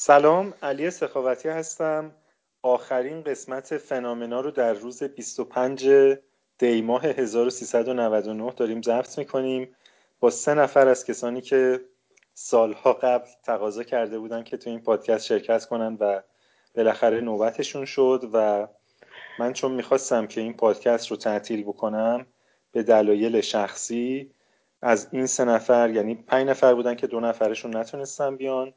سلام علی سخاوتی هستم. آخرین قسمت فنامنا رو در روز 25 دی ماه 1399 داریم ضبط می‌کنیم. با سه نفر از کسانی که سالها قبل تقاضا کرده بودن که تو این پادکست شرکت کنن و بالاخره نوبتشون شد و من چون می‌خواستم که این پادکست رو تعطیل بکنم به دلایل شخصی از این سه نفر یعنی پنج نفر بودن که دو نفرشون نتونستن بیان.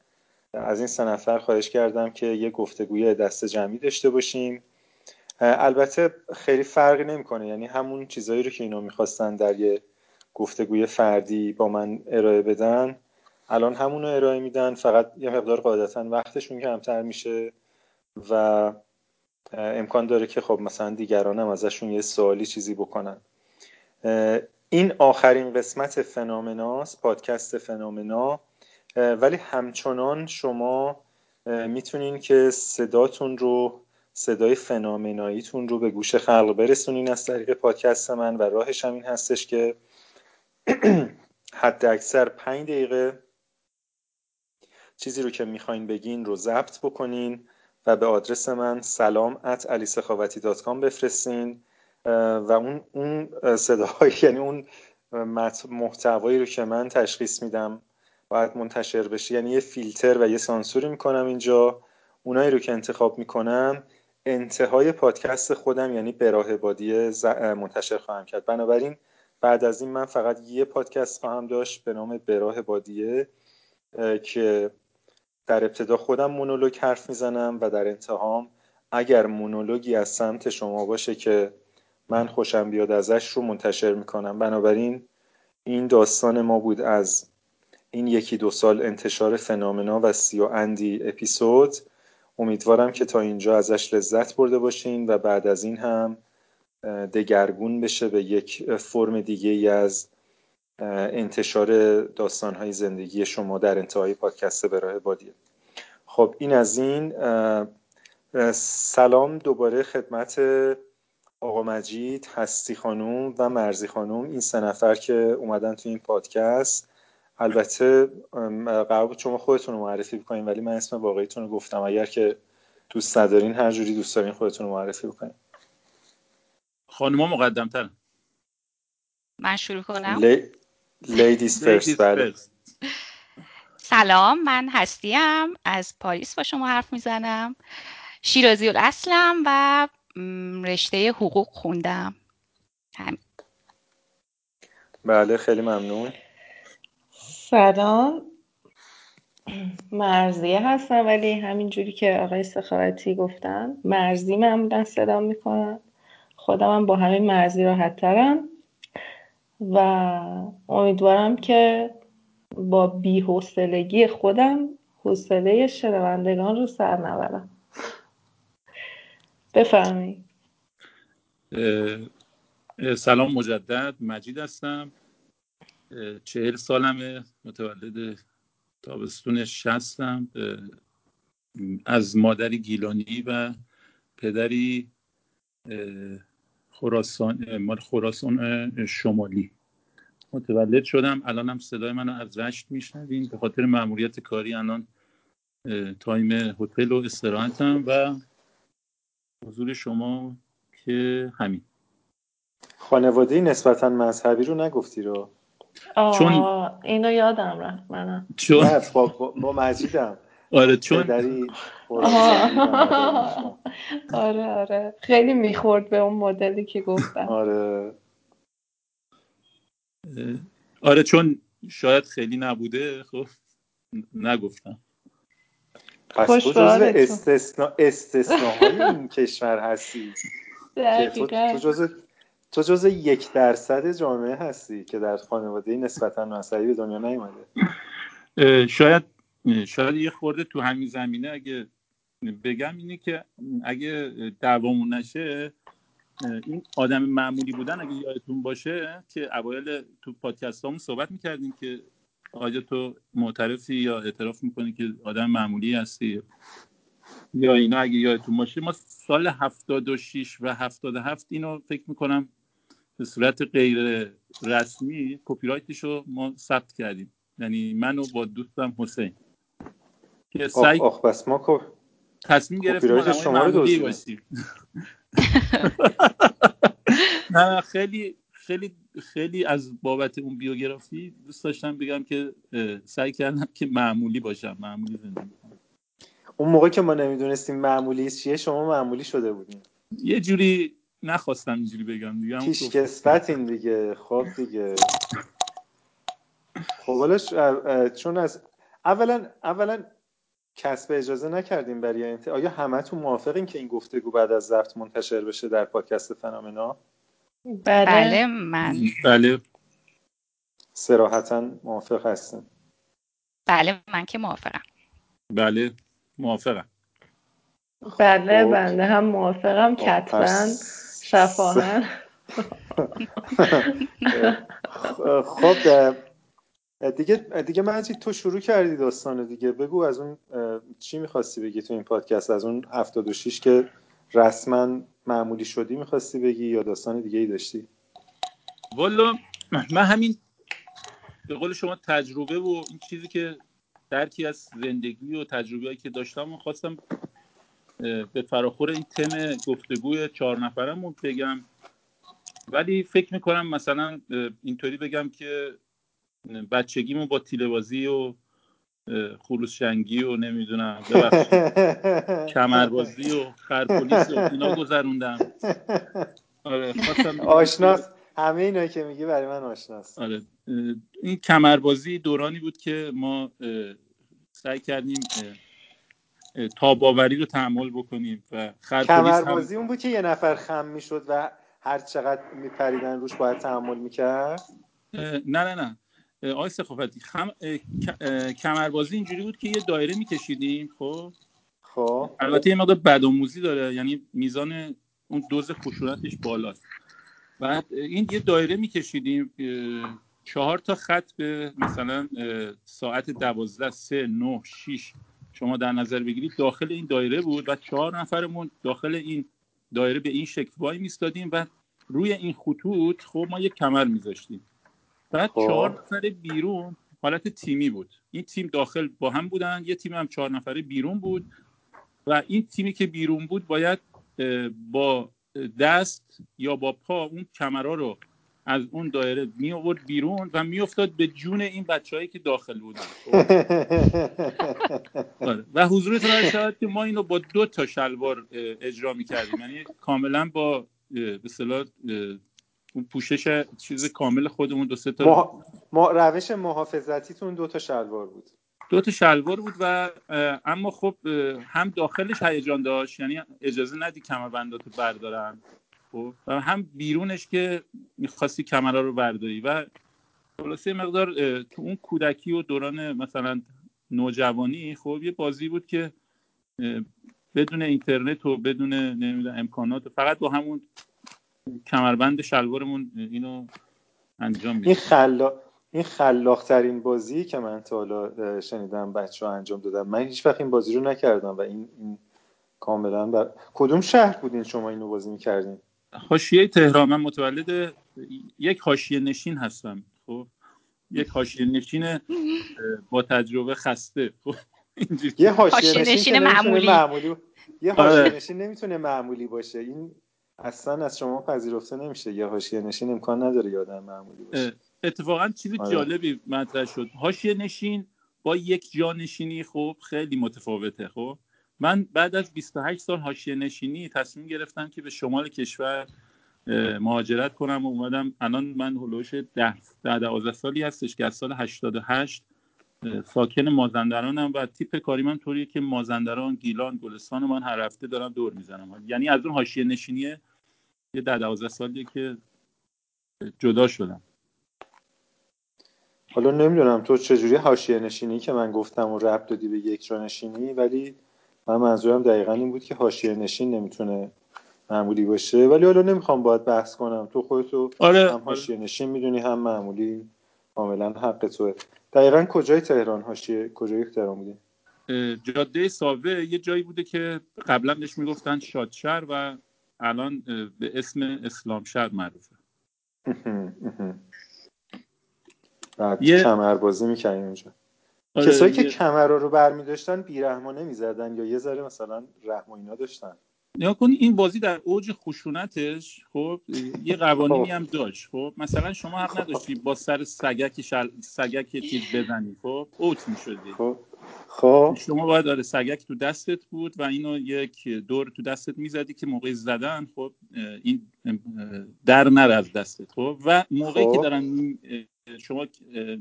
از این سه نفر خواهش کردم که یه گفتگوی دست جمعی داشته باشیم البته خیلی فرقی نمی‌کنه. یعنی همون چیزایی رو که اینا می‌خواستن در یه گفتگوی فردی با من ارائه بدن الان همون رو ارائه میدن. فقط یه مقدار قاعدتا وقتشون کمتر میشه و امکان داره که خب مثلا دیگران هم ازشون یه سوالی چیزی بکنن. این آخرین قسمت فنامناست پادکست فنامنا. ولی همچنان شما می‌تونین که صداتون رو صدای فنامناییتون رو به گوش خلق برسونین از طریق پادکست من و راهش هم این هستش که حد اکثر پنج دقیقه چیزی رو که می‌خواین بگین رو ضبط بکنین و به آدرس من سلام ات بفرستین. و اون اون صداهایی یعنی اون محتوایی رو که من تشخیص میدم باید منتشر بشه. یعنی یه فیلتر و یه سانسوری می‌کنم اینجا. اونایی رو که انتخاب می‌کنم انتهای پادکست خودم یعنی براه بادیه منتشر خواهم کرد. بنابراین بعد از این من فقط یه پادکست خواهم داشت به نام براه بادیه که در ابتدا خودم مونولوگ حرف می‌زنم و در انتهام اگر مونولوگی از سمت شما باشه که من خوشم بیاد ازش رو منتشر می‌کنم. بنابراین این داستان ما بود از این یکی دو سال انتشار فنامنا و سی و اندی اپیزود. امیدوارم که تا اینجا ازش لذت برده باشین و بعد از این هم دگرگون بشه به یک فرم دیگه ای از انتشار داستانهای زندگی شما در انتهای پادکست برای بادیه خب این از این سلام دوباره خدمت آقا مجید هستی خانوم و مرزی خانوم. این سه نفر که اومدن تو این پادکست البته قرار بود شما خودتون رو معرفی بکنین ولی من اسم واقعیتون رو گفتم. اگر که دوست ندارین هر جوری دوست دارین خودتون رو معرفی بکنین. خانوما مقدم تر من شروع کنم؟ لیدیز فرست بله. سلام من هستیم. از پاریس با شما حرف می‌زنم. شیرازی اصلم و رشته حقوق خوندم. همین. بله خیلی ممنون. سلام مرزیه هستم ولی همینجوری که آقای سخاوتی گفتن مرزی معمولا صدا می‌کنن. خودم با همین مرزی راحت ترم. و امیدوارم که با بیحوصلگی خودم حوصله شنوندگان رو سر نبرم. بفرمایید. سلام مجدد مجید هستم. چهل سالمه متولد تابستون شستم از مادری گیلانی و پدری خراسان مال خراسان شمالی. متولد شدم. الانم صدای منو از رشت میشنوین. به خاطر مأموریت کاری الان تایم هتل و استراحتم و حضور شما که همین. خانواده نسبتا مذهبی رو نگفتی رو؟ چون اینو یادم رفت منم. چون نه با, با مجیدم. آره چون آره آره. خیلی می‌خورد به اون مدلی که گفتم. آره. آره چون شاید خیلی نبوده خب نگفتم. پس تو جزو استثنا استثناهای این کشور هستی. تو, تو جزو تو جزو یک درصد جامعه هستی که در خانواده نسبتا مذهبی به دنیا نیومده. شاید شاید یه خورده تو همین زمینه اگه بگم اینه که اگه دعوامون نشه این آدم معمولی بودن اگه یادتون باشه که اوایل تو پادکست همون صحبت می‌کردیم که آیا تو معترفی یا اعتراف می‌کنی که آدم معمولی هستی؟ یا اینا اگه یادتون باشه ما سال 76 و 77 اینو فکر می‌کنم به صورت غیر رسمی کپی رایتش رو ما ثبت کردیم. یعنی منو با دوستم حسین. که آخ سعی آخ بس ما کو تصمیم گرفتیم آدمای شما رو. باشیم نه نه خیلی خیلی خیلی از بابت اون بیوگرافی دوست داشتم بگم که سعی کردم که معمولی باشم معمولی زندگی کنم. اون موقع که ما نمی‌دونستیم معمولی چیه شما معمولی شده بودیم یه جوری نخواستم اینجوری بگم دیگه همون پیش. کسبت این دیگه خب دیگه. خب حالا چون از اولا اولا کسب اجازه نکردیم برای انت... آیا همتون موافقین که این گفتگو بعد از ضبط منتشر بشه در پادکست فنامنا؟ بله. بله من. بله. سراحتا موافق هستیم بله من که موافقم. بله موافقم. بله خب. بنده هم موافقم خب، کتبا پس- شفاهن. خب دیگه دیگه مجید تو شروع کردی داستان دیگه. بگو از اون چی می‌خواستی بگی تو این پادکست؟ از اون 76 که رسما معمولی شدی می‌خواستی بگی یا داستان دیگه ای داشتی؟ والا من همین به قول شما تجربه و این چیزی که درکی از زندگی و تجربه که داشتم و خواستم به فراخور این تم گفتگوی چهار نفرمون بگم. ولی فکر می‌کنم مثلا اینطوری بگم که بچگیمو با تیله بازی و خروس شنگی و نمی‌دونم کمربازی و خرپولیس و اینا گذروندم. آره آشناست همه اینا که میگی برای من آشناست. آره این کمربازی دورانی بود که ما سعی کردیم تاباوری رو تحمل بکنیم و خرپولیس هم اون بود که یه نفر خم می‌شد و هر چقدر میپریدن روش باید تحمل می‌کرد؟ نه نه نه. اه، آقای سخاوتی خم... کمربازی اینجوری بود که یه دایره میکشیدیم خب؟ خب. البته یه مقدار بدآموزی داره یعنی میزان اون دوز خشونتش بالاست. بعد این یه دایره میکشیدیم چهار تا خط به مثلا ساعت دوازده سه نه شیش شما در نظر بگیرید داخل این دایره بود و چهار نفرمون داخل این دایره به این شکل وای میستادیم و روی این خطوط خب ما یک کمر میذاشتیم بعد خب. چهار نفر بیرون حالت تیمی بود این تیم داخل با هم بودن یه تیم هم چهار نفره بیرون بود و این تیمی که بیرون بود باید با دست یا با پا اون کمرا رو از اون دایره می آورد بیرون و میافتاد به جون این بچههایی که داخل بودن؟ آره. و حضورتون شاید که ما اینو با دو تا شلوار اجرا می‌کردیم یعنی کاملا با به اصطلاح اون پوشش چیز کامل خودمون دو سه تا ما... ما روش محافظتیتون دو تا شلوار بود دو تا شلوار بود و اما خب هم داخلش هیجان داشت یعنی اجازه ندی کمربنداتو بردارن خب. و هم بیرونش که می‌خواستی کمرها رو برداری و خلاصه مقدار تو اون کودکی و دوران مثلا نوجوانی خب یه بازی بود که بدون اینترنت و بدون نمی‌دونم امکانات فقط با همون کمربند شلوارمون اینو انجام این میدیم خلا این خلاق ترین بازی که من تا حالا شنیدم بچه ها انجام دادم من هیچ وقت این بازی رو نکردم و این, این کاملا بر... کدوم شهر بودین شما اینو بازی می‌کردین؟ حاشیه تهران من متولد یک حاشیه نشین هستم خب؟ یک حاشیه نشین با تجربه خسته خب؟ یه حاشیه حاشیه نشین معمولی. معمولی یه حاشیه آره. نشین نمی‌تونه معمولی باشه. این اصلا از شما پذیرفته نمیشه. یه حاشیه نشین امکان نداره یه آدم معمولی باشه. اتفاقا چیز آره. جالبی مطرح شد. حاشیه نشین با یک جا نشینی خب خیلی متفاوته خب؟ من بعد از 28 سال حاشیه نشینی تصمیم گرفتم که به شمال کشور مهاجرت کنم و اومدم. الان من هلوش 10 ده 12 سالی هستش که از سال 88 اه، ساکن مازندرانم و تیپ کاری من طوریه که مازندران گیلان گلستان من هر هفته دارم دور می‌زنم. یعنی از اون حاشیه نشینیه یه ده 12 سالیه که جدا شدم. حالا نمی‌دونم تو چجوری حاشیه نشینی که من گفتم و ربط دادی به یک جا نشینی ولی من منظورم دقیقا این بود که حاشیه نشین نمی‌تونه معمولی باشه. ولی حالا نمی‌خوام باید بحث کنم. تو خودتو آره هم حاشیه نشین می‌دونی هم معمولی کاملا حق توه. دقیقا کجای تهران حاشیه؟ کجای تهران بودی جاده ساوه یه جایی بوده که قبلا بهش می‌گفتن شادشهر و الان به اسم اسلام شهر معروفه. بعد یه- کمربازی می‌کنیم اونجا. آره کسایی که کمرا رو برمی داشتن بیرحمانه می‌زدن یا یه ذره مثلا رحم و اینا داشتن. نیا کنی این بازی در اوج خشونتش خب یه قوانینی خب. هم داشت خب. مثلا شما حق نداشتی با سر سگک شل... سگک چیز بزنی خب. اوت می‌شدی. خب. خب. شما باید داره سگک تو دستت بود و اینو یک دور تو دستت می‌زدی که موقع زدن خب این در نره از دستت خب. و موقعی خب. که دارن شما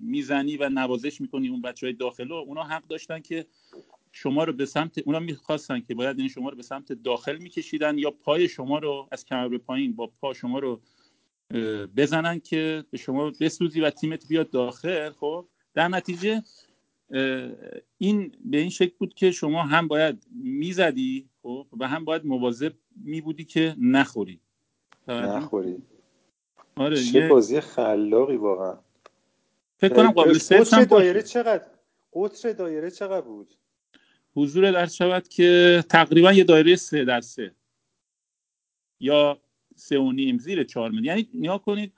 می‌زنی و نوازش می‌کنی اون بچه های داخل اونا حق داشتن که شما رو به سمت اونا می‌خواستن که باید این شما رو به سمت داخل میکشیدن یا پای شما رو از کمر به پایین با پا شما رو بزنن که به شما بسوزی و تیمت بیاد داخل خب. در نتیجه این به این شکل بود که شما هم باید می‌زدی خب و هم باید مواظب میبودی که نخوری. نخوری. آره چه بازی خلاقی واقعا. فکر کنم قابل قطر دایره چقدر؟ قطر دایره چقدر بود؟ حضور در شود که تقریبا یه دایره سه در سه. یا سه و نیم زیر چهار یعنی نیا کنید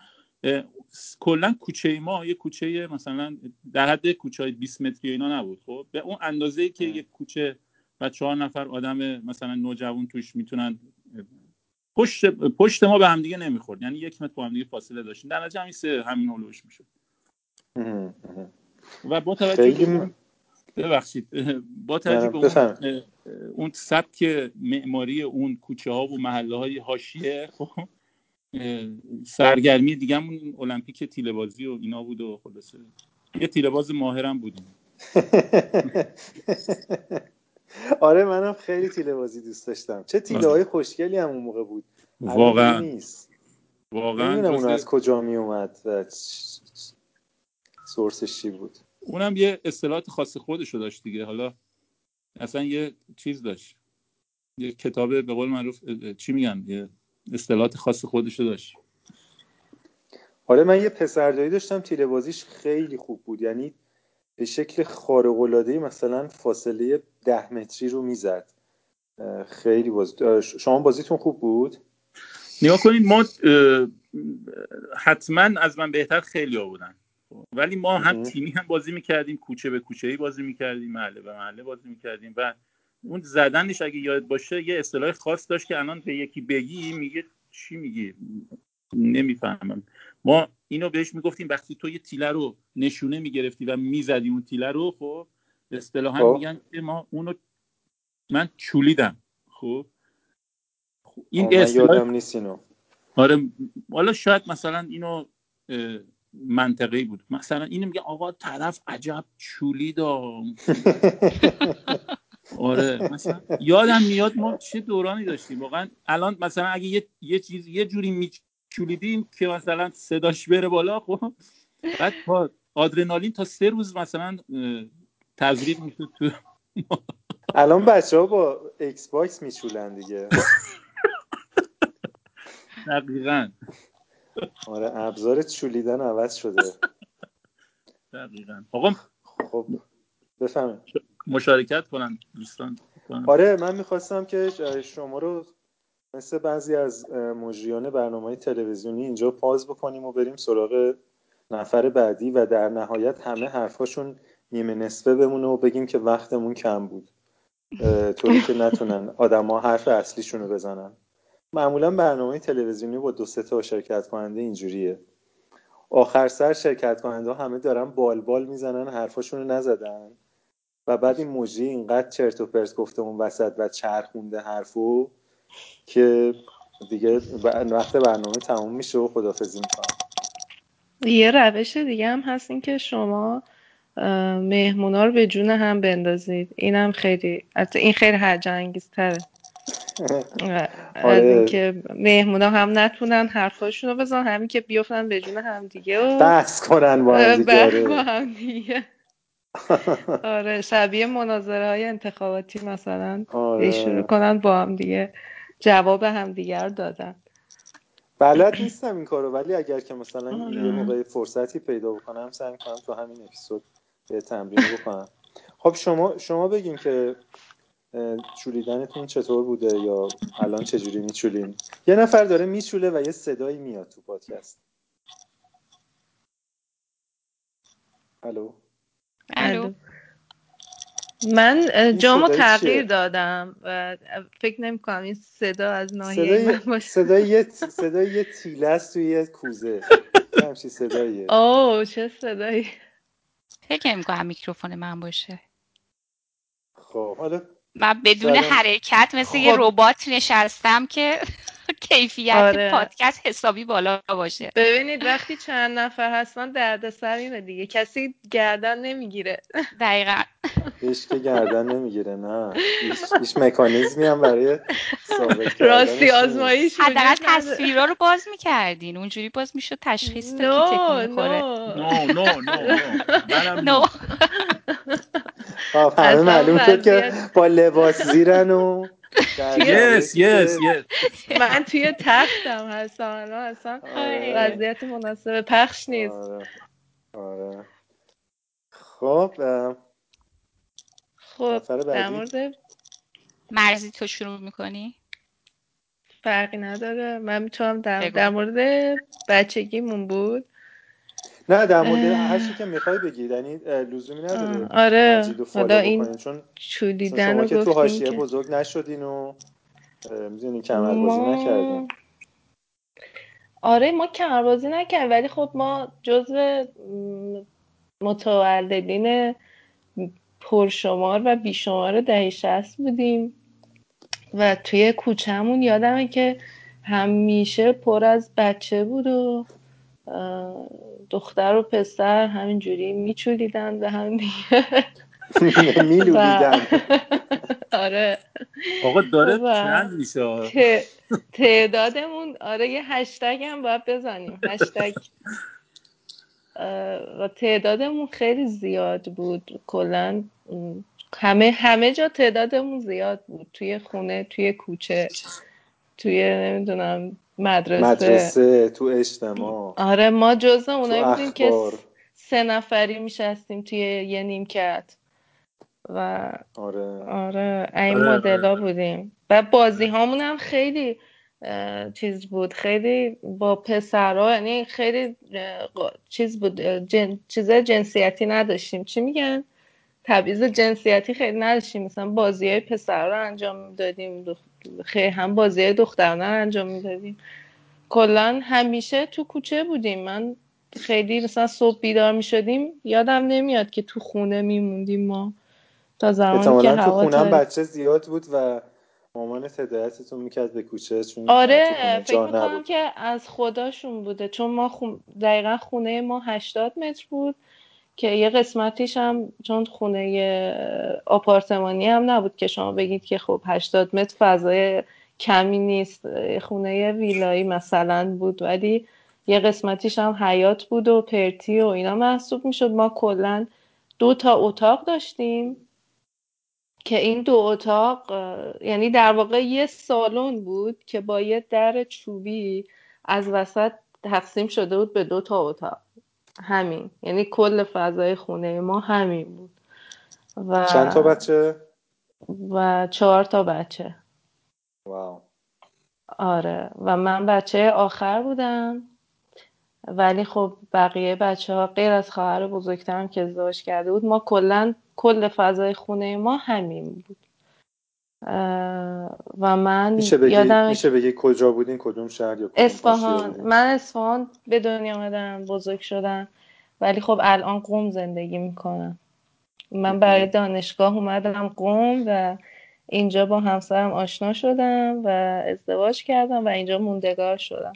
کلا کوچه ما یه کوچه مثلا در حد کوچه های 20 متری اینا نبود خب؟ به اون اندازه ای که یه کوچه و چهار نفر آدم مثلا نوجوان توش می‌تونن پشت پشت ما به هم دیگه نمی‌خورد. یعنی یک متر با هم دیگه فاصله داشتیم. در نتیجه همین سه همین هولوش می‌شد. و با توجه ببخشید با توجه به اون, اون سبک معماری اون کوچه ها و محله های حاشیه خب؟ سرگرمی دیگه همون المپیک تیله‌بازی و اینا بود و خلاصه. یه تیله‌باز ماهرم بودیم. آره منم خیلی تیله بازی دوست داشتم. چه تیله های خوشگلی هم اون موقع بود. واقعا. نیست. واقعا اون از کجا می اومد سورسش چی بود. اونم یه اصطلاحات خاص خودشو داشت دیگه. حالا اصلا یه چیز داشت. یه کتابه به قول معروف چی میگن؟ یه اصطلاحات خاص خودشو داشت. آره من یه پسردایی داشتم تیره بازیش خیلی خوب بود. یعنی به شکل خارق العاده مثلا فاصله ده متری رو می‌زد. خیلی باز شما بازیتون خوب بود؟ نگاه کنید ما حتما از من بهتر خیلی ها بودن. ولی ما هم تیمی هم بازی می‌کردیم کوچه به کوچه ای بازی می‌کردیم محله به محله بازی می‌کردیم و اون زدنش اگه یاد باشه یه اصطلاح خاص داشت که الان به یکی بگی میگه چی میگی؟ نمی‌فهمم. ما اینو بهش می‌گفتیم وقتی تو یه تیله رو نشونه می‌گرفتی و می‌زدی اون تیله رو خب اصطلاحا خب. میگن که ما اونو من چولیدم. خب؟ این اصطلاح یادم نیست اینو. آره حالا شاید مثلا اینو منطقی بود. مثلا اینو میگه آقا طرف عجب چولید آره مثلا یادم میاد ما چه دورانی داشتیم. واقعا الان مثلا اگه یه, یه چیز یه جوری میچولیدیم که مثلا صداش بره بالا خب. بعد با آدرنالین تا سه روز مثلا تزریق می‌شد تو الان بچه ها با Xbox میچولن دیگه. دقیقا. آره ابزار چولیدن عوض شده. دقیقا. آقا خب بفهمه مشارکت کنن دوستان آره من می‌خواستم که شما رو مثل بعضی از مجریان برنامه تلویزیونی اینجا pause بکنیم و بریم سراغ نفر بعدی و در نهایت همه حرفاشون نیمه نصفه بمونه و بگیم که وقتمون کم بود. طوری که نتونن آدما حرف اصلیشون رو بزنن. معمولا برنامه تلویزیونی با دو سه تا شرکت کننده اینجوریه. آخر سر شرکت کننده همه دارن بال بال می‌زنن حرفاشون رو نزدن. و بعد این مجری اینقدر چرت و پرت گفته اون وسط و چرخونده حرفو که دیگه وقت برنامه تموم میشه و خدافزی می‌کنم یه روش دیگه هم هست این که شما مهمونا رو به جون هم بندازید اینم خیلی این خیلی هرجه تره آره. از اینکه مهمونا هم نتونن حرفاشون رو بزن همین که بیفتن به جون هم دیگه و بحث کنن با هم دیگه, آره. با هم دیگه. آره شبیه مناظره های انتخاباتی مثلا. آره. شروع کنن با هم دیگه جواب هم دیگر دادن. بلد نیستم این کارو ولی اگر که مثلا آره. یه موقع فرصتی پیدا بکنم سعی کنم تو همین اپیزود به تمرین بکنم. خب شما شما بگین که چولیدنتون چطور بوده یا الان چجوری میچولین؟ یه نفر داره میچوله و یه صدایی میاد تو پادکست. الو؟ الو. من جامو تغییر؟ دادم و فکر نمی کنم این صدا از ناحیه صدای من باشه. صدای یه صدای یه تیله است توی یه کوزه. یه همچین صداییه. اوه چه صدایی. فکر نمی کنم میکروفون من باشه. خب حالا من بدون حرکت مثل یه خب. ربات نشستم که کیفیت آره. پادکست حسابی بالا باشه. ببینید وقتی چند نفر هستن دردسر اینه دیگه. کسی گردن نمی‌گیره. دقیقا. هیچ که گردن نمی‌گیره نه. هیچ, مکانیزمی هم برای ثابت راستی. آزمایش حداقل. تصویرا رو باز می‌کردین. اونجوری باز می‌شد تشخیص داد که نو تکون می‌خوره. نو منم نو نو خب همه معلوم شد که با لباس زیرن و یس که- یس من توی تختم هستم الان اصلا آره. وضعیت مناسب پخش نیست. آره. آره. خب خب در بعدی؟ مورد مرزی تو شروع می‌کنی؟ فرقی نداره. من می‌تونم. در مورد بچگیمون بود. نه در مورد چی که می‌خوای بگی. یعنی لزومی نداره آره. حالا این چون چولیدن شما که تو حاشیه بزرگ نشدین و می‌دونی کمربازی ما نکردین. آره ما کمربازی نکردیم ولی خب ما جزو م، متولدین پرشمار و بیشمار دهه شست بودیم. و توی کوچهمون یادمه که همیشه پر از بچه بود و دختر و پسر همینجوری میچولیدن به هم دیگه. میلولیدن. آره. آقا داره ترند میشه؟ تعدادمون آره یه هشتگ هم باید بزنیم. هشتگ. اه، و تعدادمون خیلی زیاد بود. کلا همه همه جا تعدادمون زیاد بود. توی خونه توی کوچه توی نمی‌دونم مدرسه. مدرسه تو اجتماع. آره ما جزو اونایی بودیم که سه نفری میشستیم توی یه نیمکت. و آره. آره این آره، مدلا بودیم. و بازی هامون هم خیلی چیز بود. خیلی با پسرها یعنی خیلی چیز بود جن... چیز جنسیتی نداشتیم. چی میگن؟ تبعیض جنسیتی خیلی نداشتیم. مثلا بازی های پسرها رو انجام می‌دادیم دخ... خیلی هم بازی دخترانه انجام می‌دادیم. کلا همیشه تو کوچه بودیم. من خیلی مثلا صبح بیدار می‌شدیم. یادم نمیاد که تو خونه میموندیم ما. تا زمانی که تو هوا خونم تاریک بچه زیاد بود و مامانت هدایتتون می‌کرد به کوچه چون آره تو خونه فکر می‌کنم که از خداشون بوده. چون ما خون... دقیقا خونه ما 80 متر بود. که یه قسمتیش هم چون خونه آپارتمانی هم نبود که شما بگید که خب 80 متر فضای کمی نیست خونه ویلایی مثلا بود ولی یه قسمتیش هم حیات بود و پرتی و اینا محسوب می‌شد. ما کلا دو تا اتاق داشتیم که این دو اتاق یعنی در واقع یه سالن بود که با یه در چوبی از وسط تقسیم شده بود به دو تا اتاق. همین. یعنی کل فضای خونه ما همین بود. و چند تا بچه؟ و چهار تا بچه. واو. آره. و من بچه آخر بودم. ولی خب بقیه بچه ها غیر از خواهر بزرگترم که ازدواج کرده بود ما کلا کل فضای خونه ما همین بود. و من میشه بگی یادم میشه بگی کجا بودین؟ کدوم شهر یا کدوم اصفهان. من اصفهان به دنیا آمدم بزرگ شدم. ولی خب الان قم زندگی می‌کنم. من برای دانشگاه اومدم قم و اینجا با همسرم آشنا شدم و ازدواج کردم و اینجا موندگار شدم.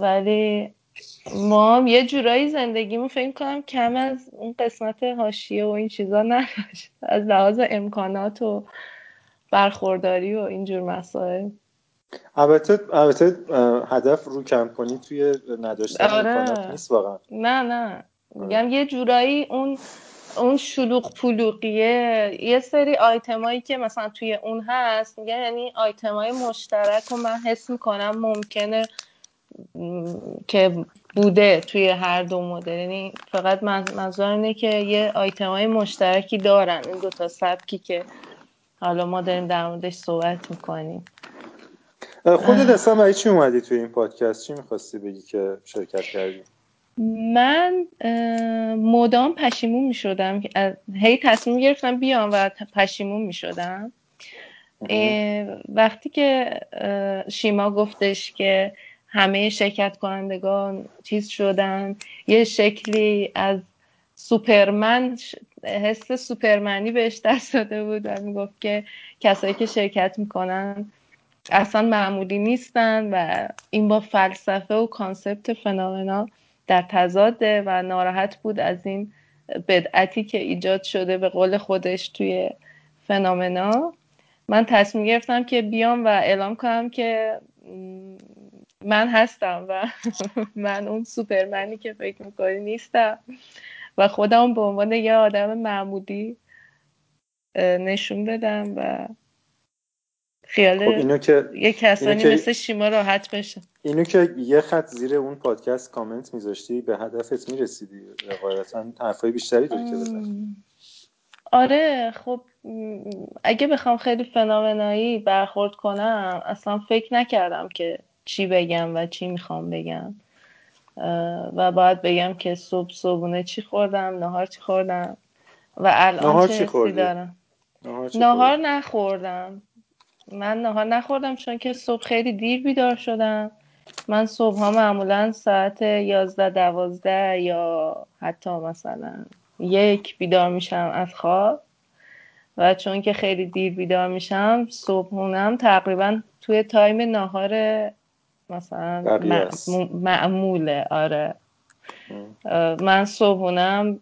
ولی ما هم یه جورایی زندگیمون فکر کنم کم از اون قسمت حاشیه و این چیزا نداشت. از لحاظ امکانات و برخورداری و اینجور مسائل. البته البته هدف رو کم کنی توی نداشتن آره. نیست واقعا. نه نه. میگم یه جورایی اون اون شلوغ پلوغیه. یه سری آیتمایی که مثلا توی اون هست میگم یعنی آیتمای مشترک رو من حس می‌کنم ممکنه م، که بوده توی هر دو مدل. یعنی فقط من- منظورم اینه که یه آیتمای مشترکی دارن این دوتا سبکی که حالا ما داریم در موردش صحبت می‌کنیم. خودت اصلا برای چی اومدی توی این پادکست؟ چی می‌خواستی بگی که شرکت کردی؟ من مدام پشیمون می شدم هی تصمیم گرفتم بیام و پشیمون می شدم وقتی که شیما گفتش که همه شرکت کنندگان چیز شدن یه شکلی از سوپرمن حس سوپرمنی بهش دست داده بود و می‌گفت که کسایی که شرکت می‌کنن اصلا معمولی نیستن و این با فلسفه و concept فنامنا در تضاده و ناراحت بود از این بدعتی که ایجاد شده به قول خودش توی فنامنا. من تصمیم گرفتم که بیام و اعلام کنم که من هستم و من اون سوپرمنی که فکر می‌کنی نیستم. و خودم به عنوان یه آدم معمولی نشون بدم و خیال خب اینو که یه کسانی مثل شیما راحت بشه. اینو که یه خط زیر اون پادکست کامنت میذاشتی به هدفت می‌رسیدی قاعدتا حرفای بیشتری داری که بزن. آره خب اگه بخوام خیلی فنامنایی برخورد کنم اصلا فکر نکردم که چی بگم و چی می‌خوام بگم. و باید بگم که صبح صبحونه چی خوردم نهار چی خوردم و الان چه حسی دارم؟ نهار نخوردم. من نهار نخوردم چون که صبح خیلی دیر بیدار شدم. من صبح ها معمولا ساعت یازده دوازده یا حتی مثلا یک بیدار میشم از خواب و چون که خیلی دیر بیدار میشم صبحونم تقریبا توی تایم نهار مثلا معموله آره. من صبحونم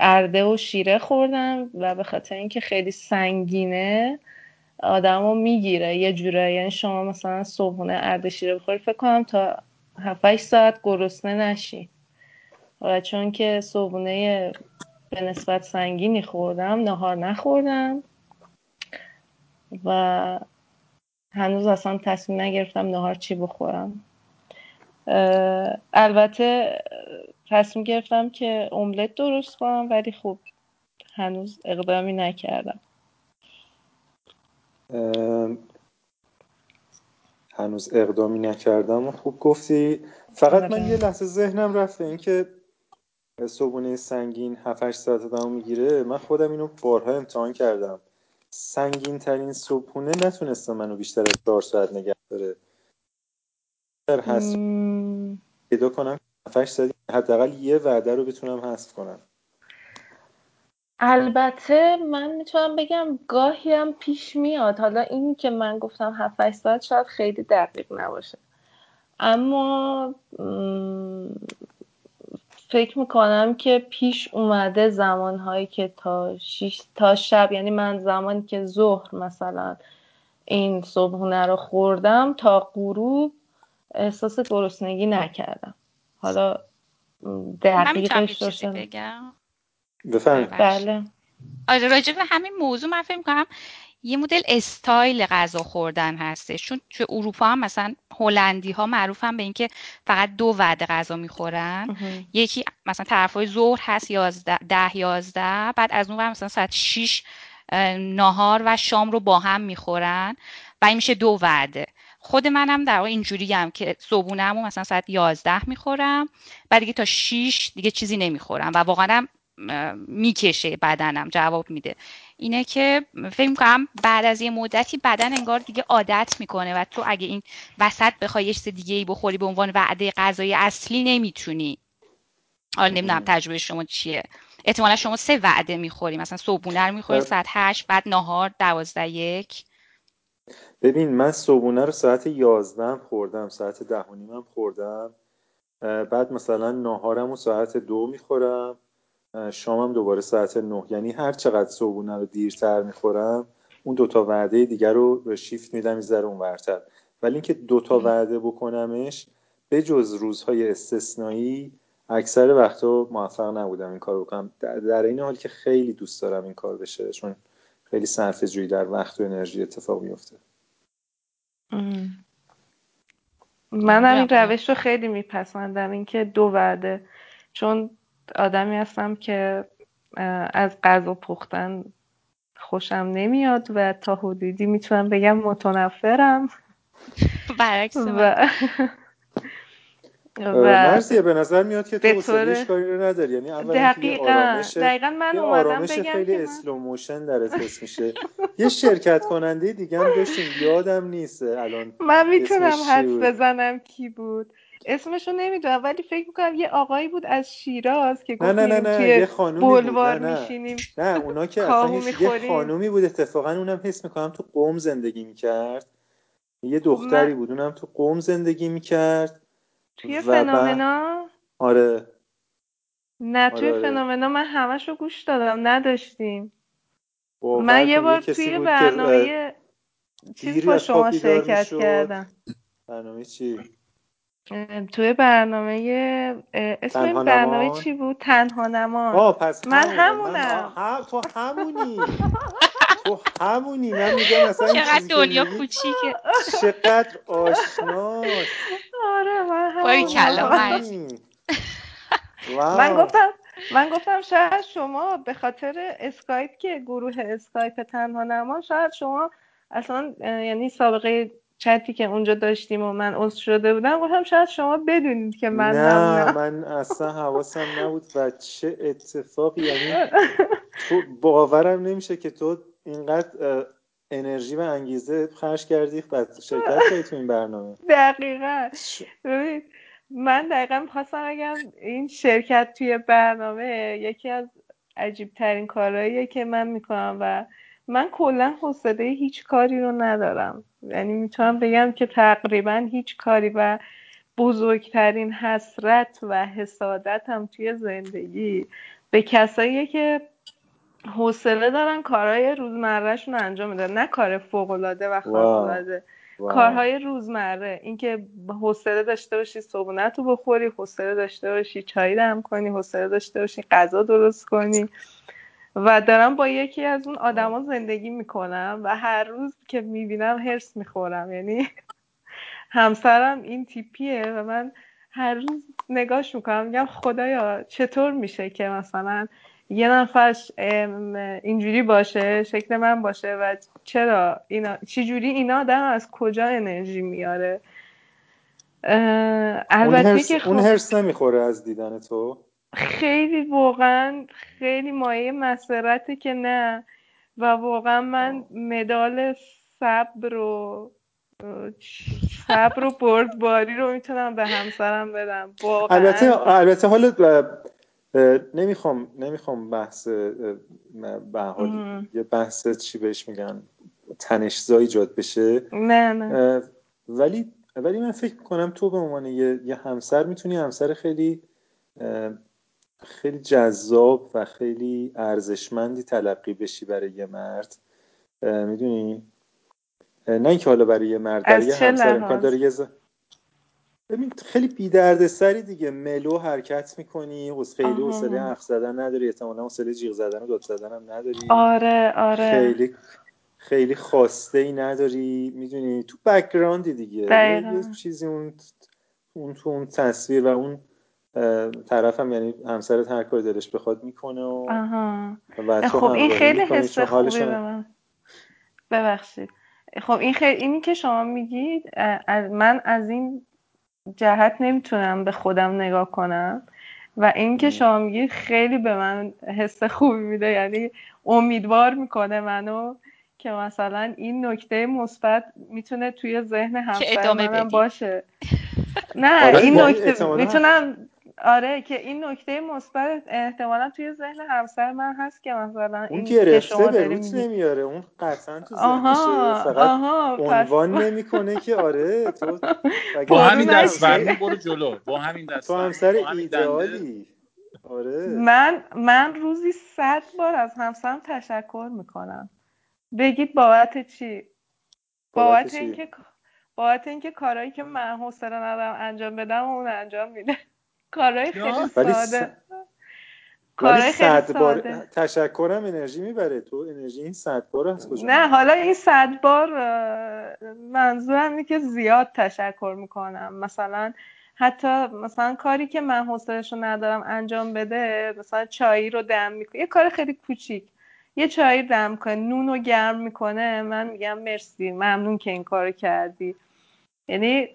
ارده و شیره خوردم و به خاطر اینکه خیلی سنگینه آدمو می‌گیره یه جورایی یعنی شما مثلا صبحونه ارده شیره بخوری فکر کنم تا 7 ساعت گرسنه نشی. و چون که صبحونه به نسبت سنگینی خوردم نهار نخوردم. و هنوز اصلا تصمیم نگرفتم نهار چی بخورم. البته تصمیم گرفتم که املت درست کنم ولی خب هنوز اقدامی نکردم. هنوز اقدامی نکردم خوب گفتی. فقط من یه لحظه ذهنم رفته اینکه صبحونه سنگین 7 ساعت دمو می‌گیره. من خودم اینو بارها امتحان کردم. سنگین ترین صبحونه نتونسته منو بیشتر از 4 ساعت نگه داره. در حس پیدا کنم 7 ساعت حداقل یه وعده رو بتونم حذف کنم. البته من می‌تونم بگم گاهی هم پیش میاد. حالا این که من گفتم 7 ساعت شاید خیلی دقیق نباشه. اما فکر می‌کنم که پیش اومده زمانهایی که تا شیش تا شب یعنی من زمانی که ظهر مثلا این صبحونه رو خوردم تا غروب احساس گرسنگی نکردم. حالا دقیقش روشن بگم؟ بله. آره راجع به همین موضوع من فکر کنم یه مدل استایل غذا خوردن هستش. چون تو اروپا هم مثلا هلندی ها معروفن به اینکه فقط دو وعده غذا می‌خورن. یکی مثلا طرفای ظهر هست یازده ده یازده بعد از اون مثلا ساعت 6 ناهار و شام رو با هم می‌خورن و این میشه دو وعده. خود منم در واقع اینجوری هم که صبحونه‌مو مثلا ساعت 11 می‌خورم بعد دیگه تا 6 دیگه چیزی نمی‌خورم و واقعا می‌کشه بدنم جواب میده. اینه که فکر کنم بعد از یه مدتی بدن انگار دیگه عادت می‌کنه و تو اگه این وسط بخوای یه چیز دیگه ای بخوری به عنوان وعده غذایی اصلی نمی‌تونی. حالا نمی‌دونم تجربه شما چیه. احتمالا شما سه وعده می‌خوری. مثلا صبحونه رو می‌خوری ساعت هشت بعد نهار دوازده یک. ببین من صبحونه رو ساعت یازده خوردم ساعت ده و نیمم خوردم بعد مثلا نهارم رو ساعت دو می‌خورم. شامم دوباره ساعت نه. یعنی هر چقدر صبحونه رو دیرتر می‌خورم اون دوتا وعده دیگر رو به شیفت میدم می‌ذاره اون ورتر. ولی اینکه دوتا وعده بکنمش به جز روزهای استثنایی اکثر وقتا موفق نبودم این کار بکنم. در این حال که خیلی دوست دارم این کار بشه چون خیلی صرف جویی در وقت و انرژی اتفاق میفته منم این روش رو خیلی میپسندم اینکه دو وعده. چون آدمی هستم که از غذا پختن خوشم نمیاد و تا حدودی می‌تونم بگم متنفرم. برعکس و... مرسیه به نظر میاد که تو حوصله کاری رو نداری. یعنی اولا دقیقا. آرامش دقیقا من آرامش خیلی slow motion درت حس میشه. یه شرکت کننده دیگه هم داشتیم. یادم نیست الان من می‌تونم حدس بزنم کی بود. اسمشو نمی‌دونم ولی فکر می‌کنم یه آقایی بود از شیراز که نه نه نه نه یه خانومی بود. نه نه. میشینیم نه اونا که اصلا یه خانومی بود اتفاقا اونم حس می‌کنم تو قوم زندگی می‌کرد. یه دختری بود اونم تو قوم زندگی می‌کرد توی فنومنا؟ آره. نه توی آره. فنومنا من همش رو گوش دادم نداشتیم. من یه بار توی برنامه چیز با شما شرکت کردم. برنامه چی؟ توی برنامه اسم این برنامه چی بود؟ تنها نمان آه پس من همونم. من تو همونی. تو همونی. من میگم مثلا چقدر دنیا کوچیکه. چقدر آشناست. آره من کلا من گفتم من گفتم شاید شما به خاطر اسکایپ که گروه اسکایپ تنها نما شاید شما اصلا یعنی سابقه چتی که اونجا داشتیم و من عضو شده بودم گفتم شاید شما بدونید که من نه من اصلا حواسم نبود و چه اتفاقی یعنی تو باورم نمیشه که تو اینقدر انرژی و انگیزه خرج کردی و شرکت کردی تو این برنامه. دقیقا. من دقیقا می‌خواستم اگر این شرکت توی برنامه یکی از عجیب ترین کارهاییه که من می‌کنم و من کلا حوصله هیچ کاری رو ندارم. یعنی می‌تونم بگم که تقریبا هیچ کاری و بزرگترین حسرت و حسادتم توی زندگی به کساییه که حوصله دارن کارهای روزمرهشون رو انجام میدن. نه کار فوق العاده و خارق العاده کارهای روزمره. اینکه حوصله داشته باشی صبحونت رو بخوری حوصله داشته باشی چای دم کنی حوصله داشته باشی غذا درست کنی. و دارم با یکی از اون آدما زندگی می‌کنم و هر روز که می‌بینم هرس می‌خورم. یعنی همسرم این تیپیه و من هر روز نگاش می‌کنم. میگم خدایا چطور میشه که مثلا یه نفرش اینجوری باشه شکل من باشه و چرا اینا چجوری اینا آدم از کجا انرژی میاره؟ البته اون که خب اون هرس نمی‌خوره از دیدن تو؟ خیلی واقعا خیلی مایه مسرته که نه. و واقعا من مدال صبر و صبر و بردباری رو می‌تونم به همسرم بدم. واقعا. البته البته حالا نمی‌خوام نمی‌خوام بحث به حال یه بحث چی بهش میگن تنشزا ایجاد بشه. نه نه. ولی ولی من فکر کنم تو به عنوان یه, یه همسر می‌تونی همسر خیلی خیلی جذاب و خیلی ارزشمندی تلقی بشی برای یه مرد. می‌دونی؟ نه اینکه حالا برای یه مرد برای یه همسر امکان داره یه ز... ببین خیلی بی سری دیگه. ملو حرکت می‌کنی خیلی حوصله حرف زدن نداری احتمالاً حوصله جیغ زدن و داد زدن هم نداری. آره آره. خیلی خیلی خواسته ای نداری. می‌دونی؟ تو بکگراندی دیگه. یه چیزی اون اون تو اون تصویر و اون طرف هم یعنی همسرت هر کاری دلش بخواد می‌کنه و, و تو خب این خیلی حس خوبی به من. ببخشید. خب این خیلی اینی که شما میگید من از این جهت نمی‌تونم به خودم نگاه کنم و این که شما میگید خیلی به من حس خوبی میده. یعنی امیدوار می‌کنه منو که مثلا این نکته مثبت می‌تونه توی ذهن همسر منم باشه. نه آره این نکته می‌تونم آره که این نکته مثبت احتمالا توی ذهن همسر من هست که مثلا اون این گرفته به روت نمیاره اون قطعا تو ذهنشه فقط آها عنوان پس... نمی‌کنه که آره تو با همین دست برو جلو با همین دست تو همسر ایدئالی آره. من من روزی صد بار از همسرم تشکر می‌کنم. بگید بابت چی؟ بابت اینکه بابت اینکه کارهایی که من حوصله ندارم انجام بدم اون انجام میده کارهای خیلی ساده. کارهای خیلی ساده. تشکرم انرژی می‌بره. تو انرژی این صد بار از کجا نه حالا این صد بار منظورم اینه که زیاد تشکر می‌کنم. مثلا حتی مثلا کاری که من حوصلهشو ندارم انجام بده مثلا چایی رو دم می‌کنه. یه کار خیلی کوچیک. یه چای دم کنه نون رو گرم می‌کنه. من میگم مرسی ممنون که این کارو کردی. یعنی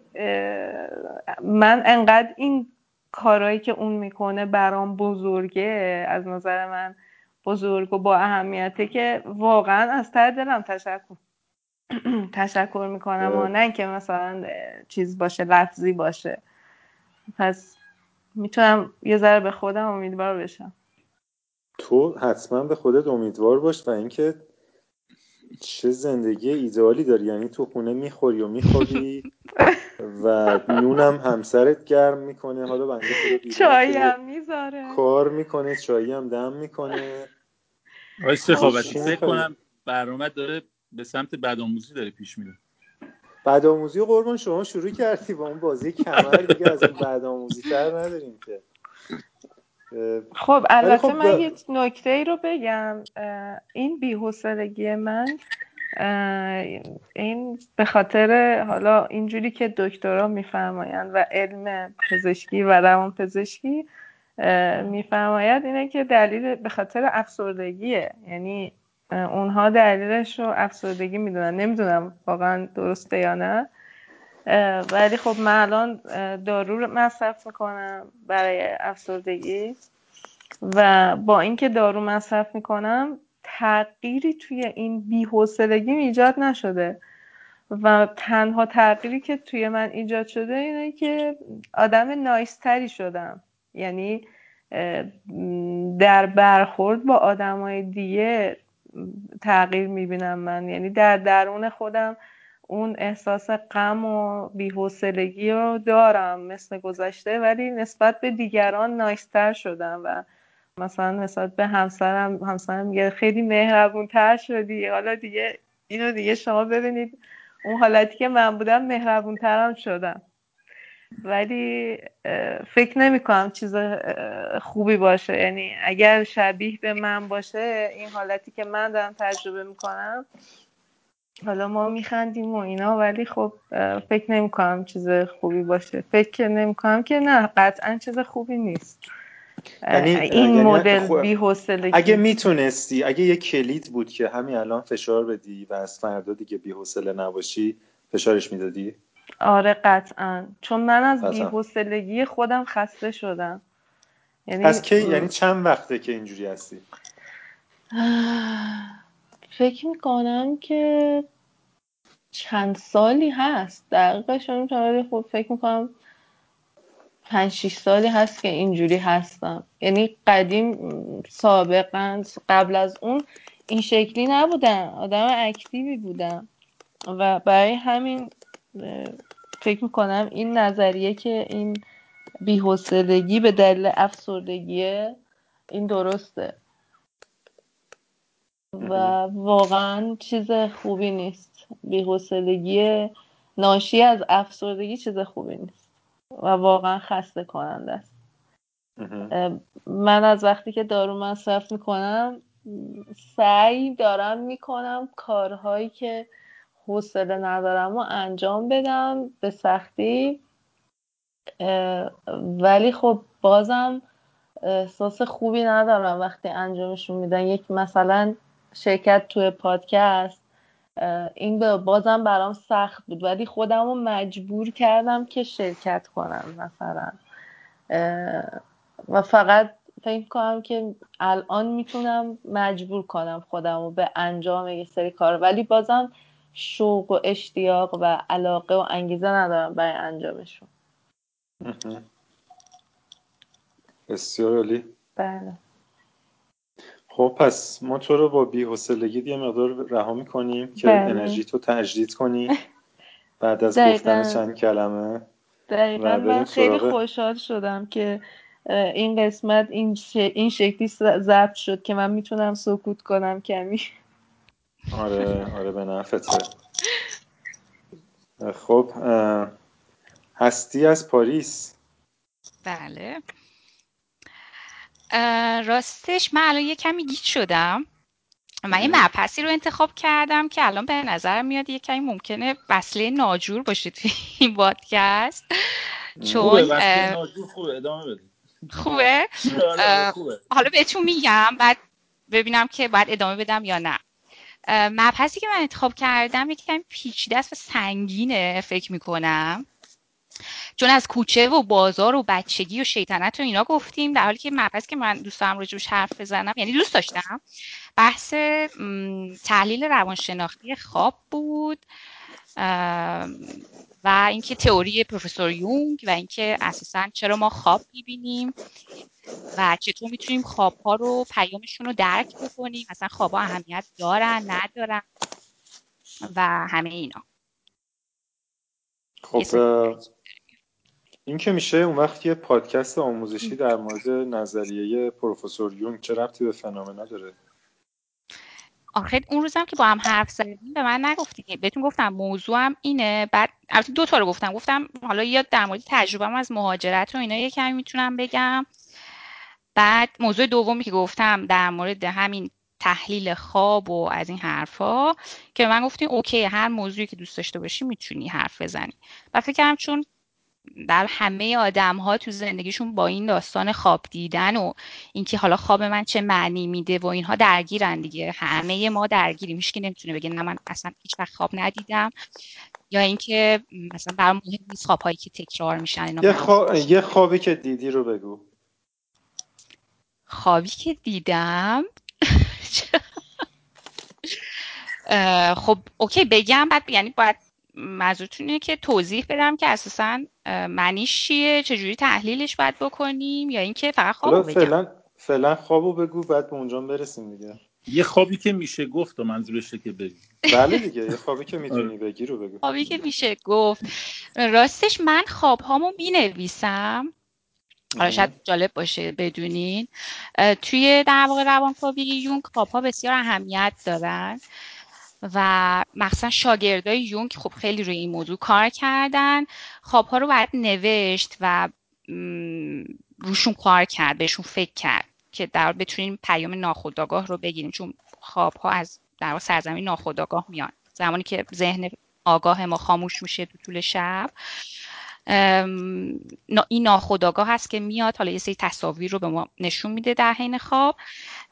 من انقدر این کارهایی که اون می‌کنه برام بزرگه از نظر من بزرگ و با اهمیته که واقعا از ته دلم تشکر. تشکر می‌کنم و نه اینکه مثلا چیز باشه لفظی باشه. پس می‌تونم یه ذره به خودم امیدوار بشم. تو حتما به خودت امیدوار باش و اینکه چه زندگی ایدئالی داری؟ یعنی تو خونه می‌خوری و می‌خوری و نونم همسرت گرم می‌کنه. حالا بنده خدا چایی هم می‌ذاره. کار می‌کنه چایی هم دم می‌کنه. آقای سخاوتی فکر کنم برنامه داره به سمت بدآموزی داره پیش میره. بدآموزی قربان شما شروع کردی با اون بازی کمر دیگه از این بدآموزی تر نداریم که. خب البته خب من یه نکته ای رو بگم. این بی‌حوصلگی من این به خاطر حالا اینجوری که دکترا میفرمایند و علم پزشکی و روان پزشکی میفرماید اینه که دلیل به خاطر افسردگیه. یعنی اونها دلیلش رو افسردگی می‌دونن. نمی‌دونم واقعا درسته یا نه. ولی خب من الان دارو مصرف می‌کنم برای افسردگی و با اینکه دارو مصرف می‌کنم تغییری توی این بیحوصلگی ایجاد نشده. و تنها تغییری که توی من ایجاد شده اینه که آدم نایستری شدم. یعنی در برخورد با آدمای دیگه تغییر می‌بینم من. یعنی در درون خودم اون احساس غم و بیحوصلگی رو دارم مثل گذشته ولی نسبت به دیگران نایستر شدم و مثلا نسبت به همسرم همسرم میگه خیلی مهربون تر شدی. حالا دیگه اینو دیگه شما ببینید اون حالتی که من بودم مهربون ترم شدم. ولی فکر نمی کنم چیز خوبی باشه. یعنی اگر شبیه به من باشه این حالتی که من دارم تجربه می‌کنم حالا ما میخندیم و اینا ولی خب فکر نمی کنم چیز خوبی باشه. فکر نمی کنم که نه قطعا چیز خوبی نیست. یعنی این یعنی مدل. بی‌حوصلگی. اگه می‌تونستی اگه یه کلید بود که همین الان فشار بدی و از فردا دیگه بی‌حوصله نباشی فشارش می‌دادی؟ آره قطعا. چون من از بی‌حوصلگی خودم خسته شدم. یعنی از کی؟ یعنی چند وقته که اینجوری هستی؟ فکر می‌کنم که چند سالی هست. دقیقش نمی‌تونم خب فکر می‌کنم پنج شیش سالی هست که اینجوری هستم. یعنی قدیم سابقا قبل از اون این شکلی نبودم. آدم اکتیوی بودم. و برای همین فکر می‌کنم این نظریه که این بیحسدگی به دلیل افسردگیه این درسته. و واقعا چیز خوبی نیست. بیحسدگی ناشی از افسردگی چیز خوبی نیست. و واقعا خسته کننده است. من از وقتی که دارو مصرف می‌کنم سعی دارم می‌کنم کارهایی که حوصله ندارم و انجام بدم به سختی. ولی خب بازم احساس خوبی ندارم وقتی انجامشون میدن. یک مثلا شرکت توی پادکست این بازم برام سخت بود. ولی خودم رو مجبور کردم که شرکت کنم مثلا. و فقط فکر کنم که الان می‌تونم مجبور کنم خودم رو به انجام یه سری کار ولی بازم شوق و اشتیاق و علاقه و انگیزه ندارم برای انجامشون. بسیار عالی. بله. خب پس ما تو رو با بی‌حوصلگی یه مقدار رها می‌کنیم که بله. انرژی تو تجدید کنی. بعد از گفتن چند کلمه. دقیقا. من خیلی خوشحال شدم که این قسمت این, این شکلی ضبط شد که من می‌تونم سکوت کنم کمی. آره آره به نفته خب هستی از پاریس. بله. راستش من الان یه کمی گیت شدم من یه مبحثی رو انتخاب کردم که الان به نظر میاد یه کمی ممکنه وصله ناجور باشه توی این پادکست. چون خوبه ناجور خوبه ادامه بده. خوبه؟ آره، خوبه. حالا بهتون میگم بعد ببینم که بعد ادامه بدم یا نه. مبحثی که من انتخاب کردم یکم پیچیده است و سنگینه فکر می‌کنم. چون از کوچه و بازار و بچگی و شیطنت و اینا گفتیم در حالی که مبحثی که من دوست دارم راجبش حرف بزنم یعنی دوست داشتم بحث تحلیل روانشناختی خواب بود و اینکه تئوری پروفسور یونگ و اینکه اساسا چرا ما خواب می‌بینیم و چطور می‌تونیم خواب ها رو پیامشون رو درک بکنیم مثلا خواب ها اهمیت دارن ندارن و همه اینا. خب این که میشه اون وقت یه پادکست آموزشی در مورد نظریه پروفسور یونگ چه ربطی به فنامنا داره آخه اون روزم که با هم حرف زدیم به من نگفتی. بهتون گفتم موضوعم اینه. بعد البته دو تا رو گفتم. گفتم حالا یا در مورد تجربهم از مهاجرت و اینا یه می‌تونم بگم. بعد موضوع دومی که گفتم در مورد همین تحلیل خواب و از این حرفا که من گفتیم اوکی هر موضوعی که دوست داشته باشی می‌تونی حرف بزنی. و فکر کردم چون در همه آدم ها تو زندگیشون با این داستان خواب دیدن و اینکه حالا خواب من چه معنی میده و اینها درگیرن دیگه. همه ما درگیریم. هیچ نمی‌تونه بگه نه من اصلا هیچ وقت خواب ندیدم. یا اینکه مثلا برام مهم نیست خوابهایی که تکرار میشن یه, خواب... یه خوابی که دیدی رو بگو. خوابی که دیدم؟ خب اوکی بگم بعد یعنی باید منظورتون اینه که توضیح بدم که اساسا معنیش چیه چجوری تحلیلش باید بکنیم یا اینکه فقط خوابو بگم. فعلا فعلا خوابو بگو بعد به اونجا برسیم دیگه. یه خوابی که میشه گفت و منظورشه که بگی بله دیگه یه خوابی که می‌تونی آره. بگی رو بگو. خوابی که میشه گفت. راستش من خواب هامو می نویسم حالا شاید جالب باشه بدونین. توی در واقع روانکاوی یونگ خواب ها بسیار اهمیت دارن. و مخصوصا شاگردای یونگ خب خیلی روی این موضوع کار کردن. خواب ها رو باید نوشت و روشون کار کرد بهشون فکر کرد که در بتونیم پیام ناخودآگاه رو بگیریم. چون خواب ها از در سرزمین ناخودآگاه میان. زمانی که ذهن آگاه ما خاموش میشه تو طول شب. این ناخودآگاه هست که میاد حالا یه سری تصاویر رو به ما نشون میده در حین خواب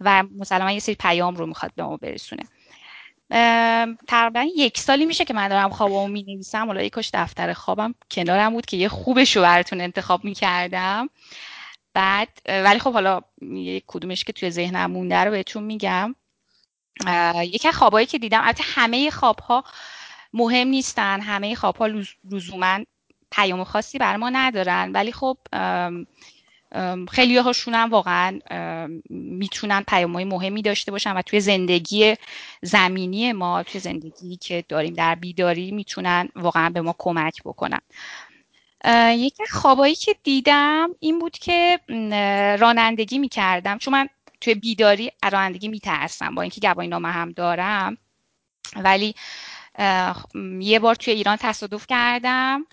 و مثلا یه سری پیام رو می‌خواد به ما برسونه. تقریبا یک سالی میشه که من دارم خوابمو می نویسم حالا یکاش دفتر خوابم کنارم بود که یه خوبش رو براتون انتخاب می‌کردم. بعد ولی خب حالا یک کدومش که توی ذهنم مونده رو بهتون میگم. یکی از خوابایی که دیدم البته همه خوابها مهم نیستن. همه خوابها لزوما پیام خاصی بر ما ندارن. ولی خب خیلی هاشون هم واقعا می‌تونن پیام های مهمی داشته باشن و توی زندگی زمینی ما توی زندگی که داریم در بیداری می‌تونن واقعا به ما کمک بکنن. یکی خوابایی که دیدم این بود که رانندگی می‌کردم. چون من توی بیداری رانندگی میترسم با اینکه گواهی نامه هم دارم. ولی یه بار توی ایران تصادف کردم.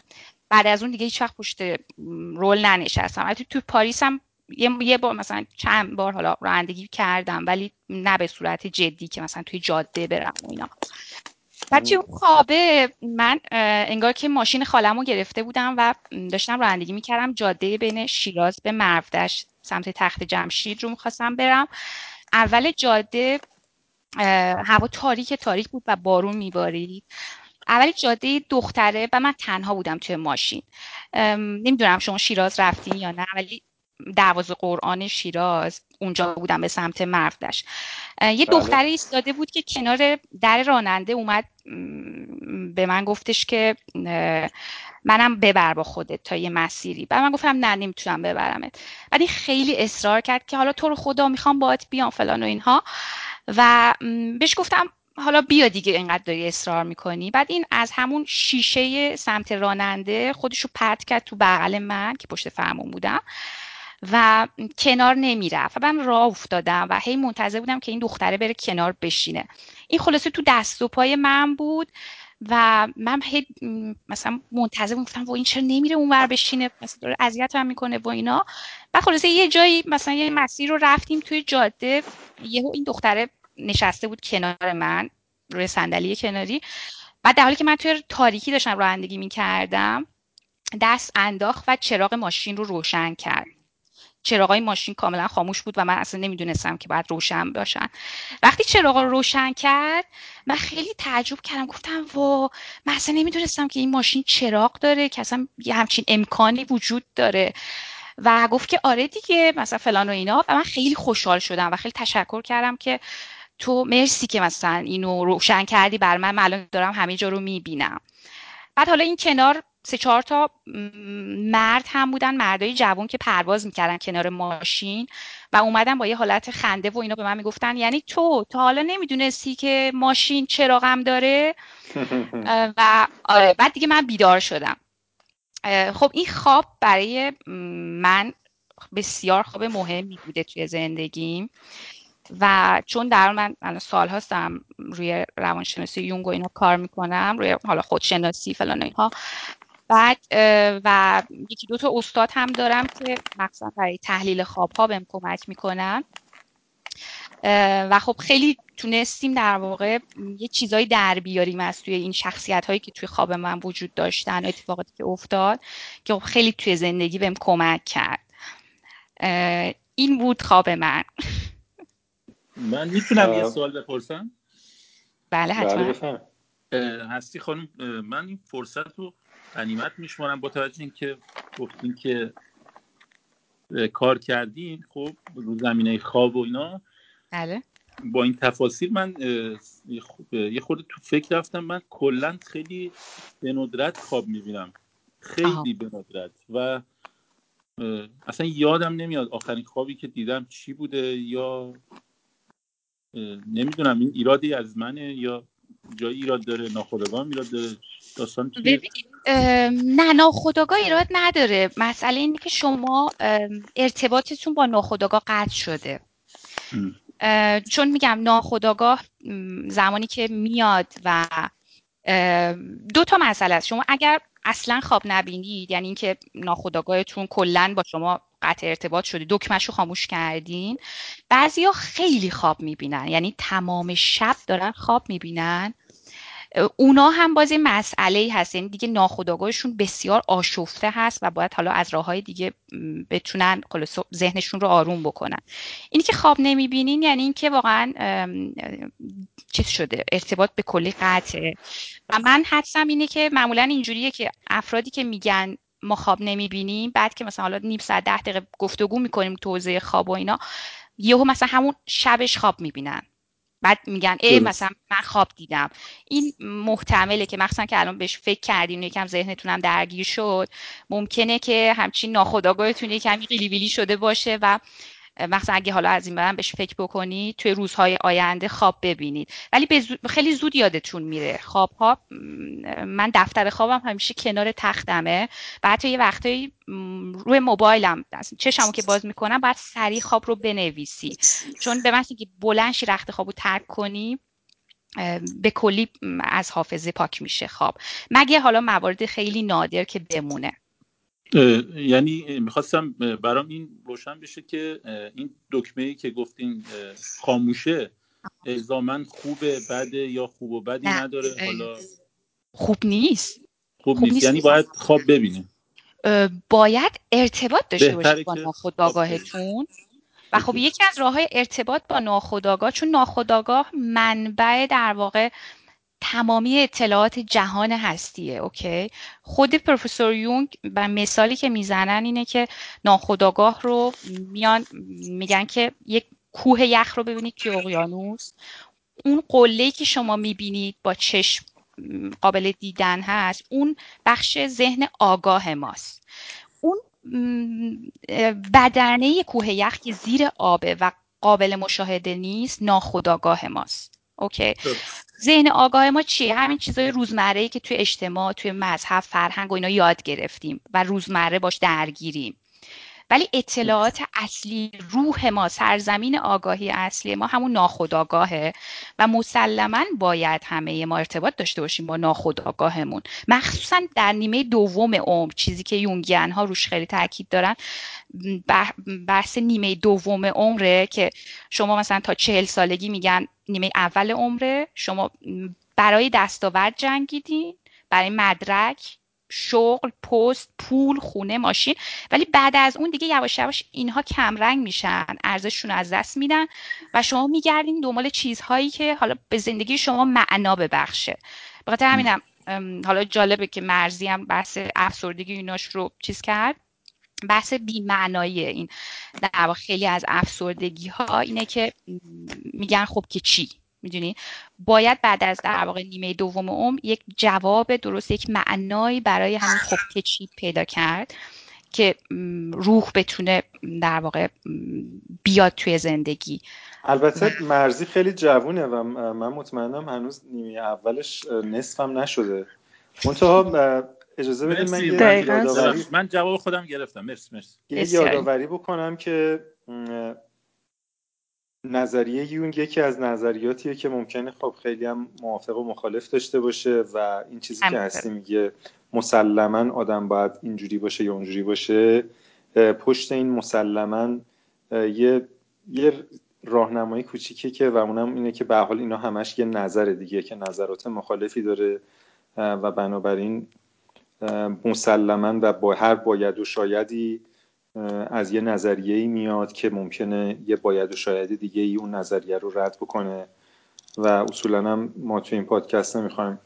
بعد از اون دیگه هیچ وقت پشت رول ننشستم. البته تو پاریس هم یه بار مثلا چند بار حالا رانندگی کردم ولی نه به صورت جدی که مثلا توی جاده برم و اینا. توی اون خوابه من انگار که ماشین خالمو گرفته بودم و داشتم رانندگی می‌کردم. جاده بین شیراز به مرودش سمت تخت جمشید رو می‌خواستم برم. اول جاده هوا تاریک تاریک بود و بارون میبارید. اولی جاده دختره و من تنها بودم توی ماشین. نمی‌دونم شما شیراز رفتین یا نه ولی دروازه قرآن شیراز اونجا بودم به سمت مردش. یه بله. دختره ایستاده بود که کنار در راننده اومد به من گفتش که منم ببر با خودت تا یه مسیری. بعد من گفتم نه نمی‌تونم ببرمت. بعد این خیلی اصرار کرد که حالا تو رو خدا می‌خوام باهات بیام فلان و اینها. و بهش گفتم حالا بیا دیگه اینقدر داری اصرار می‌کنی. بعد این از همون شیشه سمت راننده خودش رو پرت کرد تو بغل من که پشت فرمون بودم و کنار نمی‌رفت و من راه افتادم و هی منتظر بودم که این دختره بره کنار بشینه. این خلاصه تو دست و پای من بود و من هی مثلا منتظر گفتم و این چرا نمیره اونور بشینه مثلا داره اذیت هم می‌کنه و اینا. و خلاصه یه جایی مثلا یه مسیر رو رفتیم توی جاده یهو این دختره نشسته بود کنار من روی صندلی کناری. بعد در حالی که من توی تاریکی داشتم رانندگی می‌کردم دست انداخت و چراغ ماشین رو روشن کرد. چراغای ماشین کاملا خاموش بود و من اصلا نمی‌دونستم که باید روشن باشن. وقتی چراغ رو روشن کرد من خیلی تعجب کردم. گفتم وا من اصلا نمی‌دونستم که این ماشین چراغ داره که اصلا یه همچین امکانی وجود داره. و گفت که آره دیگه مثلا فلان و اینا. و من خیلی خوشحال شدم و خیلی تشکر کردم که تو مرسی که مثلا اینو روشن کردی بر من. الان دارم همه جا رو می‌بینم. بعد حالا این کنار سه چهار تا مرد هم بودن مردای جوان که پرواز می‌کردن کنار ماشین و اومدن با یه حالت خنده و اینا به من می‌گفتن یعنی تو تا حالا نمی‌دونستی که ماشین چراغم داره؟ و آره بعد دیگه من بیدار شدم. خب این خواب برای من بسیار خواب مهمی بوده توی زندگیم. و چون در من الان سال هستم روی روانشناسی یونگ و اینا کار می‌کنم روی حالا خودشناسی فلان اینها. بعد و یکی دو تا استاد هم دارم که مخصوصا برای تحلیل خواب ها بهم کمک می‌کنن. و خب خیلی تونستیم در واقع یه چیزایی در بیاریم از توی این شخصیت هایی که توی خواب من وجود داشتن و اتفاقاتی که افتاد که خب خیلی توی زندگی بهم کمک کرد. این بود خواب من. من می‌تونم یه سوال بپرسم؟ بله حتما. هستی خانم من این فرصت رو غنیمت میشمارم با توجه اینکه گفتین که کار کردین خب رو زمینه خواب و اینا. بله. با این تفاصیل من یه خورده تو فکر رفتم من کلا خیلی به ندرت خواب می‌بینم. خیلی به ندرت. و اصلا یادم نمیاد آخرین خوابی که دیدم چی بوده یا نمی‌دونم این ایرادی از منه یا جایی ایراد داره ناخودآگاه ایراد داره؟ داستان نه ناخودآگاه ایراد نداره. مسئله اینه که شما ارتباطتون با ناخودآگاه قطع شده. چون میگم ناخودآگاه زمانی که میاد و دو تا مسئله است. شما اگر اصلا خواب نبینید یعنی اینکه ناخودآگاهتون کلا با شما قطع ارتباط شده. دکمش رو خاموش کردین. بعضیا خیلی خواب می‌بینن. یعنی تمام شب دارن خواب می‌بینن. اونا هم باز مسئله هست. یعنی دیگه ناخودآگاهشون بسیار آشفته هست و باید حالا از راه های دیگه بتونن ذهنشون رو آروم بکنن. اینی که خواب نمی‌بینین یعنی اینکه واقعا چیز شده. ارتباط به کلی قطعه. و من حدسم اینه که معمولا اینجوریه که افرادی که میگن ما خواب نمی‌بینیم. بعد که مثلا حالا نیم ساعت ده دقیقه گفتگو می‌کنیم توضیح خواب و اینا یهو مثلا همون شبش خواب می‌بینن. بعد میگن ای مثلا من خواب دیدم. این محتمله که مخصوصا که الان بهش فکر کردین یکم ذهنتونم درگیر شد. ممکنه که همچین ناخودآگاهتون یکم قیلی شده باشه و مثلا اگه حالا از این برم بهش فکر بکنید توی روزهای آینده خواب ببینید. ولی به خیلی زود یادتون میره. خواب ها من دفتر خوابم همیشه کنار تختمه. بعد یه وقتایی روی موبایلم چشمو که باز می‌کنم باید سریع خواب رو بنویسی. چون به که بلنشی رخت خواب رو ترک کنی به کلی از حافظه پاک میشه خواب. مگه حالا موارد خیلی نادر که بمونه. یعنی می‌خواستم برام این روشن بشه که این دکمه ای که گفتین خاموشه الزامن خوبه بده یا خوب و بدی نداره؟ حالا خوب نیست. خوب, نیست. یعنی باید خواب ببینیم باید ارتباط داشته باشید با ناخودآگاهتون. و خب یکی از راه های ارتباط با ناخودآگاه چون ناخودآگاه منبع در واقع تمامی اطلاعات جهان هستیه اوکی؟ خود پروفسور یونگ و مثالی که می‌زنن اینه که ناخداگاه رو میان میگن که یک کوه یخ رو ببینید که اقیانوس. اون قله که شما می‌بینید با چشم قابل دیدن هست اون بخش ذهن آگاه ماست. اون بدنه کوه یخ که زیر آبه و قابل مشاهده نیست ناخداگاه ماست. اوکی. ذهن آگاه ما چیه؟ همین چیزای روزمره که توی اجتماع توی مذهب فرهنگ و اینا یاد گرفتیم و روزمره باش درگیریم. ولی اطلاعات اصلی روح ما سرزمین آگاهی اصلی ما همون ناخودآگاهه و مسلما باید همه ما ارتباط داشته باشیم با ناخودآگاهمون. مخصوصا در نیمه دوم عمر چیزی که یونگیان ها روش خیلی تاکید دارن بحث نیمه دوم عمره که شما مثلا تا چهل سالگی میگن نیمه اول عمره شما برای دستاورد جنگیدین برای مدرک شغل پست پول خونه ماشین. ولی بعد از اون دیگه یواش یواش اینها کمرنگ میشن ارزششون از دست میدن و شما میگردین دنبال چیزهایی که حالا به زندگی شما معنا ببخشه. بخاطر همینم حالا جالبه که مرزی هم بحث افسردگی ایناش رو چیز کرد. بحث بیمعنایی این در خیلی از افسردگی ها اینه که میگن خب که چی؟ می‌دونی؟ باید بعد از در واقع نیمه دوم عمر یک جواب درست یک معنایی برای همین خب که چی پیدا کرد که روح بتونه در واقع بیاد توی زندگی. البته مرزی خیلی جوونه و من مطمئنم هنوز نیمه اولش نصفم نشده. منتها اجازه بدید من یادآوری من جواب خودم گرفتم. مرسی مرسی. یه یادآوری بکنم که نظریه یونگ یکی از نظریاتیه که ممکنه خب خیلی هم موافق و مخالف داشته باشه و این چیزی که هستی میگه مسلما آدم باید اینجوری باشه یا اونجوری باشه پشت این مسلما یه یه راهنمایی کوچیکه که و اونم اینه که به حال اینا همش یه نظر دیگه که نظرات مخالفی داره و بنابراین مسلما و با هر باید و شایدی از یه نظریه ای میاد که ممکنه یه باید و شایدی دیگه ای اون نظریه رو رد بکنه و اصولا هم ما تو این پادکست نمی‌خوایم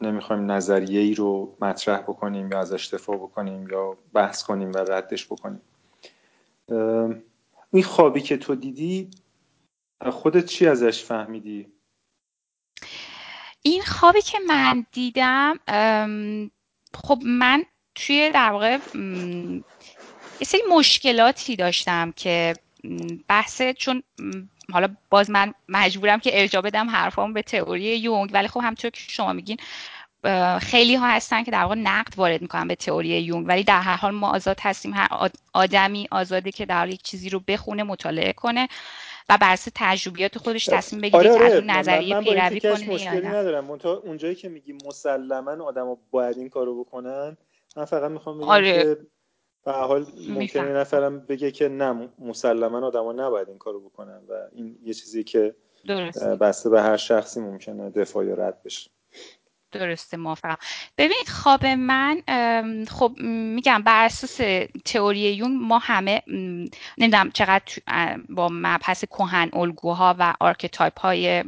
نمی‌خوایم نظریه ای رو مطرح بکنیم یا ازش دفاع بکنیم یا بحث کنیم و ردش بکنیم این خوابی که تو دیدی خودت چی ازش فهمیدی؟ این خوابی که من دیدم خب من توی در واقع یه سری مشکلاتی داشتم که بحث چون حالا باز من مجبورم که ارجاع بدم حرفام به تئوری یونگ ولی خب همطور که شما میگین خیلی ها هستن که در واقع نقد وارد می‌کنن به تئوری یونگ ولی در هر حال ما آزاد هستیم هر آدمی آزاده که در یک چیزی رو بخونه مطالعه کنه و بر اساس تجربیات خودش تصمیم بگیره آره که از اون نظریه پیروی کنه مشکلی ندارم. اونجایی که میگی مسلما آدما باید این کارو بکنن من فقط می‌خوام بگم آره. که به حال ممکنه نفرم بگه که نه مسلما آدما نباید این کارو بکنن و این یه چیزی که درست. بسته به هر شخصی ممکنه دفاع یا رد بشه درسته موافقم. ببینید خواب من خب میگم بر اساس تئوری یونگ ما همه نمی‌دونم چقدر با مبحث کهن الگوها و archetype های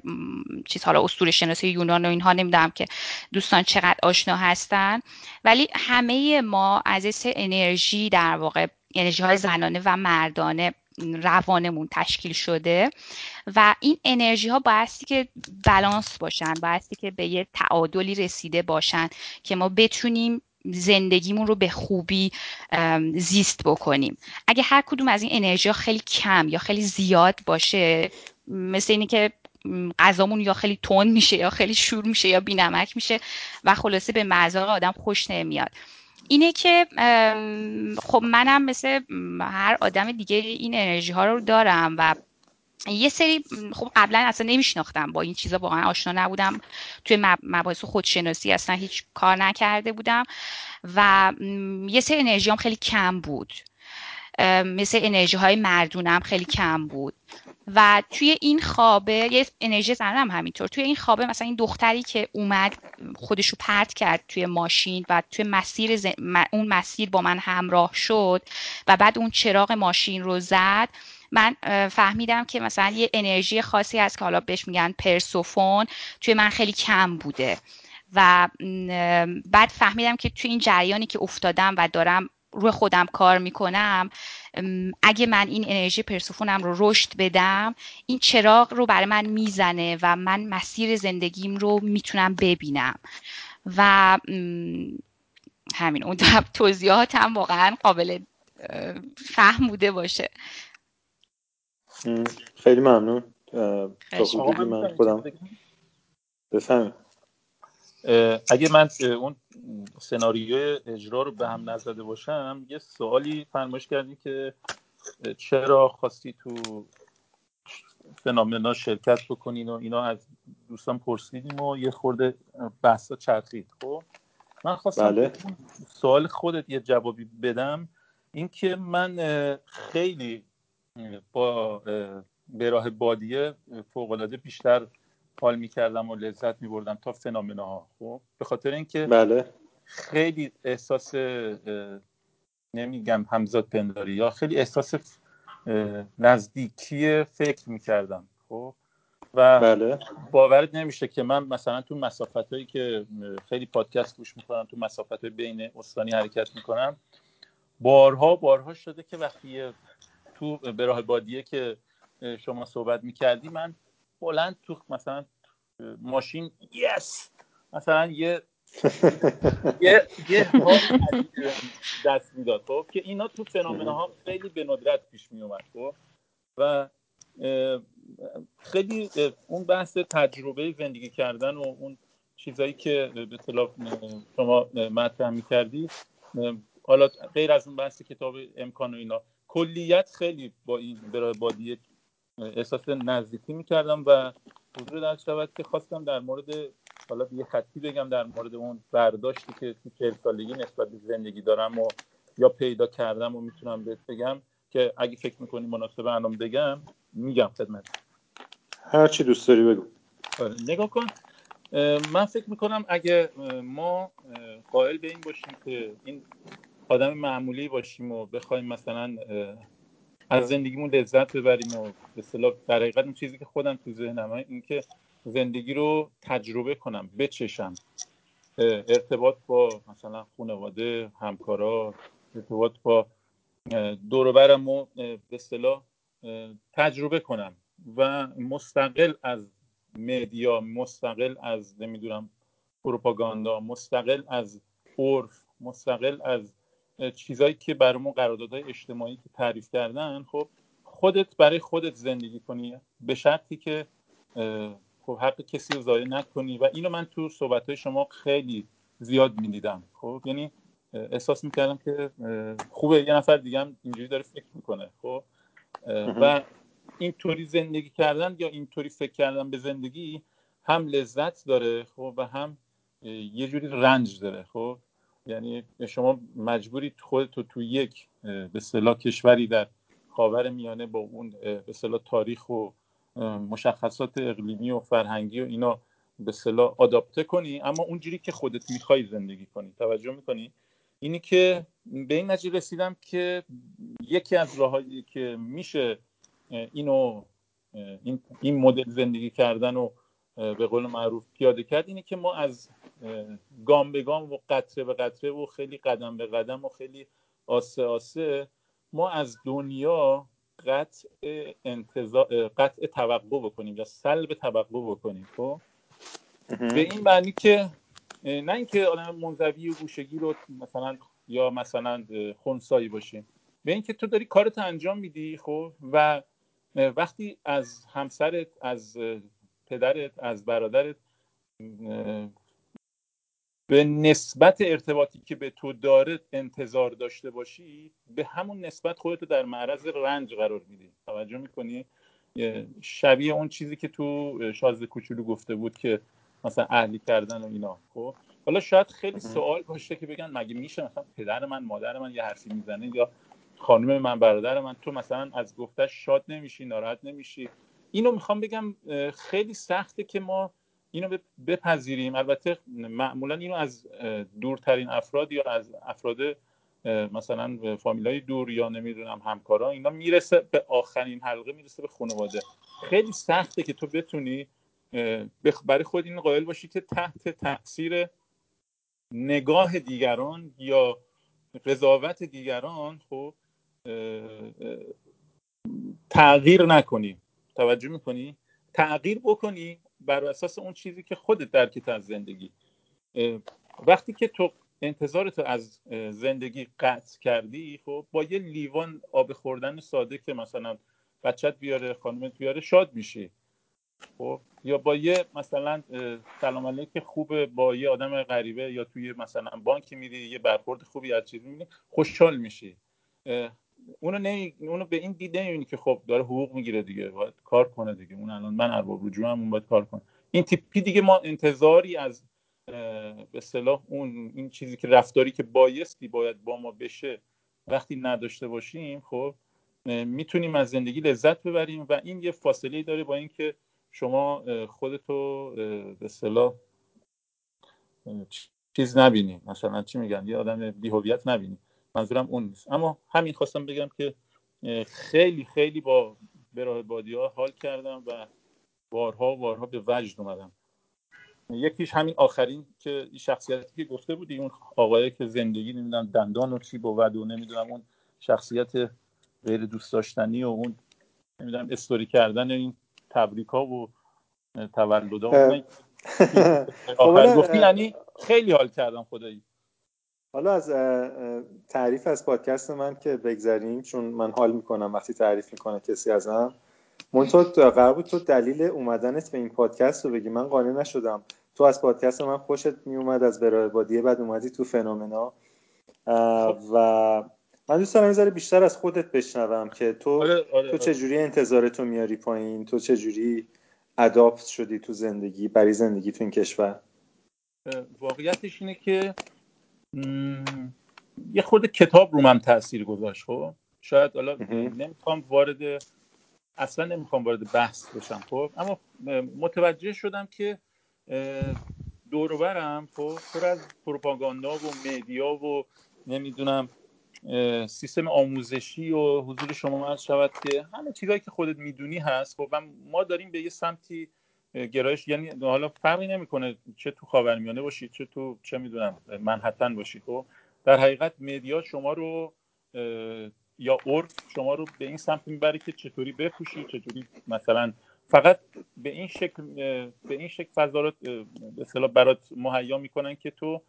چیز حالا اسطوره شناسی یونان و اینها نمی‌دونم که دوستان چقدر آشنا هستن. ولی همه ما از انرژی در واقع انرژی های زنانه و مردانه روانمون تشکیل شده. و این انرژی ها بایستی که بالانس باشن بایستی که به یه تعادلی رسیده باشن که ما بتونیم زندگیمون رو به خوبی زیست بکنیم. اگه هر کدوم از این انرژی ها خیلی کم یا خیلی زیاد باشه مثل اینی که غذامون یا خیلی تند میشه یا خیلی شور میشه یا بینمک میشه و خلاصه به مزاق آدم خوش نمیاد. اینه که خب منم مثل هر آدم دیگه این انرژی ها رو دارم و یه سری خب قبلا اصلا نمیشناختم با این چیزا واقعا آشنا نبودم. توی مباحث خودشناسی اصلا هیچ کار نکرده بودم و یه سری انرژی هم خیلی کم بود. مثل انرژی های مردونم خیلی کم بود. و توی این خوابه یه انرژی زنم همینطور توی این خوابه مثلا این دختری که اومد خودشو پرت کرد توی ماشین و توی مسیر اون مسیر با من همراه شد و بعد اون چراغ ماشین رو زد من فهمیدم که مثلا یه انرژی خاصی هست که حالا بهش میگن پرسوفون توی من خیلی کم بوده. و بعد فهمیدم که توی این جریانی که افتادم و دارم روی خودم کار می‌کنم اگه من این انرژی پرسوفونم رو رشد بدم این چراغ رو برای من می‌زنه و من مسیر زندگیم رو می‌تونم ببینم. و همین اون توضیحات هم واقعا قابل فهم بوده باشه. خیلی ممنون. تا من خودم بفهم اگه من اون سناریوی اجرا رو به هم نزده باشم یه سوالی فرمایش کردی که چرا خواستی تو فنامنا شرکت بکنین و اینا؟ از دوستان پرسیدیم و یه خورده بحثا چرخید. خب من خواستم بله. سوال خودت یه جوابی بدم. اینکه من خیلی با به راه بادیه فوقالعاده بیشتر حال می‌کردم و لذت میبردم تا ها خب به خاطر اینکه بله. خیلی احساس نمیگم همزاد پنداری یا خیلی احساس نزدیکی فکر می‌کردم. خب و بله. باورت نمیشه که من مثلا تو مسافت هایی که خیلی پادکست گوش می‌کنم تو مسافت های بین استانی حرکت می‌کنم بارها بارها شده که وقتی تو به راه بادیه که شما صحبت می‌کردی من بلند تو مثلا ماشین یس! مثلا یه یه یه دست می‌داد خب؟ که اینا تو ها خیلی به ندرت پیش می اومد خب؟ و خیلی اون بحث تجربه زندگی کردن و اون چیزایی که به اطلاع شما مطرح می‌کردی حالا غیر از اون بحث کتاب امکان و اینا کلیت خیلی با این برای بادی احساس نزدیکی می‌کردم و حضور در شود که خواستم در مورد حالا یه خطی بگم در مورد اون برداشتی که تو چهل سالگی نسبت به زندگی دارم و یا پیدا کردم و می‌تونم بهت بگم که اگه فکر می‌کنی مناسب الان بگم میگم خدمت. هر چی دوست داری بگو. آره، نگاه کن. من فکر می‌کنم اگه ما قائل به این باشیم که این آدم معمولی باشیم و بخوایم مثلا از زندگیمون لذت ببریم و به اصطلاح در حقیقت این چیزی که خودم تو ذهنمه این که زندگی رو تجربه کنم بچشم. ارتباط با مثلا خانواده همکارا ارتباط با دوروبرم رو به اصطلاح تجربه کنم و مستقل از مدیا مستقل از نمی‌دونم پروپاگاندا مستقل از عرف مستقل از چیزایی که برامون قراردادهای اجتماعی که تعریف کردن خب خودت برای خودت زندگی کنی به شرطی که خب حق کسی رو ضایع نکنی و اینو من تو صحبت های شما خیلی زیاد می‌دیدم. خب یعنی احساس می‌کردم که خوبه. یه نفر دیگه هم اینجوری داره فکر می‌کنه. خب و اینطوری زندگی کردن یا اینطوری فکر کردن به زندگی هم لذت داره خب و هم یه جوری رنج داره. خب یعنی شما مجبوری خودتو تو یک به اصطلاح کشوری در خاور میانه با اون به اصطلاح تاریخ و مشخصات اقلیمی و فرهنگی و اینا به اصطلاح آداپته کنی اما اونجوری که خودت می‌خوای زندگی کنی. توجه می‌کنی؟ اینی که به این نتیجه رسیدم که یکی از راههایی که میشه اینو این, این مدل زندگی کردن و به قول معروف پیاده کرد اینه که ما از گام به گام و قطره به قطره و خیلی قدم به قدم و خیلی آسه آسه. ما از دنیا قطع انتظار قطع توقع بکنیم یا سلب توقع بکنیم خب؟ به این معنی که نه اینکه آدم منزوی و گوشگی رو مثلا یا مثلا خونسایی باشیم به اینکه تو داری کارت انجام میدی خب؟ و وقتی از همسرت از پدرت از برادرت به نسبت ارتباطی که به تو داره انتظار داشته باشی به همون نسبت خودتو در معرض رنج قرار میدی. توجه می‌کنی؟ شبیه اون چیزی که تو شازده کوچولو گفته بود که مثلا اهلی کردن و اینا خب؟ حالا شاید خیلی سوال باشه که بگن مگه میشه مثلا پدر من مادر من یه حرفی می‌زنه یا خانم من برادر من؟ تو مثلا از گفتش شاد نمیشی ناراحت نمیشی. اینو می‌خوام بگم خیلی سخته که ما اینو بپذیریم. البته معمولا اینو از دورترین افراد یا از افراد مثلا فامیلای دور یا نمی‌دونم همکارا اینا می‌رسه به آخرین حلقه می‌رسه به خانواده. خیلی سخته که تو بتونی برای خود این قائل باشی که تحت تاثیر نگاه دیگران یا قضاوت دیگران خب تغییر نکنی. توجه می‌کنی؟ تغییر بکنی بر اساس اون چیزی که خودت درکت از زندگی. وقتی که تو انتظارتو از زندگی قطع کردی خب با یه لیوان آب خوردن ساده که مثلا بچت بیاره خانمت بیاره شاد میشی. خب یا با یه مثلا سلام علیک خوب با یه آدم غریبه یا توی مثلا بانکی میری یه برخورد خوبی از چیزی می‌بینی خوشحال میشی. اونو نمی... اونو به این دید نمی‌بینی که خب داره حقوق می‌گیره دیگه باید کار کنه دیگه. اون الان من ارباب رجوع هم اون باید کار کنه. این تیپی دیگه ما انتظاری از به صلاح اون این چیزی که رفتاری که بایستی باید با ما بشه وقتی نداشته باشیم خب می‌تونیم از زندگی لذت ببریم و این یه فاصله داره با اینکه شما خودتو به اصطلاح چیز نبینی. مثلا چی میگن؟ یه آدم بیهویت نبینی. منظورم اون نیست. اما همین خواستم بگم که خیلی خیلی با براه بادی ها حال کردم و بارها و بارها به وجد اومدم. یکیش همین آخرین که شخصیتی که گفته بودی اون آقایی که زندگی نمی‌دونم دندان و چی بود و نمی‌دونم اون شخصیت غیر دوست داشتنی و اون نمی‌دونم استوری کردن این تبریکا و تولدا و آخر گفتی یعنی خیلی حال کردم خدایی. حالا از تعریف از پادکست من که بگذریم چون من حال می‌کنم وقتی تعریف می‌کنه کسی ازم. منتها قرار بود تو دلیل اومدنت به این پادکست رو بگی. من قانع نشدم. تو از پادکست من خوشت میومد از برای بادیه بعد اومدی تو فنومنا. خب. و من دوست دارم ذره بیشتر از خودت بشنوم که تو آره، آره، تو چجوری آره. انتظارتو میاری پایین؟ تو چجوری اداپت شدی تو زندگی برای زندگی تو این کشور؟ واقعیتش اینه که یه خود کتاب رو من تاثیر گذاشت خب؟ شاید حالا نمی‌خوام وارد اصلا نمی‌خوام وارد بحث بشم خب؟ اما متوجه شدم که دوروبرم خب؟ پر از پروپاگاندا و مدیا و نمی‌دونم سیستم آموزشی و حضور شما از شود که همه چیزایی که خودت می‌دونی هست خب؟ و ما داریم به یه سمتی گرایش یعنی حالا فرقی نمی‌کنه چه تو خاورمیانه باشید چه تو چه می‌دونم منحتن باشید خب؟ در حقیقت مدیا شما رو یا عرف شما رو به این سمت می‌بره که چطوری بپوشی چطوری مثلا فقط به این شکل به این شکل فضا رو به برات مهیا می‌کنن که تو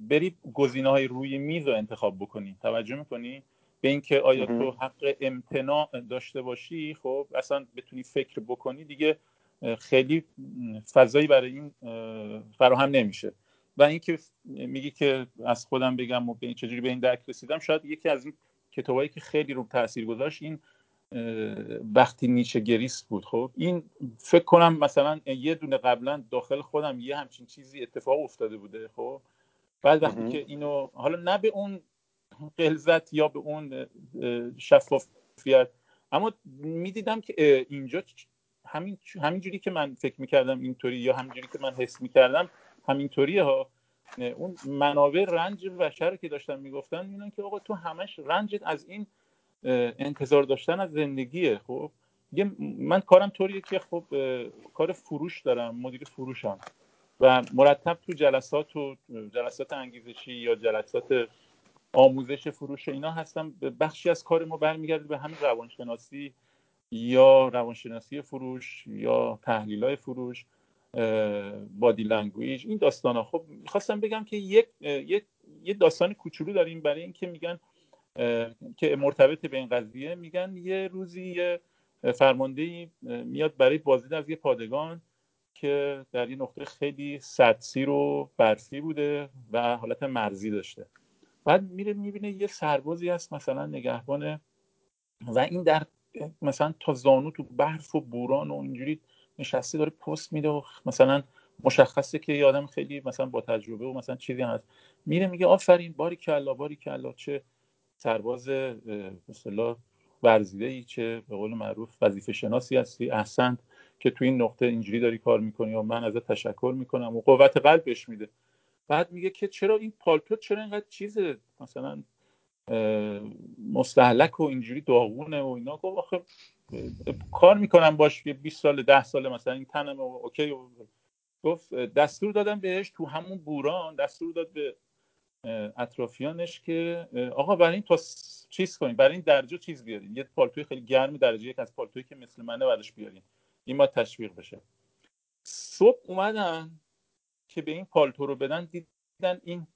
بری گزینه های روی میز رو انتخاب بکنی. توجه می‌کنی؟ به اینکه آیا تو حق امتناع داشته باشی خب؟ اصلا بتونی فکر بکنی دیگه خیلی فضایی برای این فراهم نمیشه. و اینکه میگی که از خودم بگم و به این چجوری به این درک رسیدم شاید یکی از این کتابایی که خیلی رو تاثیر گذاشت این وقتی نیچه گریست بود. خب این فکر کنم مثلا یه دونه قبلا داخل خودم یه همچین چیزی اتفاق افتاده بوده. خب بعد وقتی که اینو حالا نه به اون قلزت یا به اون شفافیت اما می‌دیدم که اینجا همین همینجوری که من فکر می‌کردم اینطوری یا همینجوری که من حس می‌کردم همینطوریه ها. اون منابع رنج بشر که داشتن می‌گفتن می‌دونن که آقا تو همش رنجت از این انتظار داشتن از زندگیه. خب؟ من کارم طوریه که خب کار فروش دارم مدیر فروشم. و مرتب تو جلسات و جلسات انگیزشی یا جلسات آموزش فروش اینا هستم. بخشی از کار ما برمیگرده به همین روانشناسی یا روانشناسی فروش یا تحلیل های فروش body language این داستان ها خب می‌خواستم بگم که یک یه داستان کوچولو داریم برای اینکه میگن که مرتبط به این قضیه میگن یه روزی یه فرمانده میاد برای بازدید از یه پادگان که در یه نقطه خیلی سردسیر و برفی بوده و حالت مرزی داشته. بعد میره می‌بینه یه سربازی هست مثلا نگهبان و این در مثلا تا زانو تو برف و بوران و اینجوری نشسته داره پست میده و مثلا مشخصه که یه آدم خیلی مثلا با تجربه و مثلا چیزی هست. میره میگه آفرین باری کلا باری کلا چه سرباز مثلا ورزیده ای چه به قول معروف وظیفه شناسی هستی. احسن که تو این نقطه اینجوری داری کار می‌کنی و من ازت تشکر می‌کنم و قوت قلبش میده. بعد میگه که چرا این پالتو چرا اینقدر چیزه؟ مثلا مستحلک و اینجوری داغونه و اینا. گفت آخه کار می‌کنم باش یه 20 سال 10 سال مثلا این تنم و اوکی. و گفت دستور دادم بهش تو همون بوران دستور داد به اطرافیانش که آقا برای این تا چیز کنیم برای این درجه چیز بیارین. یه پالتوی خیلی گرم درجه یک از پالتویی که مثل منه برش بیارین. این ما تشویق بشه. صبح اومدن که به این پالتو رو بدن دیدن این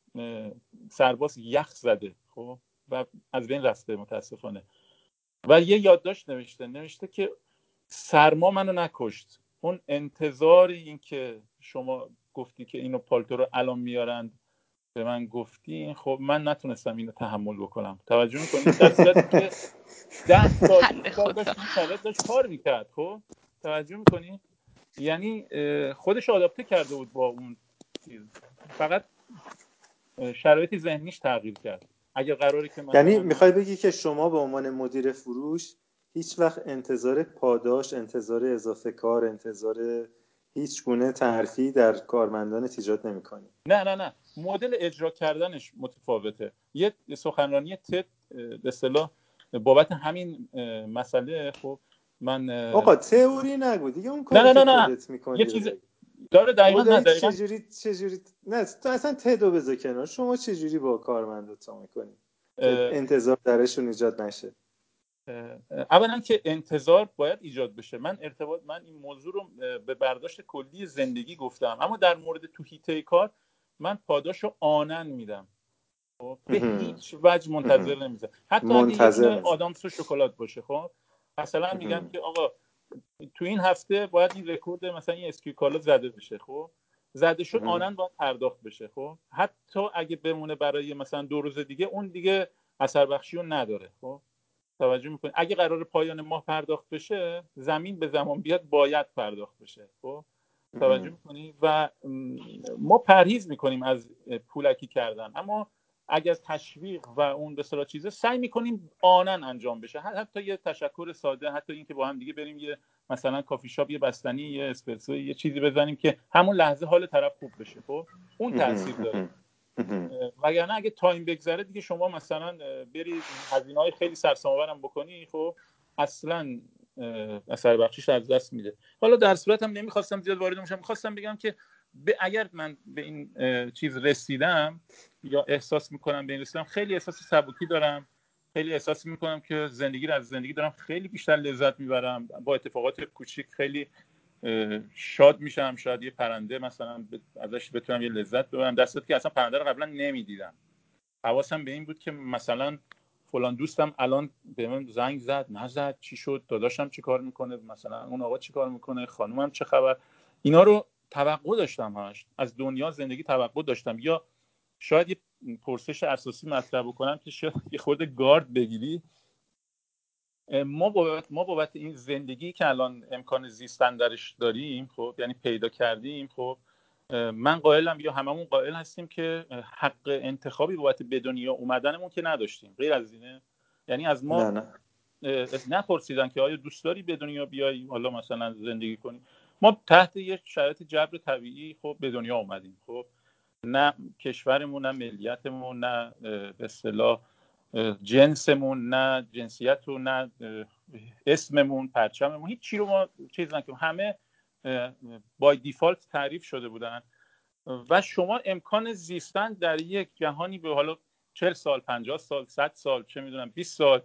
سرباز یخ زده. خب؟ و از بین رفته متاسفانه. و یه یادداشت نوشته نوشته که سرما منو نکشت. اون انتظار این که شما گفتی که اینو پالتو رو الان میارند به من گفتی خب من نتونستم اینو تحمل بکنم. توجه می‌کنی؟ در که ده سال داشت داشت کار می‌کرد خب؟ توجه می‌کنی؟ یعنی خودش آداپته کرده بود با اون چیز. فقط شرایط ذهنیش تغییر کرد. اگر قراره که یعنی می‌خوای بگی که شما به عنوان مدیر فروش هیچ وقت انتظار پاداش انتظار اضافه کار انتظار هیچ گونه ترفی در کارمندان ایجاد نمی‌کنی. نه نه نه. مدل اجرا کردنش متفاوته. یه سخنرانی تد به اصطلاح بابت همین مسئله خب من آقا تئوری نگو. دیگه اون کاری نه نه نه, نه. یه چیز داره دقیقا نه دقیقا. چجوری چجوری؟ نه تو اصلا تدو بذار کنار. شما چجوری با کارمندتا می‌کنی؟ انتظار درشون ایجاد نشه. اولا که انتظار باید ایجاد بشه. من ارتباط من این موضوع رو به برداشت کلی زندگی گفتم. اما در مورد تو هیته کار من پاداش رو آنن میدم. خب؟ به هیچ وجه منتظر نمیزه حتی منتظر اگه آدامس و شکلات باشه خب؟ مثلا میگم که آقا تو این هفته باید این رکورد مثلا این SKU کالا زده بشه خب؟ زده شد آناً باید پرداخت بشه خب؟ حتی اگه بمونه برای مثلا دو روز دیگه اون دیگه اثر بخشی رو نداره خب؟ توجه می‌کنید اگه قرار پایان ماه پرداخت بشه زمین به زمان بیاد باید پرداخت بشه خب؟ توجه می‌کنی؟ و ما پرهیز می‌کنیم از پولکی کردن اما اگر تشویق و اون به صلاح چیزه سعی می‌کنیم آناً انجام بشه. حتی یه تشکر ساده حتی اینکه با هم دیگه بریم یه مثلا کافی شاپ یه بستنی یه اسپرسو یه چیزی بزنیم که همون لحظه حال طرف خوب بشه خب؟ اون تاثیر داره. وگرنه اگه time بگذره دیگه شما مثلا برید هزینه های خیلی سرسام‌آورم بکنی خب؟ اصلا اثر بخشیش از دست میده. حالا در هر صورت هم نمی‌خواستم زیاد وارد بشم می‌خواستم بگم که اگر من به این چیز رسیدم یا احساس می‌کنم به این رسیدم. خیلی احساس سبکی دارم. خیلی احساس می‌کنم که زندگی رو از زندگی دارم خیلی بیشتر لذت می‌برم. با اتفاقات کوچیک خیلی شاد میشم. شاید یه پرنده مثلا ازش بتونم یه لذت ببرم. دستت که اصلا پرنده رو قبلا نمی‌دیدم. حواسم به این بود که مثلا فلان دوستم الان به من زنگ زد. نزد. چی شد؟ داداشم چی کار می‌کنه؟ مثلا اون آقا چی کار می‌کنه؟ خانومم چه خبر؟ اینا رو توقع داشتم همش. از دنیا زندگی توقع داشتم. یا شاید یه پرسش اساسی مطرح بکنم که شاید یه خورده گارد بگیری. ما بابت ما بابت این زندگی که الان امکان زیستن درش داریم خب یعنی پیدا کردیم خب من قائلم یا هممون قائل هستیم که حق انتخابی بابت به دنیا اومدنمون که نداشتیم. غیر از اینه یعنی از ما نه نه. نپرسیدن که آیا دوست داری به دنیا بیای؟ حالا مثلا زندگی کنی. ما تحت یک شرایط جبر طبیعی خب به دنیا اومدیم خب. نه کشورمون نه ملیتمون نه به اصطلاح جنسمون نه جنسیت و نه اسممون پرچممون. هیچ چی رو ما چیز نکنیم. همه بای دیفالت تعریف شده بودن. و شما امکان زیستن در یک جهانی به حالا 40 سال 50 سال 100 سال چه می‌دونم 20 سال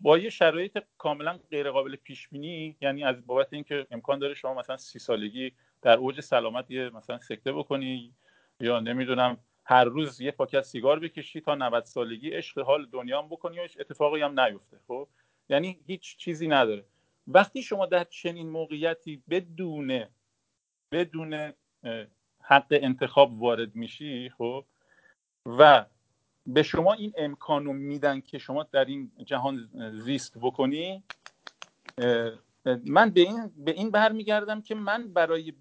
با یه شرایط کاملا غیر قابل پیش بینی یعنی از بابت اینکه امکان داره شما مثلا سی سالگی در اوج سلامت یه مثلا سکته بکنی یا نمی‌دونم هر روز یه پاکت سیگار بکشی تا 90 سالگی عشق حال دنیا بکنی و اتفاقی هم نیفته خب؟ یعنی هیچ چیزی نداره. وقتی شما در چنین موقعیتی بدون بدون حق انتخاب وارد میشی خب؟ و به شما این امکان رو میدن که شما در این جهان زیست بکنی من به این به این برمیگردم که من برای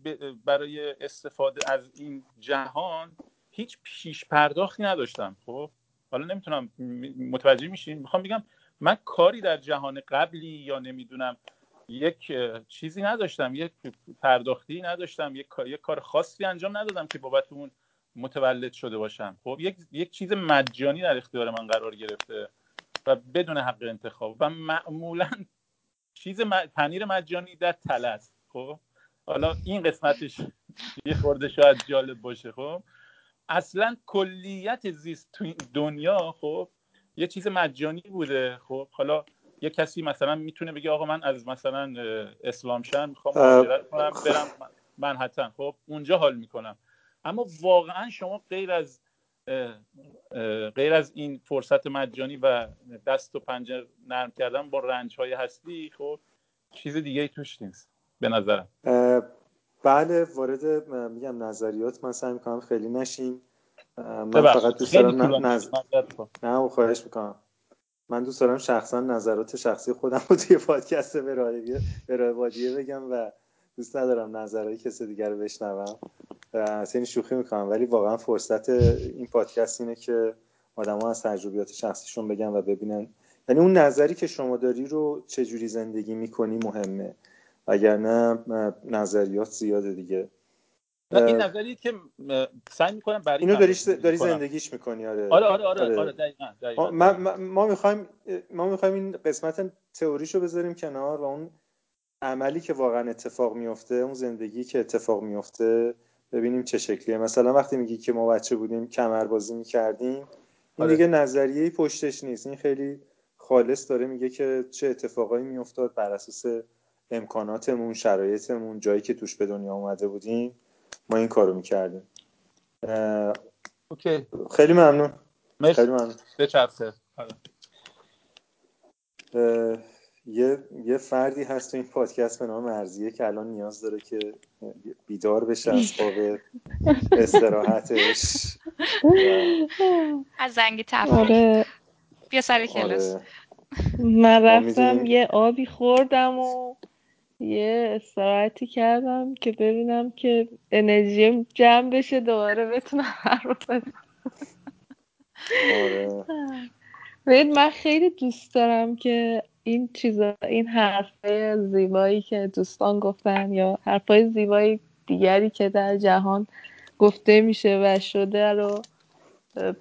برای استفاده از این جهان هیچ پیش پرداختی نداشتم خب؟ حالا نمی‌تونم متوجه میشین می‌خوام بگم من کاری در جهان قبلی یا نمی‌دونم یک چیزی نداشتم یک پرداختی نداشتم یک کار خاصی انجام ندادم که بابت اون متولد شده باشم. خب یک یک چیز مجانی در اختیار من قرار گرفته و بدون حق انتخاب و معمولا چیز پنیر مجانی در تله است خب؟ حالا این قسمتش یه خورده شاید جالب باشه خب؟ اصلا کلیت زیست تو این دنیا خب یه چیز مجانی بوده خب؟ حالا یه کسی مثلا می‌تونه بگه آقا من از مثلا اسلام شهر می‌خوام مهاجرت کنم برم منحتن خب؟ اونجا حال می‌کنم. اما واقعا شما غیر از غیر از این فرصت مجانی و دست و پنجه نرم کردن با رنج های هستی خب چیز دیگه ای توش نیست به نظرم. بله وارد میگم نظریات من سعی می‌کنم خیلی نشیم. من فقط دوست دارم نز... نه خواهش می‌کنم. من دوست دارم شخصا نظرات شخصی خودم رو توی پادکست به وادیه بگم و دوست ندارم نظرهای کسی دیگر رو بشنوم. این شوخی می‌کنم ولی واقعا فرصت این پادکست اینه که آدما از تجربیات شخصیشون بگن و ببینن. یعنی اون نظری که شما داری رو چجوری زندگی می‌کنی مهمه. اگر نه نظریات زیاده دیگه. این نظری که سعی می‌کنم برای اینو داری, داری زندگیش می‌کنی آره. آره آره آره, آره. آره دقیقاً, دقیقاً. ما, ما می‌خوایم ما می‌خوایم این قسمت تئوریشو بذاریم کنار و اون عملی که واقعا اتفاق میفته اون زندگی که اتفاق میفته ببینیم چه شکلیه. مثلا وقتی میگی که ما بچه بودیم کمربازی می‌کردیم این آره. دیگه نظریه پشتش نیست. این خیلی خالص داره میگه که چه اتفاقایی میافتاد بر اساس امکاناتمون شرایطمون جایی که توش به دنیا اومده بودیم. ما این کارو می‌کردیم. اوکی. خیلی ممنون. مرسی. خیلی ممنون. بچرخه. یه یه فردی هست تو این پادکست به نام مرزیه که الان نیاز داره که بیدار بشه از خواب استراحتش. از زنگ تفریح آره. بیا سر کلاس. آره. من رفتم یه آبی خوردم و یه استراحتی کردم که ببینم که انرژیم جمع بشه دوباره بتونم حرف بزنم آره. من خیلی دوست دارم که این چیزا این حرفای زیبایی که دوستان گفتن یا حرفای زیبایی دیگری که در جهان گفته میشه و شده رو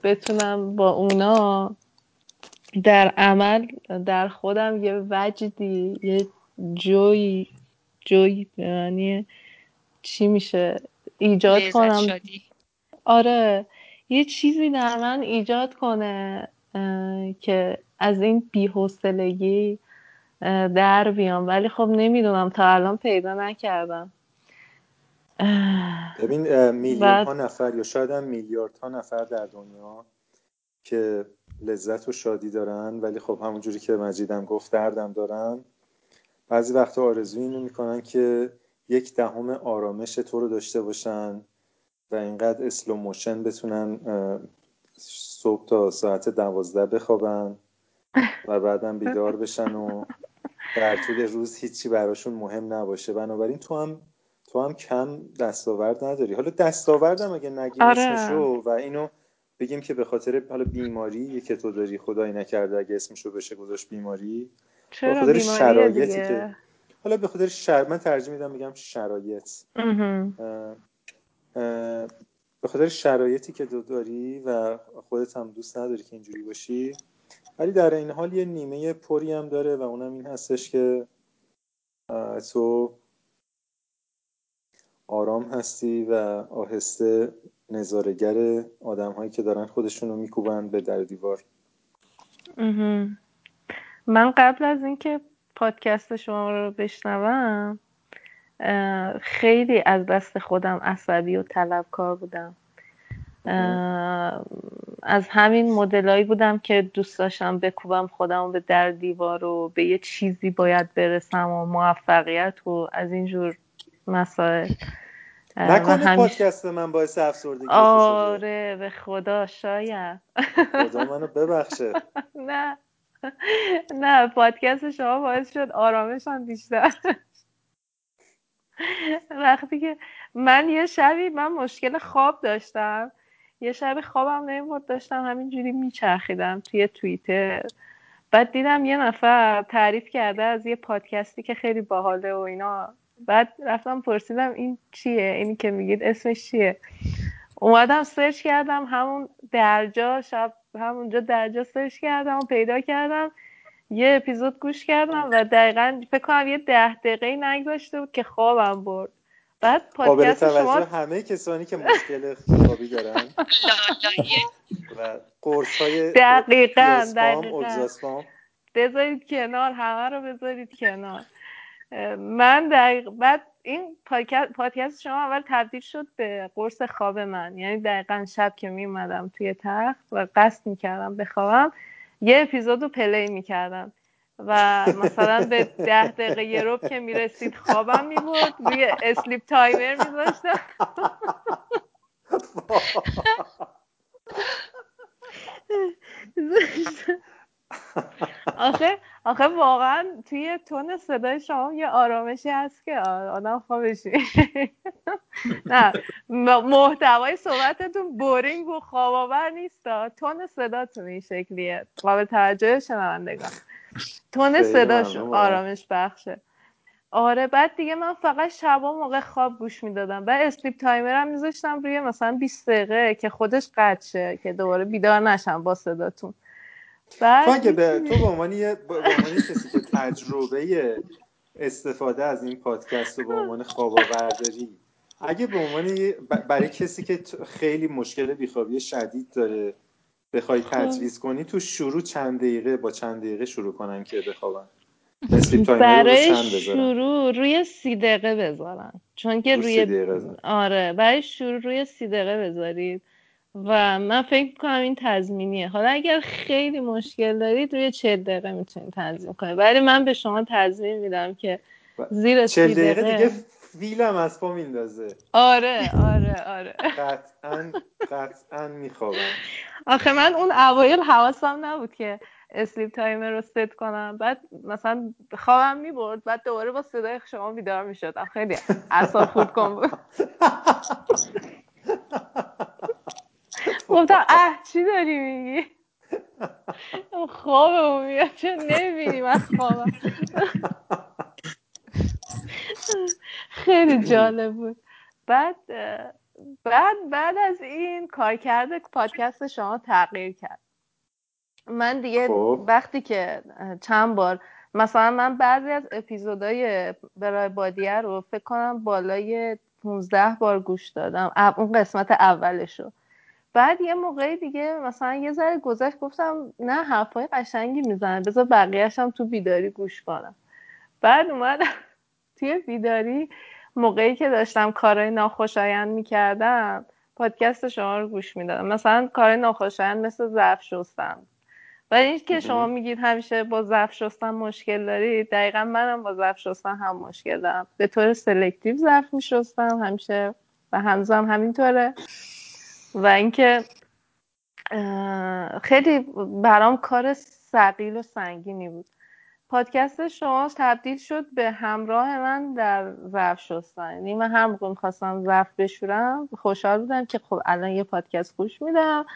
بتونم با اونا در عمل در خودم یه وجدی یه جوی جوی یعنی چی میشه ایجاد کنم شدی. آره یه چیزی در من ایجاد کنه که از این بیحسلگی در بیام. ولی خب نمی‌دونم تا الان پیدا نکردم. ببین میلیون ها نفر یا شاید هم میلیاردها نفر در دنیا که لذت و شادی دارن ولی خب همونجوری که مجیدم گفت دردم دارن. بعضی وقتا آرزو اینو می‌کنن که یک دهم آرامش تو رو داشته باشن و اینقدر slow motion بتونن صبح تا ساعت دوازده بخوابن و بعدم بیدار بشن و در طول روز هیچی براشون مهم نباشه. بنابراین تو هم تو هم کم دستاورد نداری. حالا دستاوردم اگه نگیم آره. اسمشو و اینو بگیم که به خاطر حالا بیماری که تو داری خدای نکرده اگه اسمشو بشه گذاشت بیماری. چرا به خاطر شرایطی دیگه؟ که حالا به خاطر شر... من ترجمه میدم بگم شرایط. به خاطر شرایطی که داری و خودت هم دوست نداری که اینجوری باشی ولی در این حال یه نیمه پری هم داره و اونم این هستش که تو آرام هستی و آهسته نظارگر آدم هایی که دارن خودشون رو میکوبن به در دیوار. من قبل از اینکه پادکست شما رو بشنوم خیلی از دست خودم عصبی و طلبکار بودم. از همین مدلایی بودم که دوست داشتم بکوبم خودم به در دیوار و به یه چیزی باید برسم و موفقیت و از اینجور مسائل. نکنه همیشه... پادکست من باعث افسردگی آره به خدا شاید. خدا منو ببخشه. نه. نه پادکست شما باعث شد آرامشم بیشتر. وقتی که من یه شبی من مشکل خواب داشتم. یه شب خوابم نمی‌برد داشتم همینجوری میچرخیدم توی توییتر. بعد دیدم یه نفر تعریف کرده از یه پادکستی که خیلی باحاله و اینا. بعد رفتم پرسیدم این چیه؟ اینی که میگید اسمش چیه؟ اومدم سرچ کردم همون درجا شب همونجا درجا سرچ کردم و پیدا کردم. یه اپیزود گوش کردم و دقیقا فکر کنم یه ده دقیقه نگذاشته بود که خوابم برد. بعد پادکست شما همه کسانی که مشکل خوابی دارن. و قرص های دقیقا. بذارید کنار همه رو بذارید کنار. من دقیق بعد این پادکست شما اول تبدیل شد به قرص خواب من. یعنی دقیقا شب که می اومدم توی تخت و قصد می‌کردم بخوابم. یه اپیزود رو play می‌کردم و مثلا به ده دقیقه یه ربع که می‌رسید خوابم می‌برد روی sleep timer میذاشتم. آخه آخه واقعا توی تون صدای شما یه آرامشی هست که آدم خوابش نه محتوای صحبتتون boring و خواباور نیست تون صداتون این شکلیه. قابل توجه شنوندگان. تون صداش آرامش بخشه. آره بعد دیگه من فقط شبا موقع خواب گوش می‌دادم. بعد sleep timer هم میذاشتم روی مثلا 20 دقیقه که خودش قطع شه که دوباره بیدار نشم با صداتون. بعد تو به تو به عنوان کسی که تجربه استفاده از این پادکست رو به عنوان خواب آورداری اگه به عنوان برای کسی که خیلی مشکل بیخوابی شدید داره بخوای خب. تجویز کنی تو شروع چند دقیقه با چند دقیقه شروع کنن که بخوابن. برای شروع روی سی دقیقه بذارن. چون که روی آره برای شروع روی سی دقیقه بذارید. و من فکر کنم این تضمینیه. حالا اگر خیلی مشکل دارید روی چل دقیقه می‌تونید تنظیم کنید. ولی من به شما تضمین میدم که زیر سی دقیقه, دقیقه. دیگه فیلم از پا میندازه. آره آره آره. قطعا قطعا میخوابم. آخه من اون اوایل حواسم نبود که sleep timer رو ست کنم. بعد مثلا خوابم می‌برد بعد دوباره با صدای شما بیدار می‌شدم. خیلی اصلا خورد کن بود. گفتم اه چی داری میگی؟ خوابمون میاد چون نمی‌بینی؟ من خوابم. خیلی جالب بود. بعد بعد بعد از این کارکرد پادکست شما تغییر کرد. من دیگه خب. وقتی که چند بار مثلا من بعضی از اپیزودهای برای بادیه رو فکر کنم بالای 15 بار گوش دادم. اون قسمت اولشو. بعد یه موقعی دیگه مثلا یه ذره گذشت گفتم نه حرفای قشنگی می‌زنه بذار بقیهش هم تو بیداری گوش کنم. بعد اومدم توی بیداری موقعی که داشتم کارهای ناخوشایند می‌کردم پادکست شما رو گوش می‌دادم. مثلا کار ناخوشایند مثل ظرف شستم و این که شما میگید همیشه با ظرف شستن مشکل دارید دقیقا منم با ظرف شستن هم مشکل دارم. به طور سلکتیو ظرف میشستم همیشه و هنوزم همینطوره. و اینکه خیلی برام کار سقیل و سنگینی بود. پادکست شما تبدیل شد به همراه من در ظرف شستن یعنی من هر موقع می‌خواستم ظرف بشورم خوشحال بودم که خب الان یه پادکست گوش میدم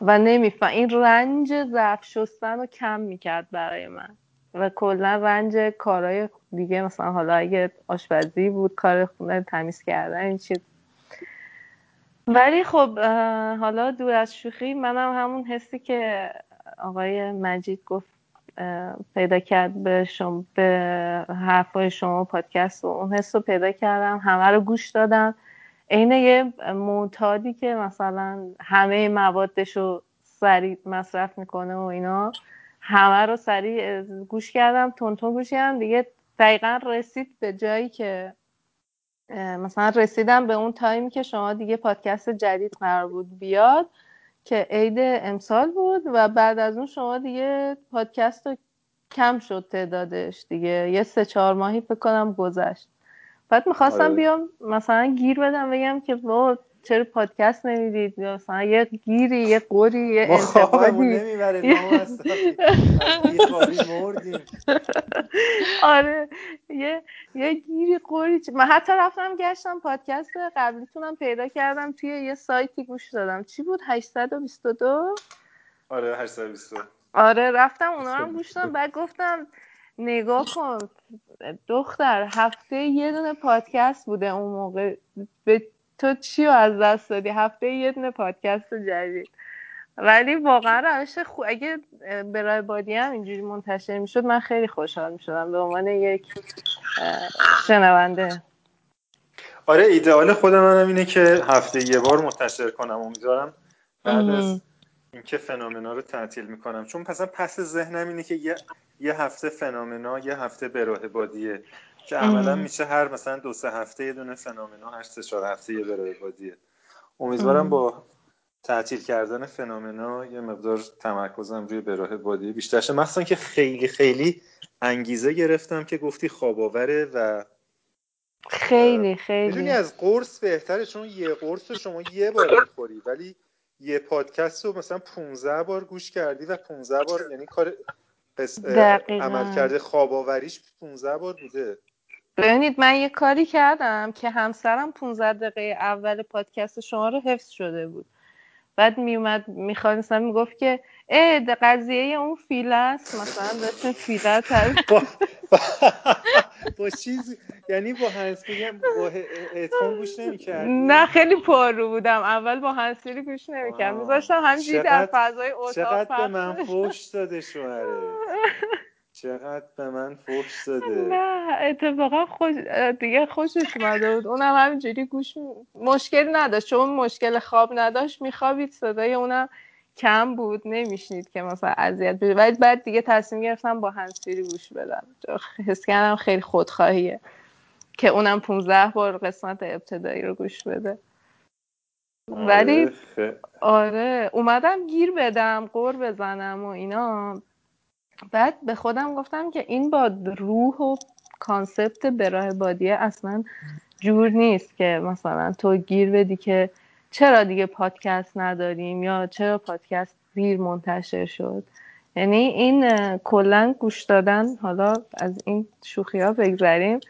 و نمیفهم. این رنج ظرف شستن رو کم می‌کرد برای من. و کلا رنج کارهای دیگه مثلا حالا اگه آشپزی بود کار خونه تمیز کردن این چیز ولی خب حالا دور از شوخی منم همون حسی که آقای مجید گفت پیدا کرد به شما به حرفای شما پادکست و اون حس رو پیدا کردم همه رو گوش دادم. عین یه معتادی که مثلا همه موادش رو سریع مصرف می‌کنه و اینا همه رو سریع گوش کردم تونتون گوش کردم دیگه دقیقا رسید به جایی که مثلا رسیدم به اون تایمی که شما دیگه پادکست جدید قرار بود بیاد که عید امسال بود و بعد از اون شما دیگه پادکست رو کم شد تعدادش دیگه یه سه چهار ماهی فکر کنم گذشت بعد می‌خواستم آره. بیام مثلا گیر بدم بگم که با چرا پادکست نمی‌دید؟ مثلا یه گیری یه قوری یه انتقادی. آره یه یه گیری قوری. من حتی رفتم گشتم پادکست قبلیتونم پیدا کردم توی یه سایتی گوش دادم. چی بود؟ 822 آره 822 آره رفتم اونا هم گوش دادم. بعد گفتم نگاه کن دختر هفته یه دونه پادکست بوده اون موقع. به تو چی رو از دست دادی؟ هفته یه دونه پادکست جدید. ولی واقعا روش خوب اگه برای بادی هم اینجوری منتشر می‌شد من خیلی خوشحال می‌شدم. به عنوان یک شنونده. آره ایدئال خود منم اینه که هفته یه بار منتشر کنم. امیدوارم بعد از اینکه فنومنا رو تعطیل می‌کنم. چون پس پس ذهنم اینه که یه, یه هفته فنومنا یه هفته براه بادیه. که عملا میشه هر مثلا دو سه هفته یه دونه فنومنا هر سه چهار هفته یه براه بادیه امیدوارم با تعطیل کردن فنومنا یه مقدار تمرکزم روی براه بادیه بیشتر شه. مخصوصا که خیلی خیلی انگیزه گرفتم که گفتی خواب و خیلی خیلی. می‌دونی از قرص بهتره؟ چون یه قرص رو شما یه بار می‌خوری ولی یه پادکست رو مثلا 15 بار گوش کردی و 15 بار یعنی کار عمل کرده خواب آوریش 15 بار بوده. ببینید من یه کاری کردم که همسرم 15 دقیقه اول پادکست شما رو حفظ شده بود. بعد میومد می‌خواد مثلا می‌گفت که اه قضیه اون فیله است. مثلا داشتیم فیله با, با چیز یعنی با هنسفری با هدفون گوش نمی‌کردی؟ نه خیلی پارو بودم. اول با هنسفری گوش نمی‌کردم. میذاشتم همینجوری در فضای اتاق چقدر به من فوش داده شوهره. چقدر به من فوش داده نه اتفاقا خوش دیگه خوشش اومده بود. اونم همینجوری گوش مشکل نداشت. چون مشکل خواب نداشت میخوابید صدای اونم کم بود. نمیشنید که مثلا اذیت بشه ولی بعد دیگه تصمیم گرفتم با هنسفری گوش بدم. حس کردم خیلی خودخواهیه که اونم 15 بار قسمت ابتدایی رو گوش بده. ولی آره اومدم گیر بدم قور بزنم و اینا. بعد به خودم گفتم که این با روح و concept به راه بادیه اصلا جور نیست که مثلا تو گیر بدی که چرا دیگه پادکست نداریم یا چرا پادکست دیر منتشر شد. یعنی این کلا گوش دادن حالا از این شوخی ها بگذریم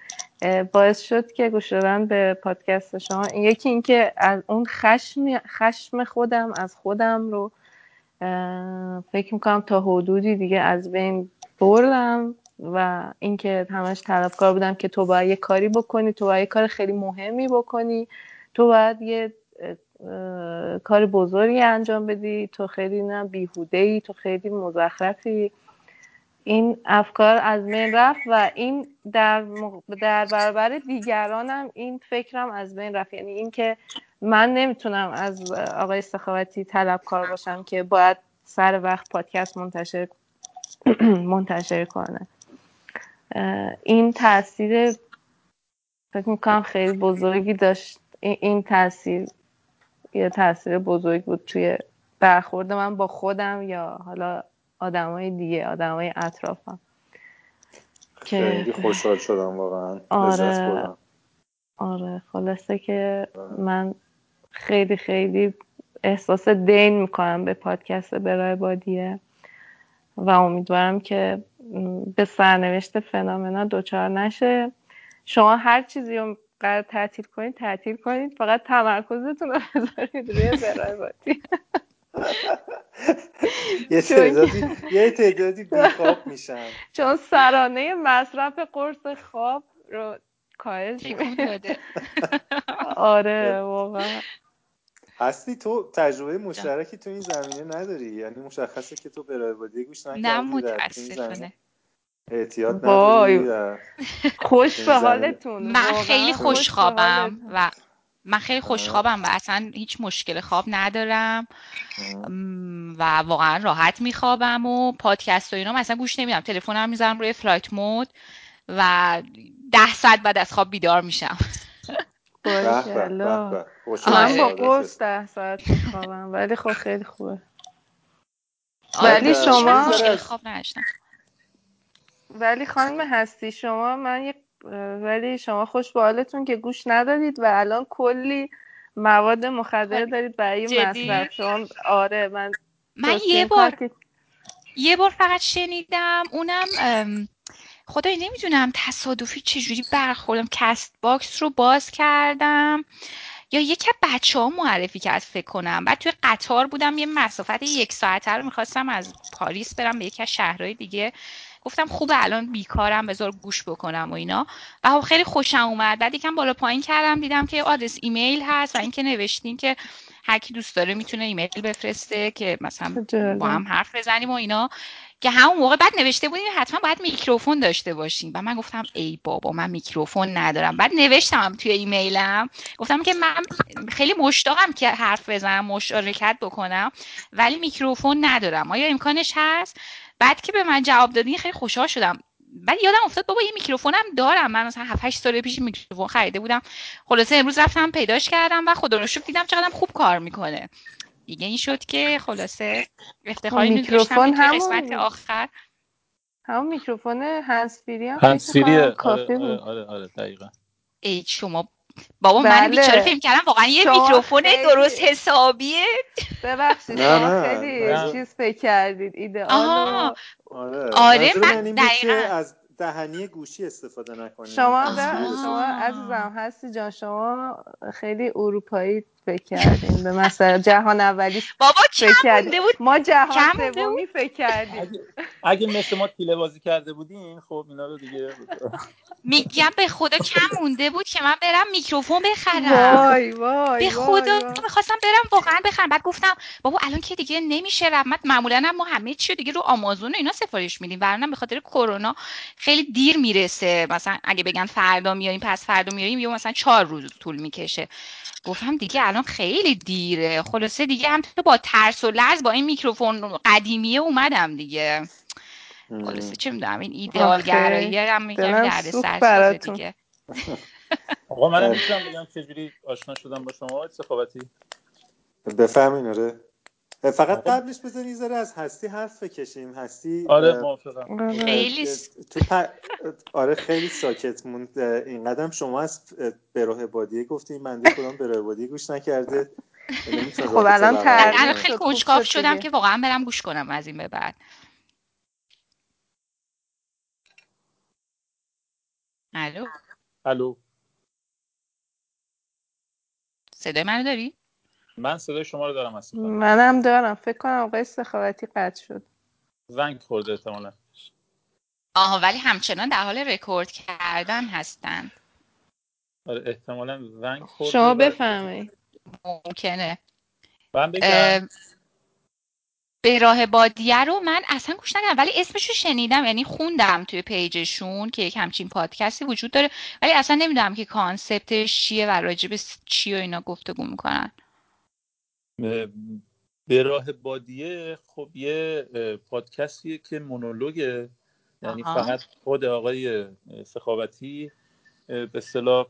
باعث شد که گوش دادن به پادکست شما. یکی اینکه از اون خشم خشم خودم از خودم رو فکر می‌کنم تا حدودی دیگه از بین بردم و اینکه همش طلبکار بودم که تو باید یه کاری بکنی تو باید یه کار خیلی مهمی بکنی تو باید یه کار بزرگی انجام بدی تو خیلی نه بیهوده تو خیلی مزخرفی. این افکار از بین رفت و این در, در برابر دیگرانم این فکرم از بین رفت. یعنی اینکه من نمی‌تونم از آقای سخاوتی طلبکار باشم که باید سر وقت پادکست منتشر منتشر کنه. این تاثیر فکر می‌کنم خیلی بزرگی داشت. این تاثیر یه تاثیر بزرگ بود توی برخورد من با خودم یا حالا آدمای دیگه آدمای اطرافم. خیلی خوشحال شدم واقعا آره. آره خلاصه که من خیلی خیلی احساس دین می‌کنم به پادکست برای بادیه و امیدوارم که به سرنوشت فنامنا دوچار نشه. شما هر چیزی رو قرار تعطیل کنید تعطیل کنید. فقط تمرکزتون رو بذارید روی برای بادیه. یه تعدادی یه تعدادی بیخواب میشم چون سرانه مصرف قرص خواب رو کاهش میده. آره واقعا. هستی تو تجربه مشترکی تو این زمینه نداری؟ یعنی مشخصه که تو برای گوش نکردی نه متاسفانه. احتیاط نداری؟ خوش به حالتون من خیلی خوشخوابم و من خیلی خوشخوابم و اصلا هیچ مشکل خواب ندارم. و واقعا راحت میخوابم و پادکست و اینا مثلا گوش نمیدم. تلفنم می‌ذارم روی فلایت مود و ده ساعت بعد از خواب بیدار میشم. من با قرص ده ساعت میخوابم ولی خب خیلی خوبه. ولی شما خواب ولی خانم هستی شما من یه ولی شما خوش به حالتون که گوش ندادید و الان کلی مواد مخدر دارید برای مصرف. شما آره من من یه بار یه بار فقط شنیدم اونم خدای نمی‌دونم تصادفی چجوری برخوردم. Castbox رو باز کردم. یا یکی از بچه ها معرفی کرد فکر کنم. بعد توی قطار بودم یه مسافت یک ساعته رو می‌خواستم از پاریس برم به یکی از شهرهای دیگه. گفتم خوبه الان بیکارم بذار گوش بکنم و اینا. و خب خیلی خوشم اومد. بعد یکم بالا پایین کردم دیدم که آدرس ایمیل هست و اینکه نوشتین که هر کی دوست داره می‌تونه ایمیل بفرسته که مثلا با هم حرف بزنیم و اینا. که همون موقع بعد نوشته بودیم حتما باید میکروفون داشته باشیم. و من گفتم ای بابا من میکروفون ندارم. بعد نوشتم توی ایمیلم. گفتم که من خیلی مشتاقم که حرف بزنم مشارکت بکنم ولی میکروفون ندارم. آیا امکانش هست؟ بعد که به من جواب دادین خیلی خوشحال شدم. بعد یادم افتاد بابا یه میکروفونم دارم. من مثلا 7 8 سال پیش میکروفون خریده بودم. خلاصه امروز رفتم پیداش کردم و خدا رو شکر دیدم چقدر خوب کار می‌کنه. دیگه این شد که خلاصه افتخاری میکروفون همون قسمت آخر. همون میکروفون هنسفیری هم هنسفیری آره آره, آره آره دقیقا. ای شما بابا بله. من بیچاره فکر کردم واقعا یه میکروفون خیلی... درست حسابیه ببخشید خیلی چیز فکر کردید ایدئال آره. آره من دقیقا. از دهنی گوشی استفاده نکنیم. شما شما عزیزم هستی جان شما خیلی اروپایی فکر کردیم به مثلا جهان اولی بابا فکر کردیم مونده بود؟ ما جهان سومی فکر کردیم. اگه, اگه مثل ما تیله بازی کرده بودین خب اینا رو دیگه میگم به خدا کم مونده بود که من برم میکروفون بخرم؟ وای وای به خدا می‌خواستم برم واقعا بخرم. بعد گفتم بابا الان که دیگه نمیشه من- معمولا هم ما همه چی رو دیگه رو آمازون و اینا سفارش میدیم. ورنه به خاطر کرونا خیلی دیر می‌رسه. مثلا اگه بگن فردا میاریم پس فردا میاریم یا مثلا چهار روز طول می‌کشه. گفتم دیگه الان خیلی دیره. خلاصه دیگه هم تو با ترس و لرز با این میکروفون قدیمیه اومدم دیگه. خلاصه چه می‌دونم این ایدئال گرایی هم درد سوخت سر دیگه. آقا منم اه، می‌تونم بگم چجوری آشنا شدم با شما. سخاوتی بفهمین آره. فقط آقا قبلش یه ذره از هستی حرف بکشیم. هستی آره موافقم. آره. خیلی تو. آره خیلی ساکت موند. این قدم شما از به راه بادیه گفتیم بنده کدام به راه بادیه گوش نکرده. نمی‌تونه خب الان الان خیلی کنجکاو شد شدم که واقعا برم گوش کنم از این به بعد. الو؟ الو. صدای منو داری؟ من صدای شما رو دارم خانم منم دارم. فکر کنم آقای سخاوتی قطع شد. زنگ خورده احتمالا. آها ولی همچنان در حال رکورد کردن هستند آره احتمالا زنگ خورده شما و بفرمایید. ممکنه. من بگم. اه، به راه بادیه رو من اصلا گوش نکردم ولی اسمش رو شنیدم یعنی خوندم توی پیجشون که یک همچین پادکستی وجود داره ولی اصلا نمی‌دونم که کانسپتش چیه و راجب چی و اینا گفتگو می‌کنن. به راه بادیه خب یه پادکستیه که مونولوگه. یعنی فقط خود آقای سخاوتی به اصطلاح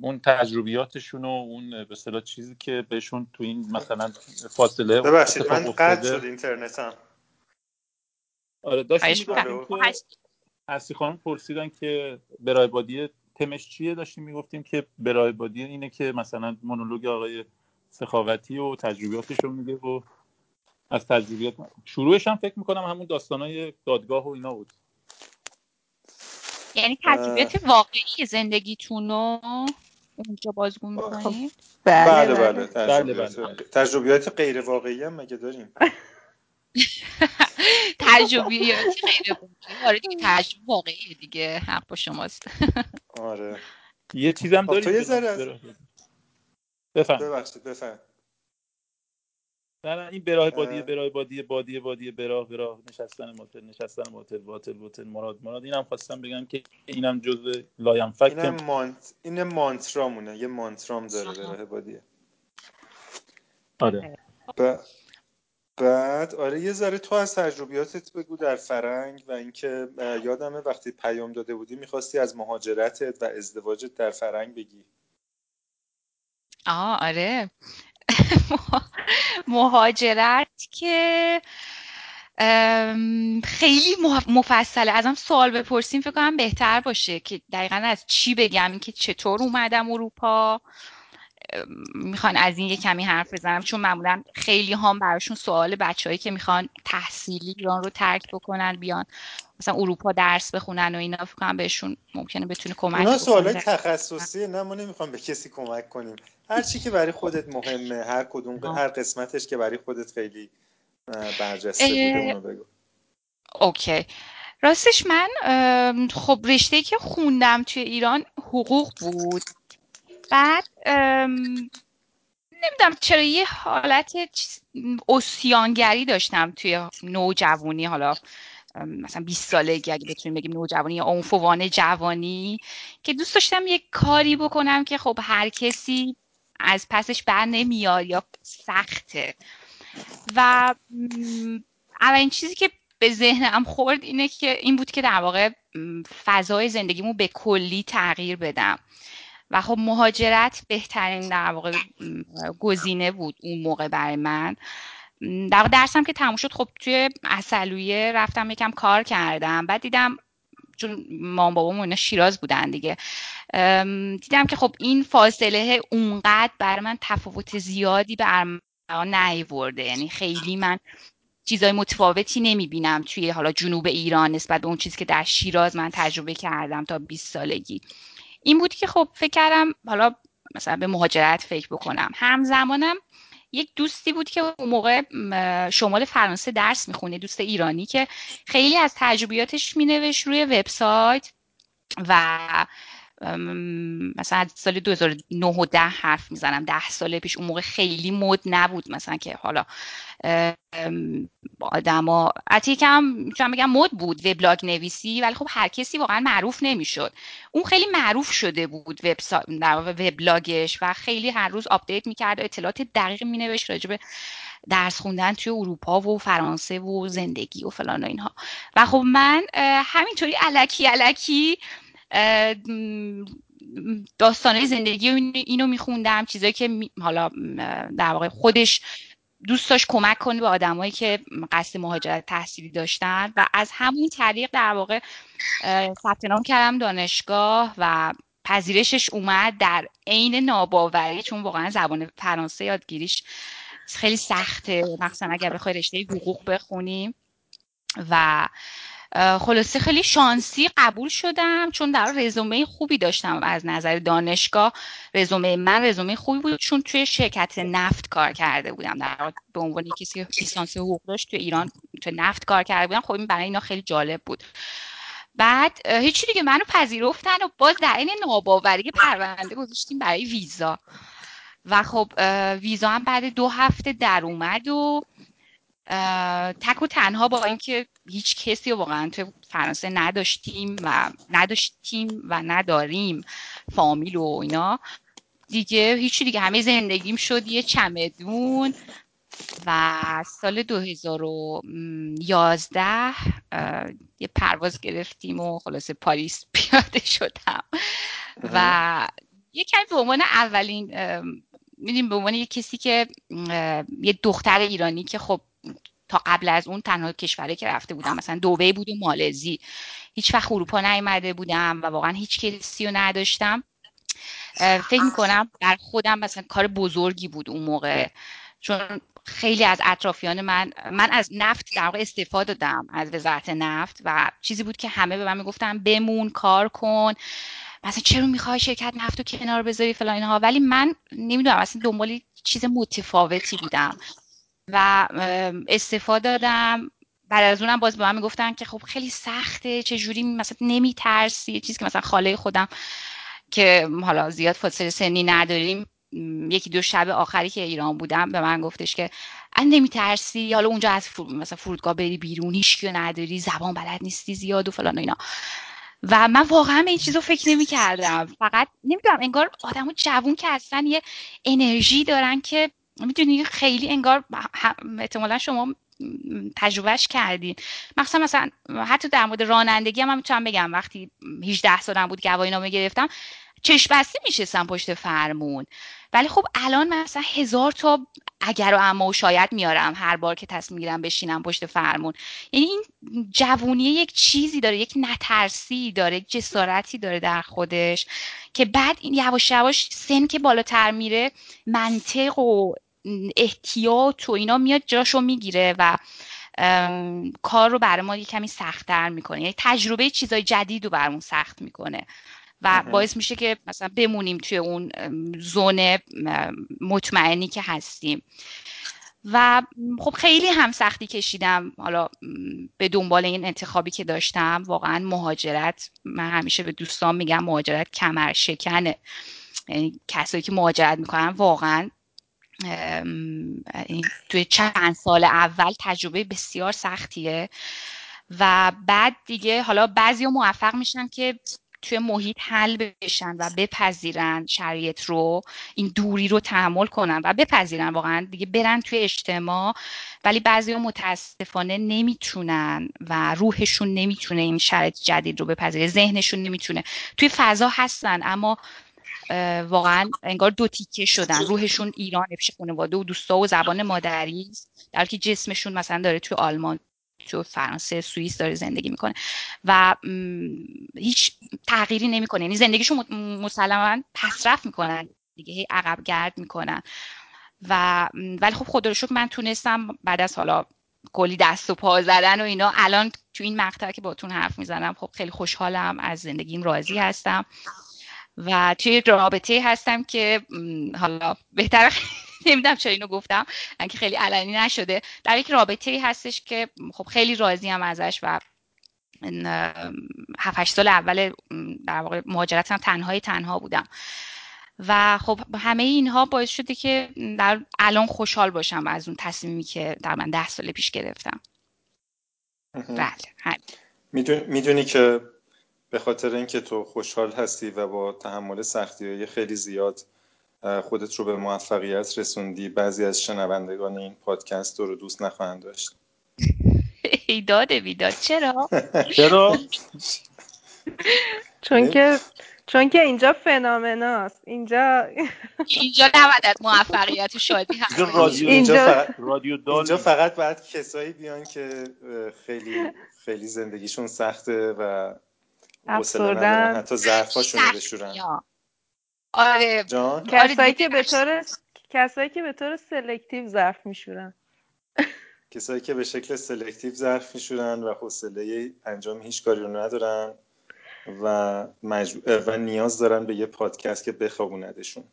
اون تجربیاتشون و اون به اصطلاح چیزی که بهشون تو این مثلا فاصله ببخشید من قطع شد اینترنتم. آره داشتیم هستی خانم پرسیدن که برای بادیه تمش چیه؟ داشتیم می‌گفتیم که برای بادیه اینه که مثلا مونولوگ آقای سخاوتی و تجربیاتش رو میگه و از تجربیات شروعش هم فکر می‌کنم همون داستانای دادگاه و اینا بود. یعنی اه، تجربیات واقعی زندگیتون رو اونجا بازگو خب می‌کنید؟ بله بله بله. بله بله تجربیات بله تجربیات غیر واقعی هم مگه داریم؟ تجربیات غیر واقعی. آره دیگه تجربه واقعیه دیگه حق با شماست. آره. یه چیزم خب تو یه ذره بادیه. بفهم. ببخشید بفهم. نه نه این براه بادیه براه بادیه بادیه بادیه براه براه. نشستن ماتل نشستن ماتل باطل باطل. مراد مراد. اینم خواستم بگم که اینم جزء لایم اینم فکت مانت این مانترامونه. یه مانترام داره به آها. راه بادیه. آره. ب... بعد آره یه ذره تو از تجربیاتت بگو در فرنگ و اینکه یادمه وقتی پیام داده بودی می‌خواستی از مهاجرتت و ازدواجت در فرنگ بگی. آه آره. مهاجرت که خیلی مفصله. ازم سوال بپرسیم فکر کنم بهتر باشه که دقیقا از چی بگم. که چطور اومدم اروپا. می‌خوان از این یه کمی حرف بزنم چون معمولا خیلی هم براشون سوال بچههایی که می‌خوان تحصیلی ایران رو ترک بکنن بیان. مثلا اروپا درس بخونن و اینا فکر کنم بهشون ممکنه بتونه کمک اونا سوالای در تخصصیه نه ما نمی‌خوام به کسی کمک کنیم. هر چی که برای خودت مهمه هر کدوم هر قسمتش که برای خودت خیلی برجسته بوده اونو بگو. اوکی. راستش من خب رشته که خوندم توی ایران حقوق بود. بعد نمی‌دونم چرا یه حالت اسیانگری داشتم توی نوجوانی حالا مثلا 20 سالگی اگه بتونیم بگیم نوجوانی یا عنفوان جوانی که دوست داشتم یه کاری بکنم که خب هر کسی از پسش بر نمیاد یا سخته. و اولین چیزی که به ذهنم خورد اینه که این بود که در واقع فضای زندگیمو به کلی تغییر بدم. و خب مهاجرت بهترین در واقع گزینه بود اون موقع برای من. در درسم که تموم شد خب توی اصلویه رفتم یکم کار کردم. بعد دیدم چون مام بابام اینا شیراز بودن دیگه. دیدم که خب این فاصله اونقدر برای من تفاوت زیادی به نیورده. یعنی خیلی من چیزای متفاوتی نمی‌بینم توی حالا جنوب ایران نسبت به اون چیزی که در شیراز من تجربه کردم تا 20 سالگی. این بود که خب فکر کردم حالا مثلا به مهاجرت فکر بکنم. همزمانم یک دوستی بود که اون موقع شمال فرانسه درس می‌خونه دوست ایرانی که خیلی از تجربیاتش مینوشت روی وبسایت و مثلا از سال 2009 و 10 حرف می‌زنم ده سال پیش اون موقع خیلی مد نبود مثلا که حالا آدما حتی کم می‌تونم بگم مد بود وبلاگ نویسی ولی خب هر کسی واقعا معروف نمی‌شد. اون خیلی معروف شده بود وب وبلاگش و خیلی هر روز update می‌کرد و اطلاعات دقیق مینوشت راجع به درس خوندن توی اروپا و فرانسه و زندگی و فلان و اینها. و خب من همینطوری الکی الکی داستان زندگی اینو میخوندم چیزایی که حالا در واقع خودش دوست داشت کمک کنه به آدمایی که قصد مهاجرت تحصیلی داشتن و از همون طریق در واقع ثبت نام کردم دانشگاه و پذیرشش اومد در عین ناباوری چون واقعا زبان فرانسه یادگیریش خیلی سخته. مخصوصا اگر بخوای رشته حقوق بخونیم و خلاصه خیلی شانسی قبول شدم چون در رزومه خوبی داشتم از نظر دانشگاه. رزومه من رزومه خوبی بود چون توی شرکت نفت کار کرده بودم. در به عنوان کسی که لیسانس حقوق داشت توی ایران توی نفت کار کرده بودم. خب این برای اینا خیلی جالب بود. بعد هیچی دیگه منو پذیرفتن و باز در این ناباوری پرونده گذاشتیم برای ویزا. و خب ویزا هم بعد دو هفته در اومد و تک و تنها با اینکه هیچ کسی واقعا تو فرانسه نداشتیم و نداشتیم و نداریم فامیل و اینا. دیگه هیچی دیگه. همه زندگیم شد یه چمدون. و سال 2011 یه پرواز گرفتیم و خلاصه پاریس پیاده شدم. و یه کمی به عنوان اولین میدیم به عنوان یه کسی که یه دختر ایرانی که خب تا قبل از اون تنها کشوری که رفته بودم مثلا دوبه بود و مالزی. هیچ وقت اروپا نیومده بودم و واقعا هیچ کسی رو نداشتم. فکر می‌کنم در خودم مثلا کار بزرگی بود اون موقع. چون خیلی از اطرافیان من من از نفت در واقع استفاده دادم از وزارت نفت و چیزی بود که همه به من می‌گفتن بمون کار کن. مثلا چرا می‌خوای شرکت نفت رو کنار بذاری فلان اینها؟ ولی من نمی‌دونم اصلا دنبال چیز متفاوتی بودم. و استفاده دادم. بعد از اونم باز به من می‌گفتن که خب خیلی سخته چه جوری مثلا نمیترسی؟ چیزی که مثلا خاله خودم که حالا زیاد فاصله سنی نداریم. یکی دو شب آخری که ایران بودم به من گفتش که ان نمیترسی؟ حالا اونجا از مثلا فرودگاه بری بیرون هیچ نداری زبان بلد نیستی زیاد و فلان و اینا. و من واقعا به این چیز فکر نمی کردم فقط نمی‌دونم انگار آدم جوون که اصلا یه انرژی دارن که می‌دونی خیلی انگار احتمالا شما تجربهش کردین. مخصوصا مثلا حتی در مورد رانندگی هم, هم می‌تونم بگم وقتی 18 سالم بود گواهی نامه گرفتم چشم بسته میشستم پشت فرمون. ولی خب الان مثلا هزار تا اگر و اما و شاید میارم هر بار که تصمیم می‌گیرم بشینم پشت فرمون. یعنی این جوونی یک چیزی داره یک نترسی داره یک جسارتی داره در خودش که بعد این یواش یواش سن که بالاتر میره منطق و احتیاط و اینا میاد جاشو می‌گیره و کار رو برای ما یه کمی سختتر می‌کنه. یعنی تجربه چیزای جدید رو برامون سخت می‌کنه. و باعث میشه که مثلا بمونیم توی اون زون مطمئنی که هستیم. و خب خیلی هم سختی کشیدم. حالا به دنبال این انتخابی که داشتم. واقعا مهاجرت من همیشه به دوستان میگم مهاجرت کمر شکنه یعنی کسایی که مهاجرت می‌کنن واقعا توی چند سال اول تجربه بسیار سختیه. و بعد دیگه حالا بعضی موفق میشن که توی محیط حل بشن و بپذیرن شرایط رو این دوری رو تحمل کنن و بپذیرن. واقعا دیگه برن توی اجتماع ولی بعضی متاسفانه نمی‌تونن و روحشون نمی‌تونه این شرایط جدید رو بپذیره ذهنشون نمی‌تونه. توی فضا هستن اما واقعا انگار دو تیکه شدن. روحشون ایران پیش خانواده و دوستا و زبان مادری در که جسمشون مثلا داره توی آلمان تو فرانسه سوئیس داره زندگی می‌کنه. و هیچ تغییری نمی‌کنه. یعنی زندگیشون مسلما پسرفت می‌کنن. دیگه هی عقب گرد می‌کنن. و ولی خب خدا رو من تونستم بعد از حالا کلی دست و پا زدن و اینا. الان تو این مقطع که باتون حرف می‌زنم خب خیلی خوشحالم از زندگیم راضی هستم. و توی رابطه هستم که حالا بهتر نمی‌دونم چرا اینو گفتم که خیلی علنی نشده. در یک رابطه هستش که خب خیلی راضی هم ازش و هفت سال اول در واقع مهاجرتم تنهای تنها بودم. و خب همه اینها باعث شده که در الان خوشحال باشم از اون تصمیمی که در من ده سال پیش گرفتم. بله می‌دونی که به خاطر اینکه تو خوشحال هستی و با تحمل سختی های خیلی زیاد خودت رو به موفقیت رسوندی بعضی از شنوندگان این پادکست رو دوست نخواهند داشت. ایداد بیداد. چرا؟ چرا؟ چون که چون که اینجا فنامناست. اینجا اینجا نباید موفقیت و شادی هست رادیو اینجا فقط رادیو اینجا فقط باید کسایی بیان که خیلی خیلی زندگیشون سخته و افسردن حتی ظرفاشون رو بشورن. آره. جان؟ کسایی که به طور کسایی که به طور سلکتیو ظرف میشورن. کسایی که به شکل selective ظرف میشورن و حوصله انجام هیچ کاری رو ندارن و, و نیاز دارن به یه پادکست که بخوابوندشون.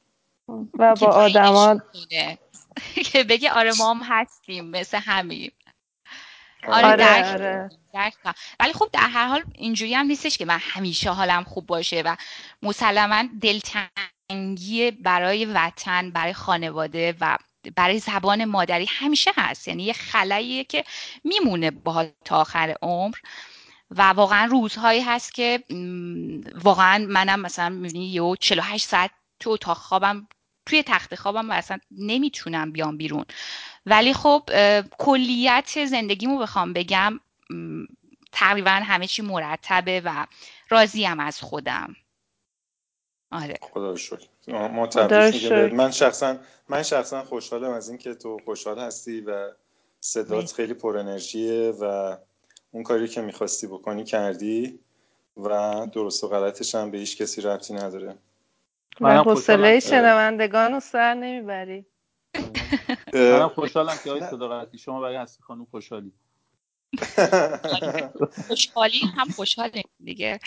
و با آدما که بگه آره ما هم هستیم مثل همین آره, آره, آره. ولی خب در هر حال اینجوری هم نیستش که من همیشه حالم خوب باشه و مسلما دلتنگی برای وطن برای خانواده و برای زبان مادری همیشه هست. یعنی یه خلاییه که میمونه با تا آخر عمر. و واقعا روزهایی هست که واقعا منم مثلا می‌بینی یه 48 ساعت تو اتاق خوابم توی تخت خوابم و اصلا نمی‌تونم بیام بیرون. ولی خب کلیت زندگیمو بخوام بگم تقریبا همه چی مرتبه و راضیم از خودم. آره. خدا شکر. ما من شخصا من شخصا خوشحالم از اینکه تو خوشحال هستی و صدات خیلی پر انرژیه و اون کاری که می‌خواستی بکنی کردی و درست و غلطش هم به هیچ کسی ربطی نداره. من حوصله شنوندگان رو سر نمی‌بری. منم خوشحالم که آقای صداقتی شما برای هستی خانم خوشحالی. خوشحالی هم خوشحالی دیگه.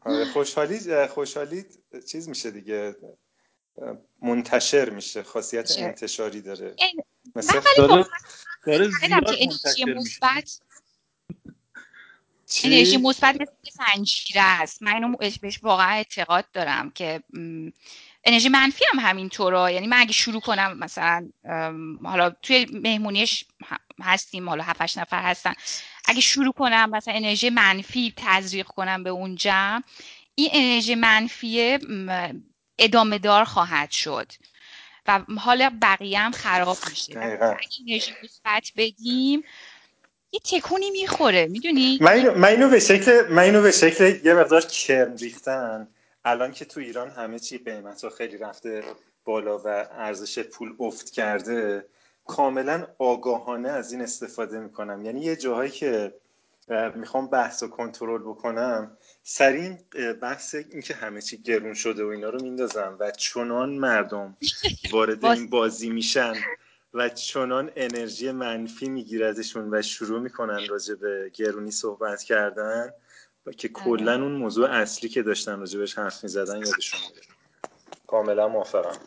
آره، خوشحالی خوشحالی چیز میشه دیگه منتشر میشه خاصیت انتشاری داره. مثلا داره داره زیاد منتشر میشه. انرژی مثبت مثل زنجیره است. من اینو بهش واقعا اعتقاد دارم که انرژی منفی هم همینطوره. یعنی من اگه شروع کنم مثلا حالا توی مهمونیش هستیم حالا هفتش نفر هستن. اگه شروع کنم مثلا انرژی منفی تزریق کنم به اون جمع این انرژی منفی ادامه دار خواهد شد. و حالا بقیه هم خراب میشه. اگه انرژی مثبت بدیم یه تکونی می‌خوره. می‌دونی؟ من اینو به شکل من اینو به شکل یه مقدار کرم ریختن. الان که تو ایران همه چی قیمت ها خیلی رفته بالا و ارزش پول افت کرده کاملا آگاهانه از این استفاده می‌کنم. یعنی یه جاهایی که می‌خوام بحث و کنترل بکنم سریع بحث اینکه همه چی گرون شده و اینا رو میندازم و چنان مردم وارد این بازی میشن و چنان انرژی منفی میگیردشون و شروع می‌کنن راجع به گرونی صحبت کردن که آره. کلا اون موضوع اصلی که داشتن راجبش حرف می‌زدن یادشون میره. کاملا موافقم.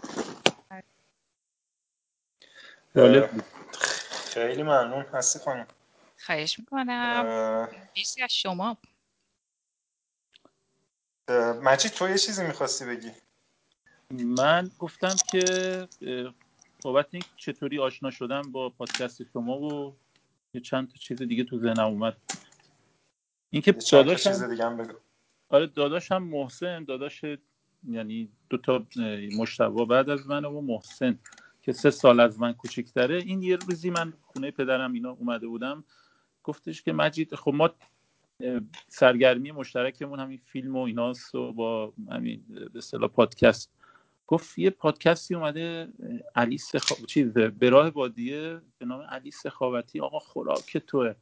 خیلی ممنون. هستی خانم؟ خواهش می‌کنم. مرسی از شما. مجید تو یه چیزی می‌خواستی بگی؟ من گفتم که بابت این چطوری آشنا شدم با پادکست شما و یه چند تا چیز دیگه تو ذهنم اومد. اینکه داداشم آره داداشم محسن داداش یعنی دو تا مشتبه بعد از من و محسن که سه سال از من کوچکتره. این یه روزی من خونه پدرم اینا اومده بودم. گفتش که مجید خب ما سرگرمی مشترکمون همین فیلم و ایناست و با همین به اصطلاح پادکست. گفت یه پادکستی اومده علی سخا... چیز به راه بادیه به نام علی سخاوتی آقا خوراک توه.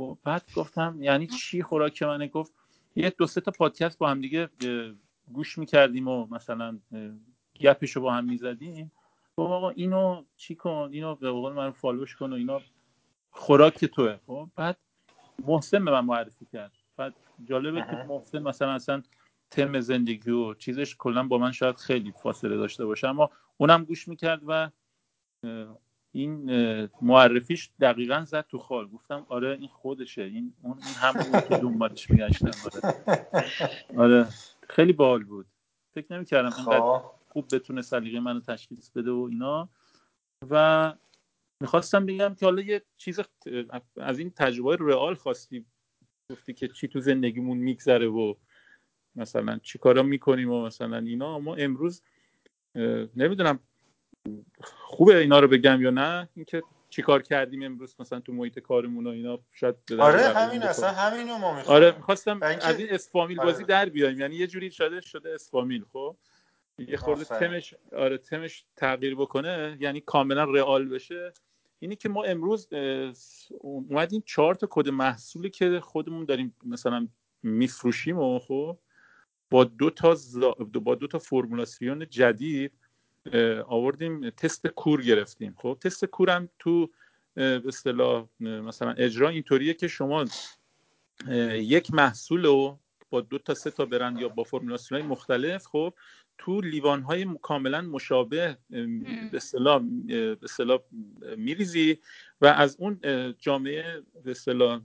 خب، بعد گفتم یعنی چی خوراک منه؟ گفت یه دو سه تا پادکست با هم دیگه گوش می‌کردیم و مثلا گپش رو با هم می‌زدیم. گفت آقا اینو چی کن؟ اینو به قول من فالوش کن و اینا. خوراک توه. خب بعد محسن به من معرفی کرد. بعد جالبه که محسن مثلا اصلا تم زندگی و چیزش کلا با من شاید خیلی فاصله داشته باشه اما اونم گوش می‌کرد و این معرفیش دقیقا زد تو خال. گفتم آره این خودشه. این اون این همون که دنبالش میگشتم آره. آره. خیلی بال بود. فکر نمی‌کردم اینقدر خب. خوب بتونه سلیقه منو تشخیص بده و اینا. و می‌خواستم بگم که حالا یه چیز از این تجربه رئال خواستی گفتی که چی تو زندگیمون میگذره و مثلا چی کارا می‌کنیم و مثلا اینا. ما امروز نمی‌دونم خوبه اینا رو بگم یا نه؟ اینکه چی کار کردیم امروز مثلا تو محیط کارمون و اینا شاید آره همین اصلا همینو ما می‌خوام. آره می‌خواستم از این اسفامیل بازی آره. در بیایم. یعنی یه جوری شده شده اسفامیل خب؟ یه خورده تمش آره تمش تغییر بکنه یعنی کاملا رئال بشه. اینی که ما امروز اومدیم چهار تا کد محصولی که خودمون داریم مثلا میفروشیم و خب با دو تا با دو تا فرمولاسیون جدید آوردیم تست کور گرفتیم. خب تست کورم تو به اصطلاح مثلا اجرا اینطوریه که شما یک محصول رو با دو تا سه تا برند یا با فرمولاسیون های مختلف خب تو لیوان های کاملا مشابه به اصطلاح به اصطلاح میریزی و از اون جامعه به اصطلاح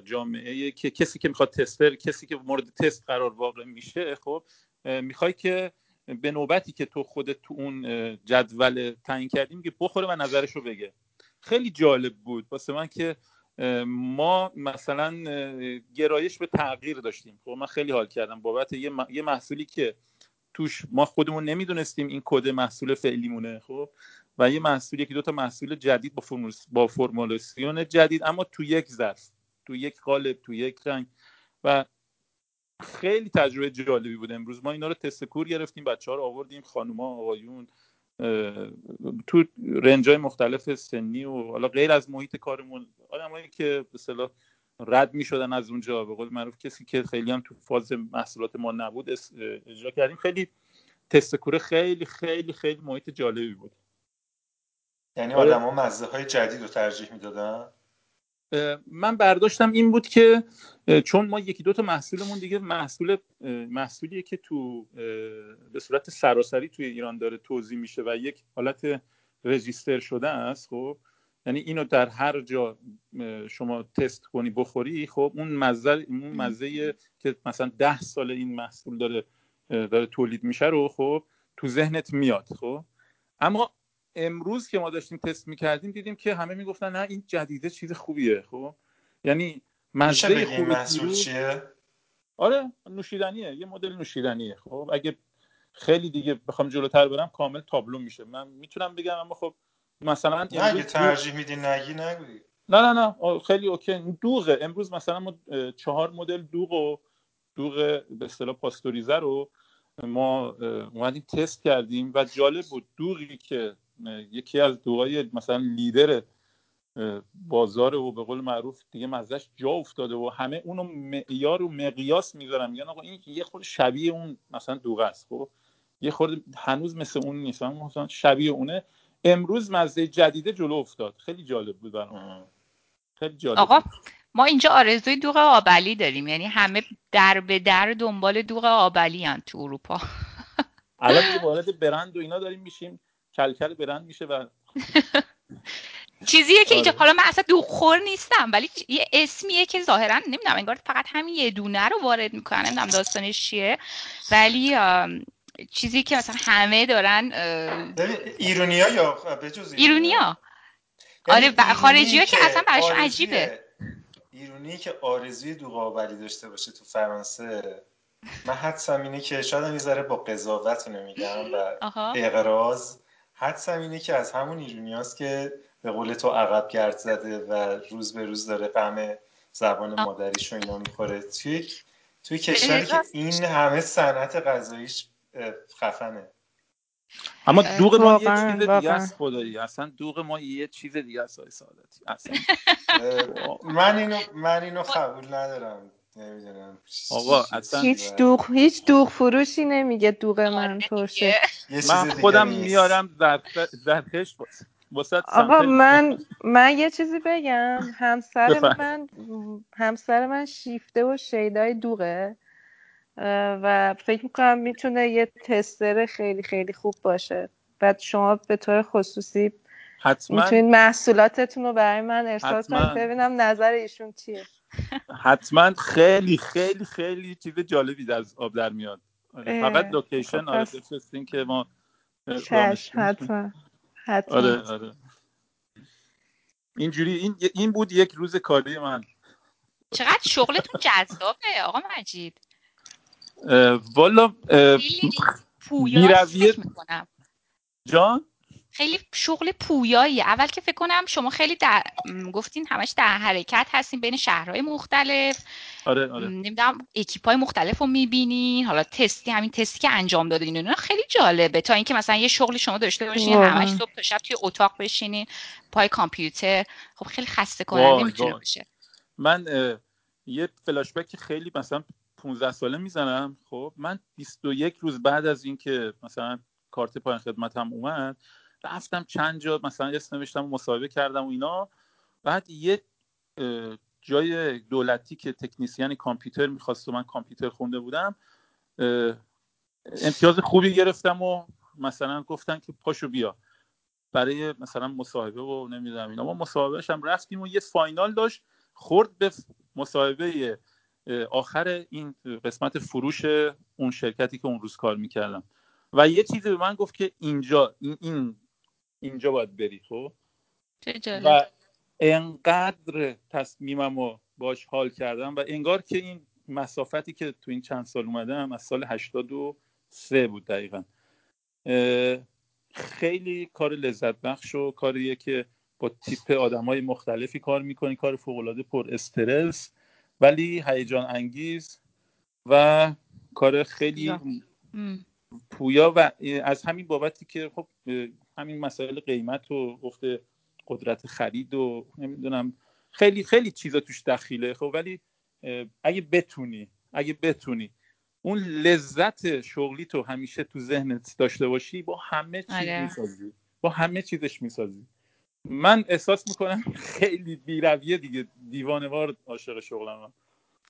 جامعه که کسی که می‌خواد تستر کسی که مورد تست قرار واقع میشه خب می‌خوای که به نوبتی که تو خودت تو اون جدول تعیین کردیم که بخوره و نظرش رو بگه. خیلی جالب بود. واسه من که ما مثلا گرایش به تغییر داشتیم. خب من خیلی حال کردم. بابت یه محصولی که توش ما خودمون نمی‌دونستیم این کد محصول فعلیمونه. خب و یه محصول یکی دو تا محصول جدید با فرمول با فرمولاسیون جدید اما تو یک ظرف تو یک قالب تو یک رنگ و خیلی تجربه جالبی بود امروز. ما اینا رو تست کور گرفتیم بچه ها رو آوردیم خانوما آقایون تو رنجای مختلف سنی و حالا غیر از محیط کارمون آدمایی که به صلاح رد می شدن از اونجا. به قول معروف کسی که خیلی هم تو فاز محصولات ما نبود اجرا کردیم. خیلی تست کوره خیلی خیلی خیلی محیط جالبی بود. یعنی آدم ها مزه های جدید رو ترجیح می‌دادن؟ من برداشتم این بود که چون ما یکی دو تا محصولمون دیگه محصول محصولیه که تو به صورت سراسری توی ایران داره توضیح میشه و یک حالت رجیستر شده است خب؟ یعنی اینو در هر جا شما تست کنی بخوری خب اون مزه اون مزه که مثلا ده سال این محصول داره داره تولید میشه رو خب تو ذهنت میاد خب؟ اما امروز که ما داشتیم تست می‌کردیم دیدیم که همه می‌گفتن نه این جدیده چیز خوبیه خب؟ یعنی مزه خوبی محصول چیه؟ آره نوشیدنیه یه مدل نوشیدنیه خب؟ اگه خیلی دیگه بخوام جلوتر برم کامل تابلو میشه. من می‌تونم بگم اما خب مثلا نه اگه ترجیح میدی نگی نگوی نه نه نه خیلی اوکی. دوغه. امروز مثلا ما چهار مدل دوغ و دوغ به اصطلاح پاستوریزه رو ما اومدیم تست کردیم و جالب بود. دوغی که یکی از دوغای مثلا لیدر بازار و به قول معروف دیگه مزش جا افتاده و همه اونو معیار و مقیاس می‌ذارن. میگن آقا این یه خود شبیه اون مثلا دوغ است. خب یه خورده هنوز مثل اون نیست. مثلا شبیه اونه. امروز مزه جدیده جلو افتاد. خیلی جالب بود برام. خیلی جالب آقا ما اینجا آرزوی دوغ آبلی داریم. یعنی همه در به در دنبال دوغ آبلی هن تو اروپا. الان وارد برند و اینا داریم میشیم. کلکل برند میشه و چیزیه که اینجا آره. حالا من اصلا خور نیستم ولی یه اسمیه که ظاهرا نمی‌دونم انگار فقط همین یه دونه رو وارد می‌کنن نمی‌دونم داستانش چیه. ولی چیزی که مثلا همه دارن ایرونیا یا بجز ایرونیا؟ آره یعنی خارجی ها که اصلا براشون عجیبه. ایرونی که آرزوی دوغابلی داشته باشه تو فرانسه من حدسم اینه که شاید می‌ذاره با قضاوت نمیگم و اقراز حدسم اینه که از همون ایرونیاست که به قول تو عقب گرد زده و روز به روز داره غم زبان مادریش رو اینا می‌خوره. توی توی کشوری که این همه صنعت غذاییش خفنه. اما دوغ ما یه چیز دیگه است خدایی. اصلا دوغ ما یه چیز دیگه است سعادتی. اصلا. من اینو من اینو قبول ندارم. نمی‌دونم. آقا اصلا هیچ دوغ هیچ دوغ فروشی نمیگه دوغ من ترشه من خودم میارم زرخش آقا من من یه چیزی بگم. همسر من همسر من شیفته و شیدای دوغه. و فکر می‌کنم می‌تونه یه تستر خیلی خیلی خوب باشه. بعد شما به طور خصوصی حتما. می‌تونید محصولاتتون رو برای من ارسال کنید. ببینم نظر ایشون چیه. حتما خیلی خیلی خیلی چیز جالبی از آب در میاد. آره، فقط لوکیشن آره بفرستین که ما حتما حتما. آره آره. اینجوری این این بود یک روز کاری من. چقدر شغلتون جذابه آقا مجید. والا پویا می‌کنم. جان؟ خیلی شغل پویایی اول که فکر کنم شما خیلی در... گفتین همش در حرکت هستین بین شهرهای مختلف. آره آره. نمی‌دونم اکیپای مختلف رو می‌بینین. حالا تستی همین تستی که انجام دادین اینا خیلی جالبه. تا اینکه مثلا یه شغل شما داشته باشین همش صبح تا شب توی اتاق بشینین پای کامپیوتر. خب خیلی خسته کننده می‌تونه باشه. من یه فلاش بک خیلی مثلا 15 ساله می‌زنم خب من 21 روز بعد از اینکه مثلا کارت پایان خدمتم اومد رفتم چند جا مثلا اسم نوشتم و مصاحبه کردم و اینا. بعد یه جای دولتی که تکنیسیان کامپیوتر می‌خواست و من کامپیوتر خونده بودم امتیاز خوبی گرفتم و مثلا گفتن که پاشو بیا. برای مثلا مصاحبه و نمی‌دونم اینا. ما مصاحبهش هم رفتیم و یه فاینال داشت خورد به مصاحبه آخر این قسمت فروش اون شرکتی که اون روز کار می‌کردم. و یه چیزی به من گفت که اینجا این اینجا باید بری خب؟ و انقدر تصمیمم رو باش حال کردم و انگار که این مسافتی که تو این چند سال اومدم از سال 83 بود دقیقا. خیلی کار لذت بخش و کاریه که با تیپ آدم های مختلفی کار می‌کنی کار فوقالعاده پر استرس ولی هیجان انگیز و کار خیلی پویا و از همین بابتی که خب همین مسائل قیمت و گفته قدرت خرید و نمی‌دونم. خیلی خیلی چیزا توش دخیله. خب ولی اگه بتونی اگه بتونی اون لذت شغلی تو همیشه تو ذهنت داشته باشی با همه چیز آره. می‌سازی. با همه چیزش می‌سازی. من احساس می‌کنم خیلی بیرویه دیگه. دیوانوار عاشق شغلم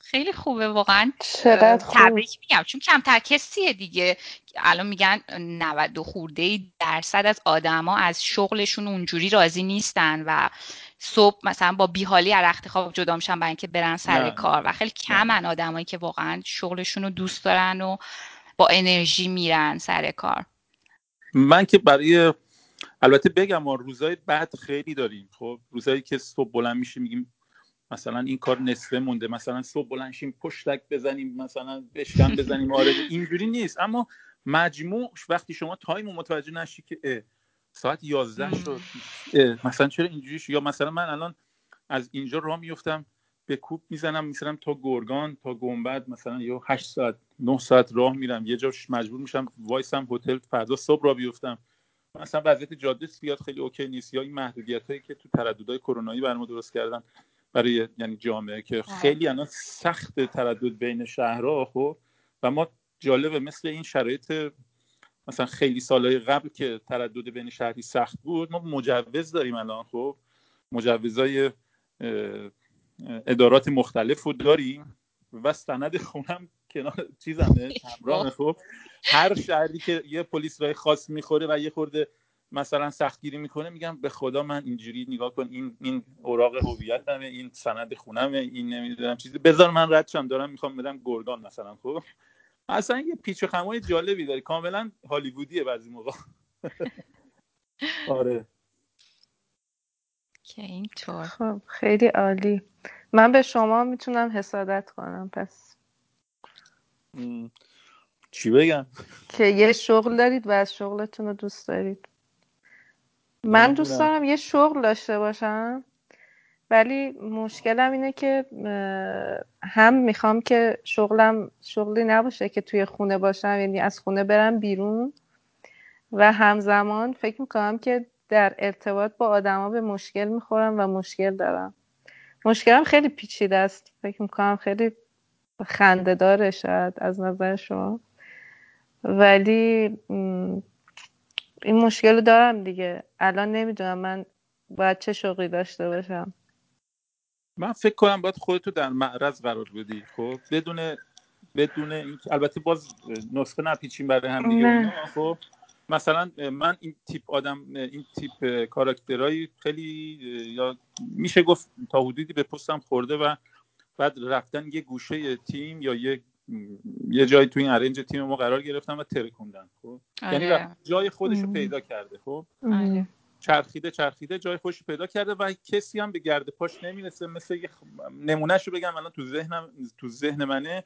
خیلی خوبه واقعا چقدر تبریک میگم. چون کمتر کسیه دیگه. الان میگن 90 خورده درصد از آدما از شغلشون اونجوری راضی نیستن و صبح مثلا با بیحالی از رخت خواب جدا میشن برای اینکه برن سر کار و خیلی کمن آدمایی که واقعا شغلشون رو دوست دارن و با انرژی میرن سر کار. من که برای البته بگم روزای بعد خیلی داریم خب؟ روزایی که صبح بلند میشیم میگیم مثلا این کار نصفه مونده. مثلا صبح بلنشیم پشتک بزنیم مثلا بشکن بزنیم. آره اینجوری نیست. اما مجموع وقتی شما تایم متوجه نشی که ساعت 11 شد. مثلا چرا اینجوری شد؟ یا مثلا من الان از اینجا راه میفتم به کوب می‌زنم میسرم تا گرگان تا گنبد مثلا یا 8 ساعت 9 ساعت راه میرم. یه جاش مجبور میشم وایسم هتل فردا صبح را بیفتم. مثلا وضعیت جاده سیاد خیلی اوکی نیست. یا این محدودیت هایی که تو ترددهای کرونایی برام درست کردن. برای یعنی جامعه که خیلی الان سخت تردد بین شهرها خب؟ و ما جالبه مثل این شرایط مثلا خیلی سالهای قبل که تردد بین شهری سخت بود ما مجوز داریم الان خب؟ مجوزهای ادارات مختلف رو داریم و سند خونم کنار چیزمه همراه خب؟ هر شهری که یه پلیس رای خاص می‌خوره و یه خورده مثلا سختگیری می‌کنه میگم به خدا من اینجوری نگاه کن این این اوراق هویتمه این سند خونمه این نمی‌دونم چیزی بذار من رد شم دارم می‌خوام بدم گردان مثلا خب؟ اصلا یه پیچ و خمای جالبی داره کاملا هالیوودیه بعضی موقع. آره. که اینطور. خب خیلی عالی. من به شما می‌تونم حسادت کنم پس. چی بگم؟ که یه شغل دارید و از شغلتون رو دوست دارید. من دوست دارم یه شغل داشته باشم ولی مشکلم اینه که هم می‌خوام که شغلم شغلی نباشه که توی خونه باشم یعنی از خونه برم بیرون. و همزمان فکر می‌کنم که در ارتباط با آدما به مشکل می‌خورم و مشکل دارم. مشکلم خیلی پیچیده است. فکر می‌کنم خیلی خنده داره شاید از نظر شما. ولی این مشکل دارم دیگه. الان نمی‌دونم من باید چه شوقی داشته باشم. من فکر کنم باید خودتو در معرض قرار بدی. خب بدون بدون البته باز نسخه نپیچیم برای هم دیگه خب مثلا من این تیپ آدم این تیپ کاراکترهایی خیلی یا میشه گفت تا حدودی به پستم خورده و بعد رفتن یه گوشه تیم یا یه یه جایی تو این ارنج تیم ما قرار گرفتن و ترکوندن خب؟ یعنی آره. جای خودش رو پیدا کرده خب؟ آره. چرخیده چرخیده جای خوش پیدا کرده و کسی هم به گرد پاش نمی‌رسه. مثل یه نمونهش رو بگم الان تو ذهنم تو ذهن منه.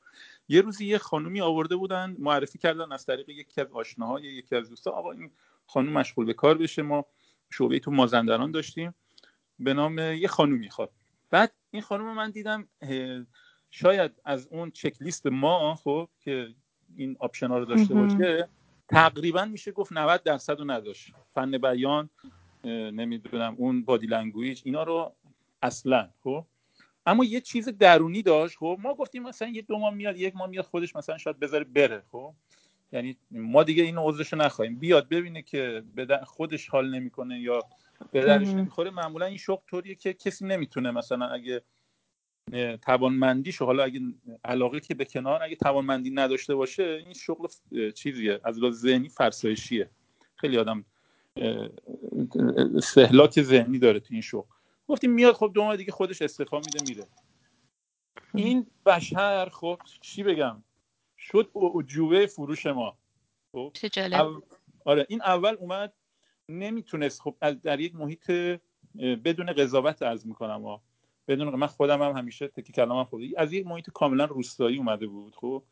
یه روزی یه خانومی آورده بودن معرفی کردن از طریق یکی از آشناهای یکی از دوستا آقا این خانوم مشغول به کار بشه. ما شعبه تو مازندران داشتیم. به نام یه خانومی خواد بعد این خانوم من دیدم شاید از اون چک لیست ما خب که این آپشن ها رو داشته باشه تقریبا میشه گفت 90 درصد رو نداشت. فن بیان نمی‌دونم اون بادی لنگویج اینا رو اصلا خب. اما یه چیز درونی داشت خب. ما گفتیم مثلا یه دو ماه میاد یک ماه میاد خودش مثلا شاید بذاره بره خب. یعنی ما دیگه این عذرشو نخواهیم. بیاد ببینه که خودش حال نمی‌کنه یا به درش نمی‌خوره. معمولا این شغل طوریه که کسی نمی‌تونه مثلا اگه توانمندیشو حالا اگه علاقه که به کنار اگه توانمندی نداشته باشه این شغل چیزیه. از لحاظ ذهنی فرسایشیه. خیلی آدم استهلاک ذهنی داره تو این شغل. گفتیم میاد خب دو ماه دیگه خودش استفا میده میره. این بشر خب چی بگم؟ شد عجوبه فروش ما. خب؟ آره این اول اومد نمی‌تونست خب در یک محیط بدون قضاوت از می‌کنم ها بدون من خودم هم همیشه تکی کلام خود از یک محیط کاملا روستایی اومده بود خب؟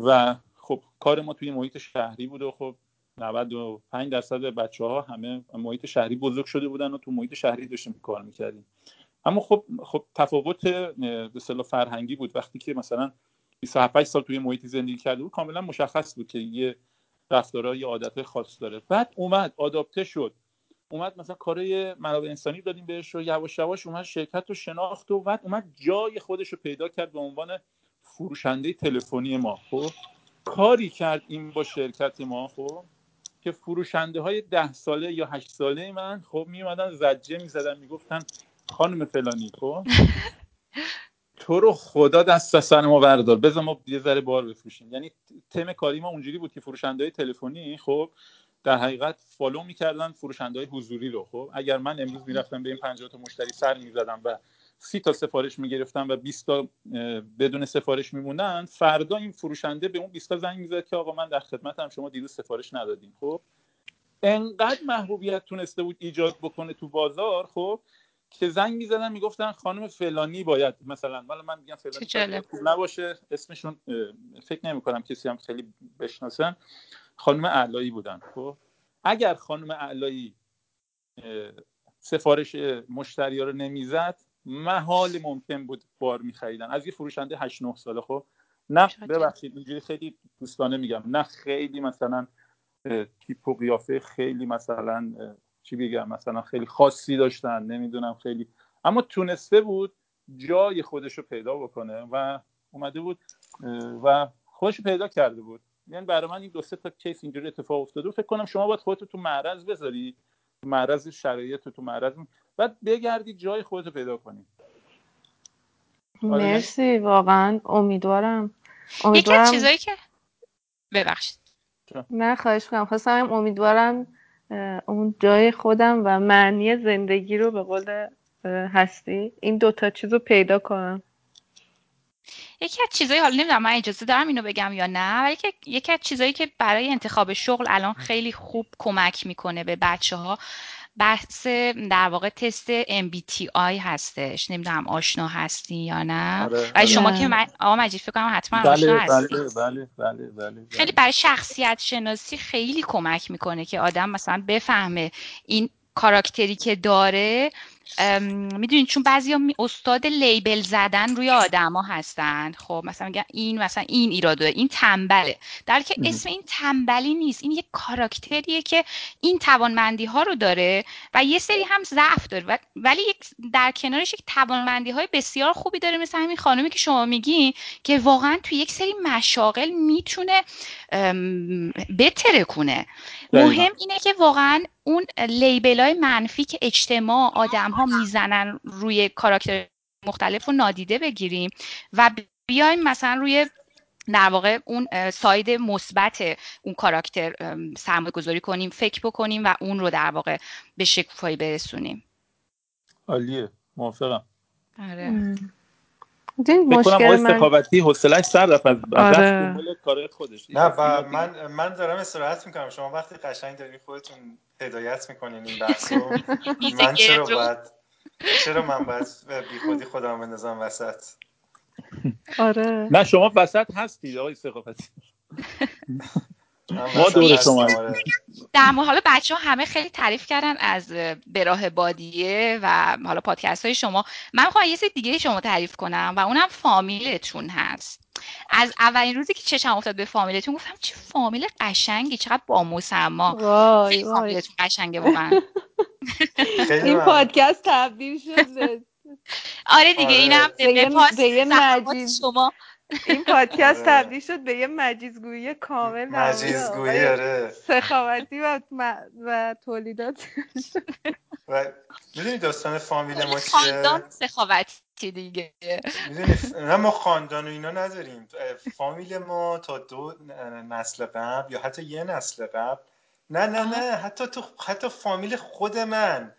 و خب کار ما توی محیط شهری بود و خب 95 درصد بچه ها همه محیط شهری بزرگ شده بودن و تو محیط شهری داشتیم کار می‌کردیم. اما خب خب تفاوت به اصطلاح فرهنگی بود. وقتی که مثلا 27 سال توی محیط زندگی کرده بود کاملا مشخص بود که یه رفتارها یه عادت خاص داره. بعد اومد آداپته شد. اومد مثلا کارای منابع انسانی دادیم بهش و یواش یواش اومد شرکت رو شناخت و بعد اومد جای خودش رو پیدا کرد به عنوان فروشنده تلفنی ما. خب کاری کرد این با شرکت ما خب که فروشنده های ده ساله یا هشت ساله من خب می اومدن زجه می زدن می گفتن خانم فلانی خب تو رو خدا دست از سر ما بردار بذار ما یه ذره بار بفروشیم. یعنی تم کاری ما اونجوری بود که فروشنده های تلفنی خب در حقیقت فالو می‌کردن فروشنده های حضوری رو. خب اگر من امروز می‌رفتم به این 50 تا مشتری سر می‌زدم و سی تا سفارش می‌گرفتم و 20 تا بدون سفارش میمونن فردا این فروشنده به اون 20 تا زنگ می‌زد که آقا من در خدمتم شما دیروز سفارش ندادیم. خب انقدر محبوبیت تونسته بود ایجاد بکنه تو بازار خب که زنگ می‌زدن می‌گفتن خانم فلانی باید مثلا ولی من میگم فلانی نباشه اسمشون فکر نمی کنم کسی هم خیلی بشناسن خانم علایی بودن خب؟ اگر خانم علایی سفارش مشتری ها رو نمی‌زد محال ممکن بود بار میخریدن. از یه فروشنده 8 9 ساله خب؟ نه ببخشید اینجوری خیلی دوستانه میگم. نه خیلی مثلا تیپ و قیافه خیلی مثلا چی بگم مثلا خیلی خاصی داشتن نمی‌دونم خیلی. اما تونسته بود جای خودش رو پیدا بکنه و اومده بود و خودش پیدا کرده بود. یعنی برای من این دو سه تا کیس اینجوری اتفاق افتاده. فکر کنم شما باید خودت تو معرض بذاری. تو معرض شرایط تو معرض. بعد بگردی جای خودت پیدا کنی. آره، مرسی. واقعا امیدوارم. امیدوارم یکی چیزایی که ببخشید. نه خواهش کنم خواستم امیدوارم اون جای خودم و معنی زندگی رو به قول هستی. این دوتا چیز رو پیدا کنم. یکی از چیزایی حالا نمی‌دونم من اجازه دارم اینو بگم یا نه ولی که یکی از چیزایی که برای انتخاب شغل الان خیلی خوب کمک می‌کنه به بچه ها بحث در واقع تست MBTI هستش. نمی‌دونم آشنا هستی یا نه؟ آره، آره. شما که من آقا مجید فکر کنم حتما بله، آشنا هستی. بله بله بله بله. خیلی برای شخصیت شناسی خیلی کمک می‌کنه که آدم مثلا بفهمه این کاراکتری که داره می‌دونید چون بعضی استاد لیبل زدن روی آدما هستن. خب مثلا میگن این مثلا این ایراد این تنبله. در که اسم این تنبلی نیست. این یک کاراکتریه که این توانمندی ها رو داره و یه سری هم ضعف داره. ولی در کنارش یک توانمندی های بسیار خوبی داره مثل همین خانمی که شما میگین که واقعا تو یک سری مشاغل می‌تونه بتره کنه مهم اینه که واقعا اون لیبل های منفی که اجتماع آدم ها می‌زنن روی کاراکتر مختلف رو نادیده بگیریم و بیایم مثلا روی در واقع اون ساید مثبت اون کاراکتر سرمایه گذاری کنیم فکر بکنیم و اون رو در واقع به شکوفایی برسونیم. عالیه. موافقم. آره. مشکل من. سخاوتی حوصله‌اش سر رفت از آره. کار خودش. نه و من من دارم استراحت می‌کنم. شما وقتی قشنگ دارین خودتون هدایت می‌کنین این بحثو من چرا باید چرا من باید بی خودی خودم بندازم وسط؟ آره. نه شما وسط هستید آقای سخاوتی. ما دور شما در حالا بچه ها همه خیلی تعریف کردن از براه بادیه و حالا پادکست های شما. من می‌خوام یه سری دیگه شما تعریف کنم و اونم فامیلتون هست. از اولین روزی که چشم افتاد به فامیلتون گفتم چه فامیل قشنگی چقدر با مسما فامیلتون قشنگه واقعا. این پادکست تبدیل شد آره دیگه آره. اینم به شما. این پادکست آره. تبدیل شد به یه مجیزگویی کامل مجیزگویی آره. سخاوتی و, و تولیدات. و می‌دونی داستان فامیل ما چیه؟ خاندان سخاوتی دیگه. می‌دونی نه ما خاندان و اینا نداریم. فامیل ما تا دو نسل قبل یا حتی یه نسل قبل نه نه نه حتی تو حتی فامیل خود من.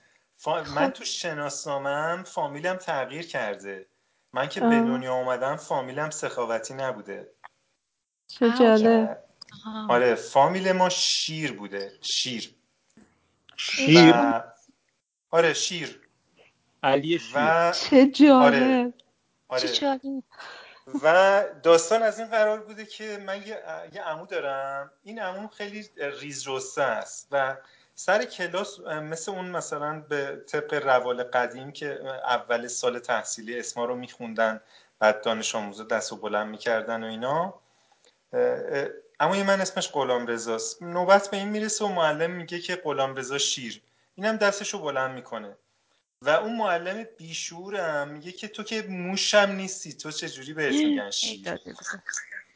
من تو شناسنامم فامیلم تغییر کرده. من که به دنیا اومدم فامیلم سخاوتی نبوده. چه جالب. آره فامیل ما شیر بوده. شیر. شیر؟ آره شیر. علی شیر. و... چه جالب. آره. آره. و داستان از این قرار بوده که من یه, یه عمو دارم. این عمو خیلی ریز است و سر کلاس مثل اون مثلا به طبق روال قدیم که اول سال تحصیلی اسما رو میخوندن بعد دانش آموزا دست و بلند می‌کردن و اینا. اما من اسمش غلام رضاست نوبت به این می‌رسه و معلم میگه که غلام رضا شیر. اینم دستش رو بلند می‌کنه. و اون معلم بیشورم میگه که تو که موشم نیستی تو چه جوری بهت میگن شیر؟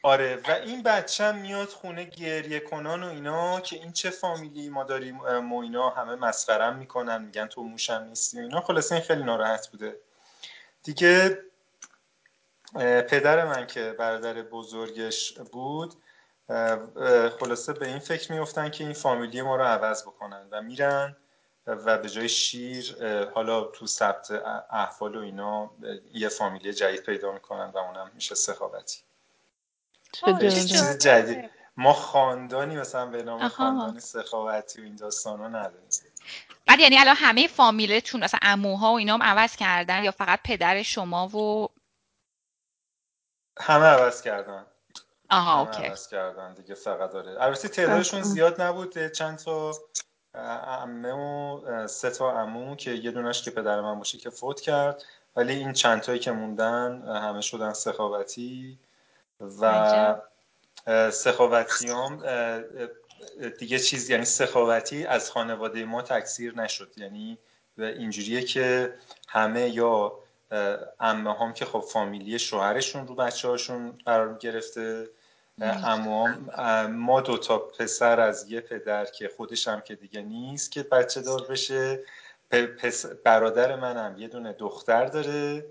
آره و این بچه هم میاد خونه گریه کنان و اینا که این چه فامیلی ما داریم و همه مسخرم می‌کنن میگن تو موشم نیستی و اینا. خلاصه این خیلی ناراحت بوده. دیگه پدر من که برادر بزرگش بود خلاصه به این فکر میفتن که این فامیلی ما رو عوض بکنن و میرن و به جای شیر حالا تو ثبت احوال و اینا یه فامیلی جدید پیدا می‌کنن و اونم میشه سخاوتی. چیز جدید. ما خاندانی مثلا به نام خاندان سخاوتی و این داستانا نداریم. بعد یعنی الان همه فامیلتون مثلا عموها و اینا هم عوض کردن یا فقط پدر شما و همه عوض کردن. آها اوکی. عوض کردن دیگه فقط داره. البته تعدادشون زیاد نبود چند تا عمه و سه تا عمو که یه دونش که پدر من باشه که فوت کرد. ولی این چند تایی که موندن همه شدن سخاوتی. و سخاوتیام دیگه چیز یعنی سخاوتی از خانواده ما تکثیر نشد. یعنی اینجوریه که همه یا امه هم که خب فامیلی شوهرشون رو بچه هاشون قرار گرفته اما ما دوتا پسر از یه پدر که خودش هم که دیگه نیست که بچه دار بشه. برادر منم یه دونه دختر داره.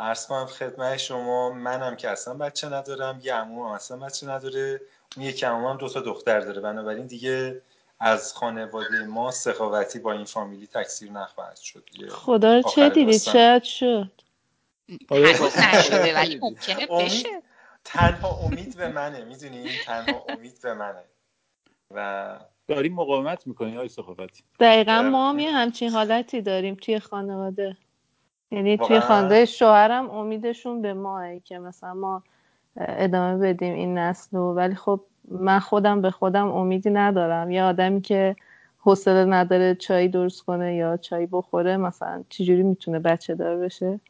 عرض کنم خدمت شما منم که اصلا بچه ندارم یه عمو هم اصلا بچه نداره اون یکی عمو هم دو تا دختر داره. بنابراین دیگه از خانواده ما سخاوتی با این فامیلی تکثیر نخواهد شد. خدا چه دیدی؟ شاید شد؟ نشده ولی ممکنه بشه. تنها امید به منه می‌دونی؟ تنها امید به منه. و داریم مقاومت می‌کنی های سخاوتی؟ دقیقا ما هم یه همچین حالتی داریم توی خانواده. یعنی توی خانواده شوهرم امیدشون به ماه که مثلا ما ادامه بدیم این نسل رو. ولی خب من خودم به خودم امیدی ندارم. یه آدمی که حوصله نداره چای درست کنه یا چای بخوره مثلا چجوری می‌تونه بچه دار بشه؟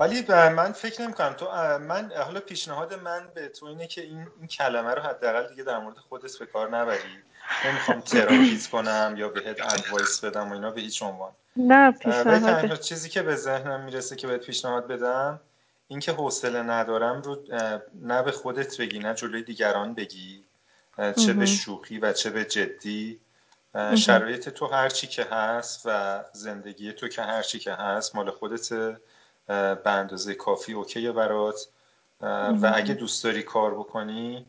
ولی من فکر نمی کنم تو من حالا پیشنهاد من به تو اینه که این, این کلمه رو حداقل دیگه در مورد خودت به کار نبری. نمی‌خوام تراپیت کنم یا بهت ادوایس بدم و اینا به هیچ عنوان. نه پیشنهاد چیزی که به ذهنم می‌رسه که بهت پیشنهاد بدم اینکه حوصله ندارم رو نه به خودت بگی نه جلوی دیگران بگی چه به شوخی و چه به جدی. شرایط تو هر چی که هست و زندگی تو که هر چی که هست مال خودت به اندازه کافی اوکیه برات. و اگه دوست داری کار بکنی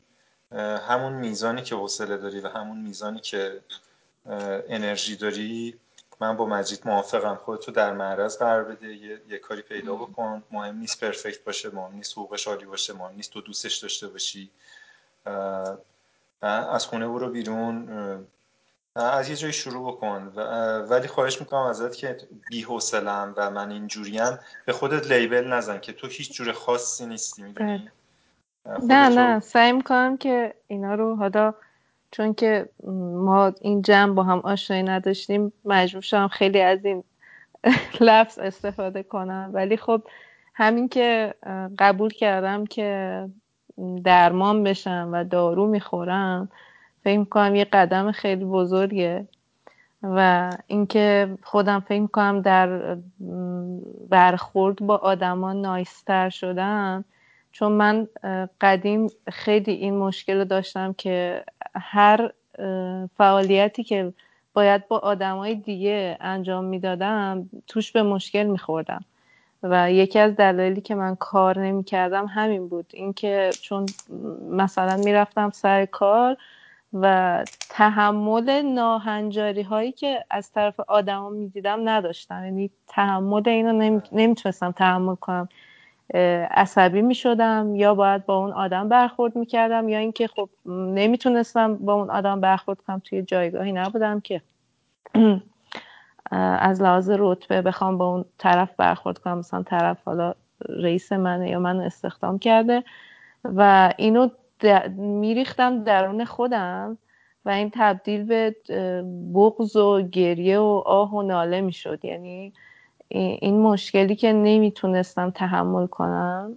همون میزانی که حوصله داری و همون میزانی که انرژی داری من با مجید موافقم. خودتو در معرض قرار بده یه،, یه, کاری پیدا بکن. مهم نیست پرفکت باشه مهم نیست حقوقش عالی باشه مهم نیست تو دوستش داشته باشی. از خونه برو بیرون. از یه جایی شروع بکن. ولی خواهش می‌کنم ازت که بی و من اینجوریم به خودت لیبل نزن که تو هیچ جور خاصی نیستی می‌دونی؟ بله. نه نه سعی می‌کنم که اینا رو حالا چون که ما این جمع با هم آشنایی نداشتیم مجبور شدم خیلی از این لفظ استفاده کنم. ولی خب همین که قبول کردم که درمان بشم و دارو می‌خورم فکر می‌کنم یه قدم خیلی بزرگه. و اینکه خودم فکر می‌کنم در برخورد با آدما نایستر شدم چون من قدیم خیلی این مشکل رو داشتم که هر فعالیتی که باید با آدمای دیگه انجام می‌دادم توش به مشکل میخوردم. و یکی از دلایلی که من کار نمی‌کردم همین بود. اینکه چون مثلا می‌رفتم سر کار و تحمل ناهنجاری هایی که از طرف آدما می‌دیدم نداشتم. یعنی تحمل اینو نمی‌تونستم تحمل کنم. عصبی می شدم یا باید با اون آدم برخورد می کردم یا اینکه خب نمی‌تونستم با اون آدم برخورد کنم توی جایگاهی نبودم که. از لحاظ رتبه بخوام با اون طرف برخورد کنم مثلا طرف حالا رئیس منه یا منو استخدام کرده و اینو میریختم درون خودم و این تبدیل به بغض و گریه و آه و ناله می‌شد. یعنی این مشکلی که نمی‌تونستم تحمل کنم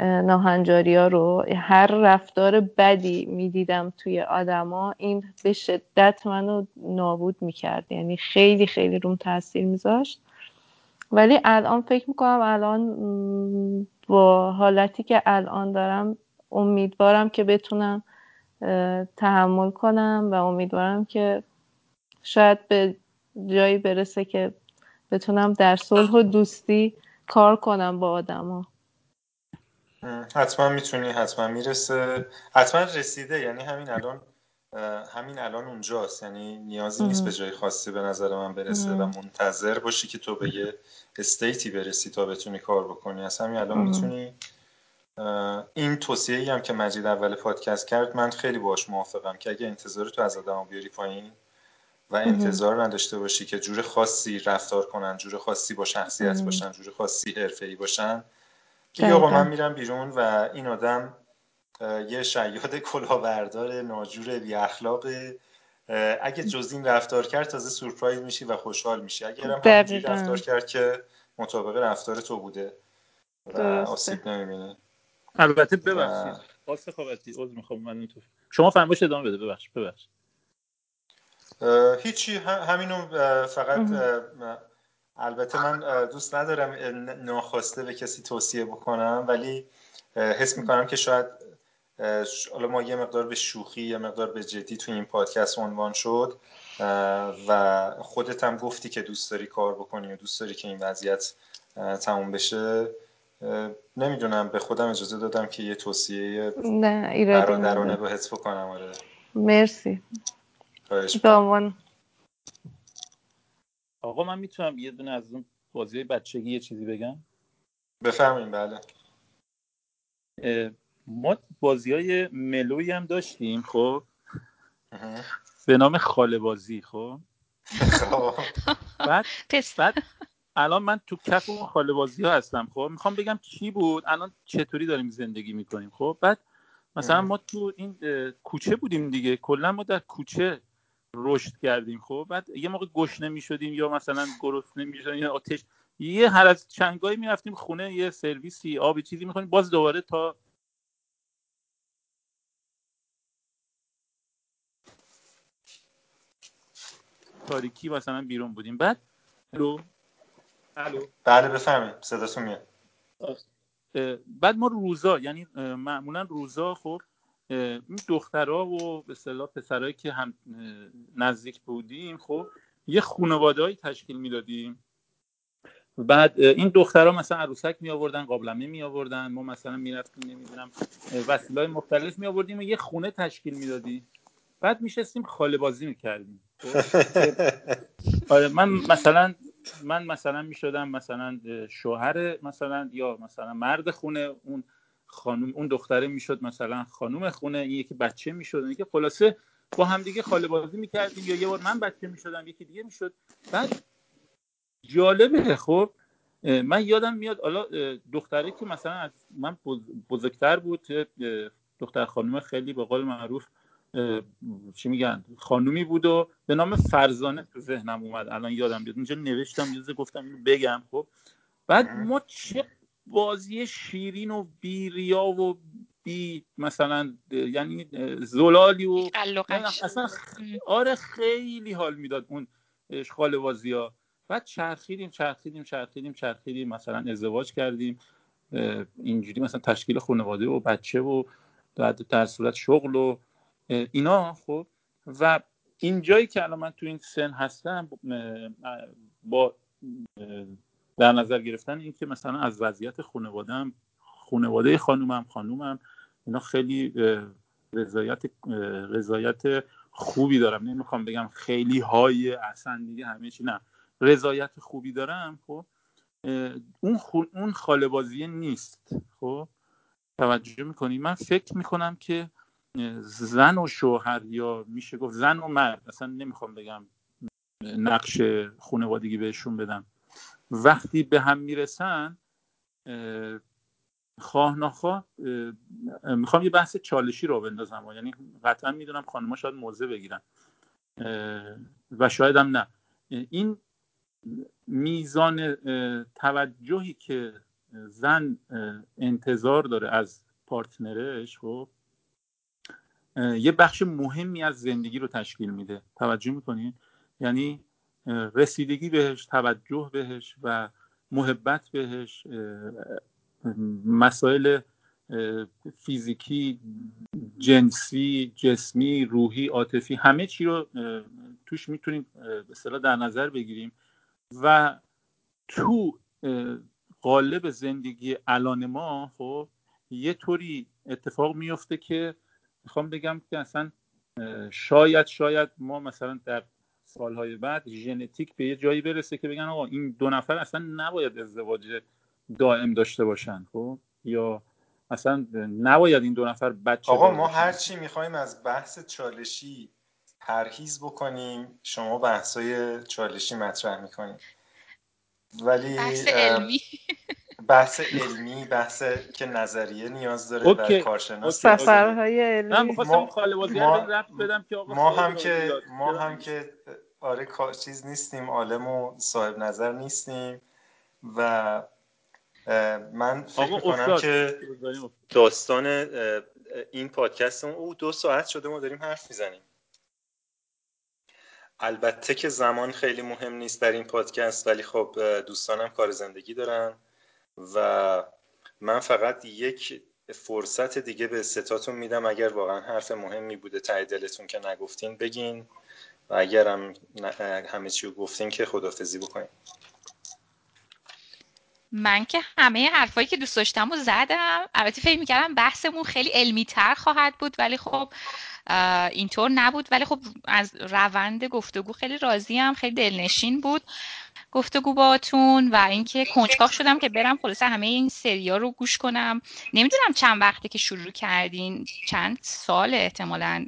ناهنجاری ها رو هر رفتار بدی می‌دیدم توی آدما این به شدت منو نابود می‌کرد. یعنی خیلی خیلی روم تاثیر میذاشت. ولی الان فکر می‌کنم الان با حالتی که الان دارم امیدوارم که بتونم تحمل کنم و امیدوارم که شاید به جایی برسه که بتونم در صلح و دوستی کار کنم با آدما. حتما می‌تونی حتما می‌رسه. حتما رسیده یعنی همین الان همین الان اونجاست. یعنی نیازی نیست به جای خاصی به نظر من برسه و منتظر باشی که تو به یه استیتی برسی تا بتونی کار بکنی. از همین الان می‌تونی. این توصیه هم که مجید اول پادکست کرد من خیلی باش موافقم که اگه انتظار تو از آدم بیاری پایین و انتظار نداشته باشی که جور خاصی رفتار کنن جور خاصی با شخصیت باشن جور خاصی ای باشن. که آقا من میرم بیرون و این آدم یه شیاد کلاهبردار ناجور بی اخلاق اگه جز این رفتار کرد تازه سورپرایز میشی و خوشحال میشی. اگر هم همینجوری رفتار کرد که مطابق رفتار تو بوده و آسیب نمی‌بینی البته ببخشید. خواست خوابتی عذر می‌خوام من تو شما فرمایش ادامه بده ببخش ببخش. هیچی همینو فقط البته من دوست ندارم ناخواسته به کسی توصیه بکنم ولی حس می‌کنم که شاید حالا ما یه مقدار به شوخی یه مقدار به جدی تو این پادکست عنوان شد و خودت هم گفتی که دوست داری کار بکنی و دوست داری که این وضعیت تموم بشه. نمی‌دونم به خودم اجازه دادم که یه توصیه برادرانه به حس بکنم آره. مرسی. آقا من می‌تونم یه دونه از اون بازی بچگی یه چیزی بگم؟ بفهمیم بله. ما بازی های ملوی هم داشتیم خب؟ به نام خاله بازی خب, خب. بعد بعد الان من تو کف اون خاله بازی ها هستم خب؟ می‌خوام بگم چی بود؟ الان چطوری داریم زندگی می‌کنیم خب؟ بعد مثلا ما تو این کوچه بودیم دیگه کلا ما در کوچه رشد کردیم خب؟ بعد یه موقع گشنه می‌شدیم یا مثلا گرسنه می‌شدیم یا آتش یه هر از چنگایی می‌رفتیم خونه یه سرویسی آبی چیزی می‌کنیم باز دوباره تا تاریکی مثلا بیرون بودیم. بعد الو؟ الو. بله بفهمید صداتون میاد. بعد ما روزا یعنی معمولا روزا خب دخترها و به اصطلاح پسرهایی که هم نزدیک بودیم خب یه خانوادهایی تشکیل می‌دادیم. بعد این دخترها مثلا عروسک می آوردن قابلمه می آوردن ما مثلا می‌رفتیم نمی‌دونم وسیله مختلف می آوردیم و یه خونه تشکیل می‌دادیم. بعد میشستیم خاله بازی می‌کردیم. آره من مثلا من مثلا می‌شدم مثلا شوهر مثلا یا مثلا مرد خونه اون خانم اون دختره می‌شد مثلا خانم خونه این یکی بچه می‌شد که خلاصه با هم دیگه خاله بازی می‌کردیم یا یه بار من بچه می‌شدم یکی دیگه می‌شد. بعد جالبه خب من یادم میاد حالا دختره که مثلا از من بزرگتر بود دختر خانم خیلی به قول معروف چی میگن خانومی بود و به نام فرزانه تو ذهنم اومد. الان یادم بیاد. اونجا نوشتم یه گفتم اینو بگم خب. بعد ما چه بازی شیرین و بیریا و بی مثلا یعنی زلالی و اصلا آره خیلی حال می‌داد اون خاله بازی ها بعد چرخیدیم چرخیدیم چرخیدیم چرخیدیم. مثلا ازدواج کردیم. اینجوری مثلا تشکیل خانواده و بچه و در صورت شغل و اینا خب. و این جایی که الان من تو این سن هستم با در نظر گرفتن این که مثلا از وضعیت خانوادم خانواده خانومم خانومم اینا خیلی رضایت رضایت خوبی دارم. نمی‌خوام بگم خیلی های اصلا دیگه همه چی نه. رضایت خوبی دارم خب. اون خو... اون خاله بازی نیست خب. توجه می‌کنی؟ من فکر می‌کنم که زن و شوهر یا میشه گفت زن و مرد اصلا نمی‌خوام بگم نقش خانوادگی بهشون بدم. وقتی به هم می‌رسن خواه نخواه می‌خوام یه بحث چالشی رو بندازم. یعنی قطعا می‌دونم خانمها شاید موضع بگیرن. و شاید هم نه. این میزان توجهی که زن انتظار داره از پارتنرش خب یه بخش مهمی از زندگی رو تشکیل میده. توجه می‌کنین یعنی رسیدگی بهش توجه بهش و محبت بهش مسائل فیزیکی جنسی جسمی روحی عاطفی همه چی رو توش می‌تونیم به در نظر بگیریم و تو قالب زندگی الان ما خب یه طوری اتفاق میفته که می‌خوام بگم که اصلا شاید شاید ما مثلا در سالهای بعد ژنتیک به یه جایی برسه که بگن آقا این دو نفر اصلا نباید ازدواج دائم داشته باشن خب؟ یا اصلا نباید این دو نفر بچه آقا ما هر چی می‌خوایم از بحث چالشی پرهیز بکنیم. شما بحثای چالشی مطرح می‌کنیم ولی بحث علمی. بحث علمی بحث که نظریه نیاز داره اوکی. و کارشناس سفرهای علمی. ما, ما, بدم که ما هم که ما هم که آره چیز نیستیم عالم و صاحب نظر نیستیم و من فکر می‌کنم که داستان این پادکست او دو ساعت شده ما داریم حرف می‌زنیم. البته که زمان خیلی مهم نیست در این پادکست ولی خب دوستانم کار زندگی دارن. و من فقط یک فرصت دیگه به ستاتون میدم. اگر واقعا حرف مهمی بوده ته دلتون که نگفتین بگین و اگر هم همه چی گفتین که خدافزی بکنین. من که همه حرفایی که دوست داشتم و زدم. البته فکر می‌کردم بحثمون خیلی علمی تر خواهد بود ولی خب اینطور نبود. ولی خب از روند گفتگو خیلی راضیم خیلی دلنشین بود. گفتگو باتون و اینکه کنجکاو شدم که برم خلاصه همه این سریا رو گوش کنم. نمی‌دونم چند وقته که شروع کردین. چند سال احتمالا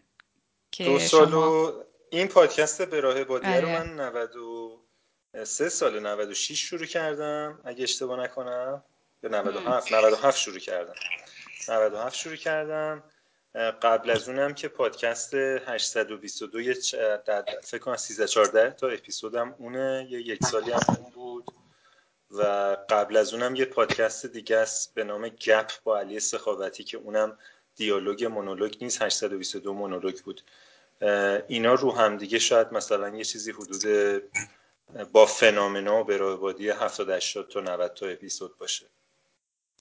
که دو سال شما... این پادکست به راه بادیه رو آره. من 93 سال 96 شروع کردم. اگه اشتباه نکنم یا 97 97 شروع کردم. 97 شروع کردم. قبل از اونم که پادکست 822 در فکر کنم 13 14 تا اپیزودم اونه. یه یک سالی هم اون بود. و قبل از اونم یه پادکست دیگه است به نام گپ با علی سخاوتی که اونم دیالوگ مونولوگ نیست. 822 مونولوگ بود. اینا رو هم دیگه شاید مثلا یه چیزی حدود با فنامنا و برابادی 70 80 تا 90 تا اپیزود باشه.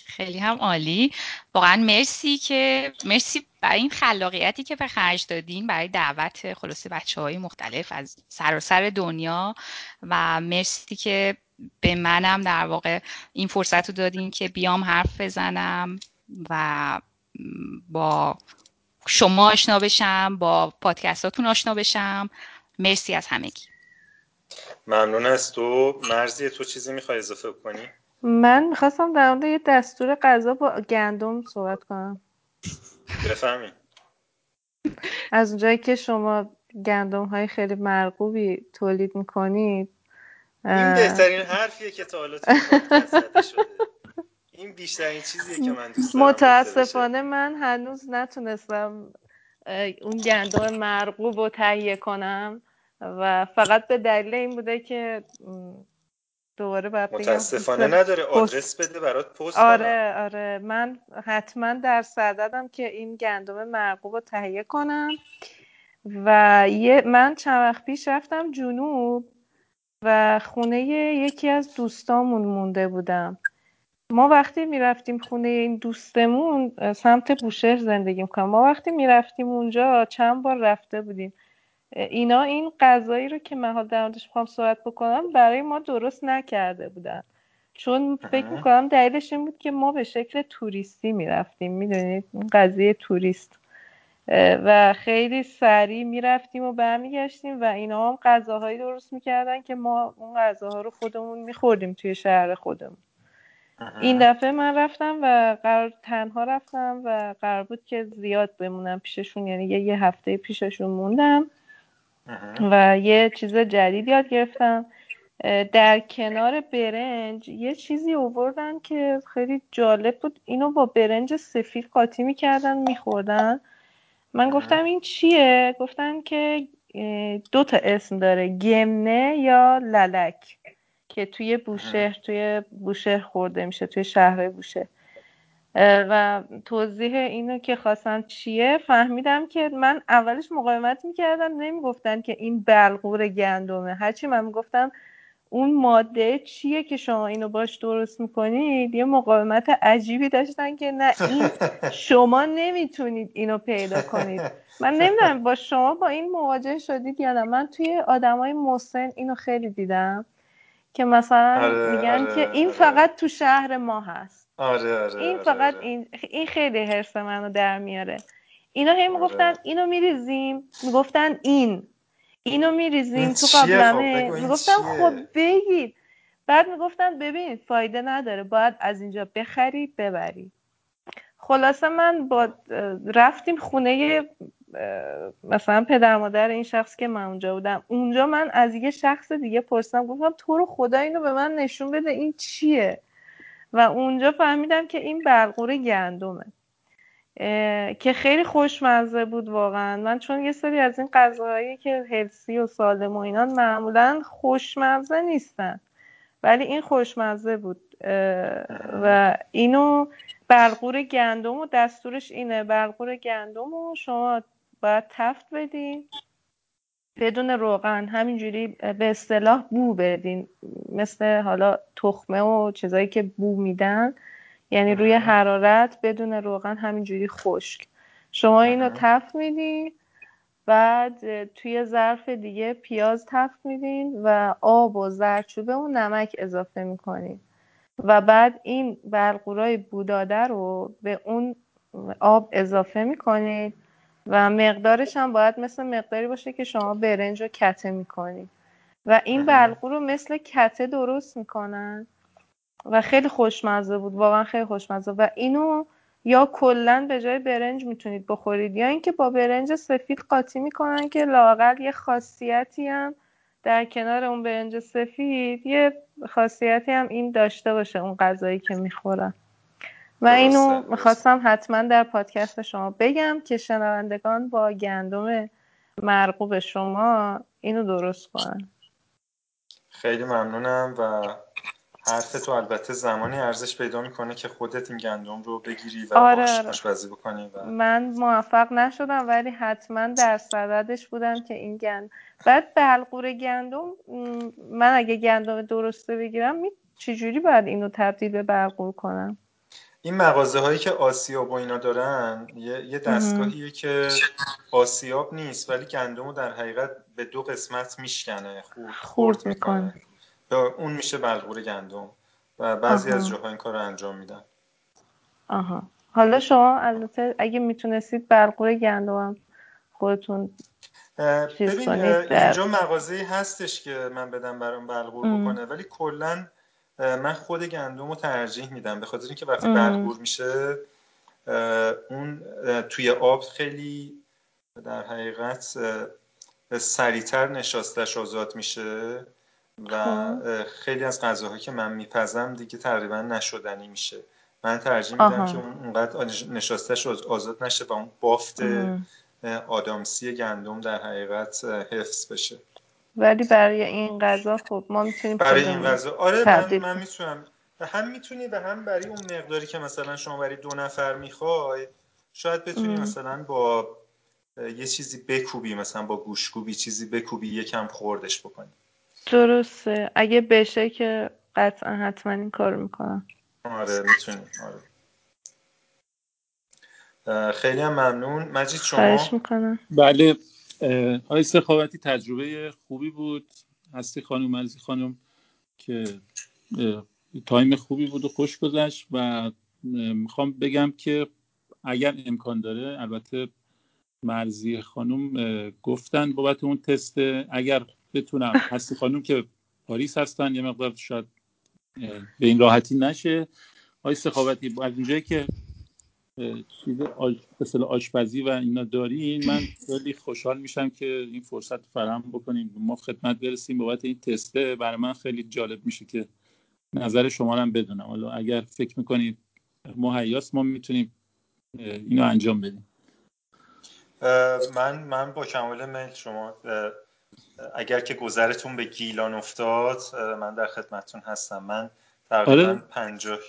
خیلی هم عالی. واقعا مرسی که مرسی برای این خلاقیتی که به خرج دادین برای دعوت خلاصه بچه های مختلف از سراسر دنیا و مرسی که به منم در واقع این فرصت رو دادین که بیام حرف بزنم و با شما آشنا بشم با پادکستاتون آشنا بشم. مرسی از همگی. ممنون از تو. مرزی تو چیزی می‌خوای اضافه کنی؟ من می‌خواستم در مورد یه دستور غذا با گندم صحبت کنم. بفهمی از اونجایی که شما گندم های خیلی مرغوبی تولید می‌کنید این بهترین حرفیه که تا حالا شده. این بیشترین چیزیه که من دوست دارم متاسفانه من هنوز نتونستم اون گندم مرغوب رو تهیه کنم و فقط به دلیل این بوده که دوباره باید متاسفانه نداره. آدرس بده برات پست آره آره. من حتما در صددم که این گندم مرغوب رو تهیه کنم. و یه من چند وقت پیش رفتم جنوب و خونه یکی از دوستامون مونده بودم. ما وقتی می‌رفتیم خونه این دوستمون سمت بوشهر زندگی می‌کنم. ما وقتی می‌رفتیم اونجا چند بار رفته بودیم. اینا این غذایی رو که من در موردش می‌خوام صحبت بکنم برای ما درست نکرده بودن. چون فکر می‌کنم دلیلش این بود که ما به شکل توریستی می‌رفتیم. می‌دونید این قضیه توریست. و خیلی سریع می‌رفتیم و برمیگشتیم و اینا هم غذاهایی درست می‌کردن که ما اون غذاها رو خودمون میخوردیم توی شهر خودمون. این دفعه من رفتم و قرار تنها رفتم و قرار بود که زیاد بمونم پیششون. یعنی یه, یه هفته پیششون موندم. و یه چیز جدید یاد گرفتم. در کنار برنج یه چیزی اووردن که خیلی جالب بود. اینو با برنج سفید قاطی می‌کردن میخوردن. من گفتم این چیه؟ گفتن که دو تا اسم داره گمنه یا للک که توی بوشهر توی بوشهر خورده میشه توی شهر بوشهر. و توضیح اینو که خواستم چیه؟ فهمیدم که من اولش مقاومت می‌کردم نمی‌گفتن که این بلغور گندمه. هرچی من می‌گفتم اون ماده چیه که شما اینو باش درست می‌کنید؟ یه مقاومت عجیبی داشتن که نه این شما نمی‌تونید اینو پیدا کنید. من نمی‌دونم با شما با این مواجه شدید یا نه. من توی آدمای مسن اینو خیلی دیدم که مثلا آره، میگن آره، که این آره. فقط تو شهر ما هست. آره آره این فقط این این خیلی حرس منو در میاره. اینا هی می‌گفتن اینو میریزیم. می‌گفتن این. اینو میریزیم تو قابلمه. خب می‌گفتم خب بگید. بعد می‌گفتن ببین فایده نداره. باید از اینجا بخری ببری. خلاصه من با رفتیم خونه مثلا پدر مادر این شخص که من اونجا بودم. اونجا من از یه شخص دیگه پرسیدم. گفتم تو رو خدا اینو به من نشون بده. این چیه؟ و اونجا فهمیدم که این بلغور گندمه. که خیلی خوشمزه بود واقعا. من چون یه سری از این غذاهایی که هلسی و سالم و اینا معمولا خوشمزه نیستن. ولی این خوشمزه بود. و اینو بلغور گندم و دستورش اینه. بلغور گندم و شما باید تفت بدین. بدون روغن همینجوری به اصطلاح بو بدین مثل حالا تخمه و چیزایی که بو میدن. یعنی روی حرارت بدون روغن همینجوری خشک. شما اینو تفت میدین بعد توی ظرف دیگه پیاز تفت میدین و آب و زرچوبه و نمک اضافه می‌کنین. و بعد این بلغورای بوداده رو به اون آب اضافه می‌کنید و مقدارش هم باید مثل مقداری باشه که شما برنج رو کته می‌کنید و این بلغور رو مثل کته درست می‌کنن. و خیلی خوشمزه بود. واقعا خیلی خوشمزه. و اینو یا کلا به جای برنج می‌تونید بخورید یا اینکه با برنج سفید قاطی می‌کنن که لاقل یه خاصیتی هم در کنار اون برنج سفید یه خاصیتی هم این داشته باشه اون غذایی که می‌خورن. و اینو می‌خواستم حتما در پادکست شما بگم که شنوندگان با گندم مرغوب شما اینو درست کنن. خیلی ممنونم و حرف تو البته زمانی ارزش پیدا می‌کنه که خودت این گندم رو بگیری و آره آره. آشپزی بکنی و... من موفق نشدم ولی حتما در صددش بودم که این گند بعد بلغور گندم من اگه گندم درسته بگیرم چجوری باید اینو تبدیل به بلغور کنم؟ این مغازه هایی که آسیاب و اینا دارن یه, یه دستگاهیه که آسیاب نیست ولی گندم رو در حقیقت به دو قسمت میشکنه خورد, خورد می‌کنه. اون میشه بلغور گندم. و بعضی آها. از جاها این کار رو انجام میدن. آها. حالا شما البته اگه می‌تونستید بلغور گندم خودتون ببین اینجا مغازه هستش که من بدم برام بلغور بکنه ولی کلا من خود گندم رو ترجیح میدم. به خاطر اینکه وقتی بلغور میشه اون توی آب خیلی در حقیقت سریعتر نشاستش آزاد میشه و خب. خیلی از غذاهایی که من میپزم دیگه تقریبا نشدنی میشه. من ترجیح میدم که اونقدر نشاستش آزاد نشه و اون بافت آدامسی گندم در حقیقت حفظ بشه. ولی برای این غذا خب ما می‌تونیم برای این غذا. آره من, من می‌تونم. هم می‌تونی و هم برای اون مقداری که مثلا شما برای دو نفر می‌خوای شاید بتونی مثلا با یه چیزی بکوبی مثلا با گوشکوبی چیزی بکوبی یکم خوردش بکنی. درسته. اگه بشه که قطعا حتما این کار می‌کنم. آره می‌تونی. آره. خیلی هم ممنون. مجید شما؟ می‌کنم. بله. آقای سخاوتی تجربه خوبی بود. هستی خانم مرزی خانم که time خوبی بود و خوش گذشت و می‌خوام بگم که اگر امکان داره البته مرضی خانم گفتن بابت اون تست اگر بتونم. هستی خانم که پاریس هستن یه مقدار شاید به این راحتی نشه. آقای سخاوتی از اونجایی که چیز آش... آشپزی و اینا دارین من خیلی خوشحال میشم که این فرصت فراهم بکنیم ما خدمت برسیم بابت این تسته. برای من خیلی جالب میشه که نظر شما رو هم بدونم. حالا اگر فکر می‌کنید مهیاس ما می‌تونیم اینو انجام بدیم. من من با کمال میل شما اگر که گذرتون به گیلان افتاد من در خدمتتون هستم. من تقریبا آره؟ پنجاه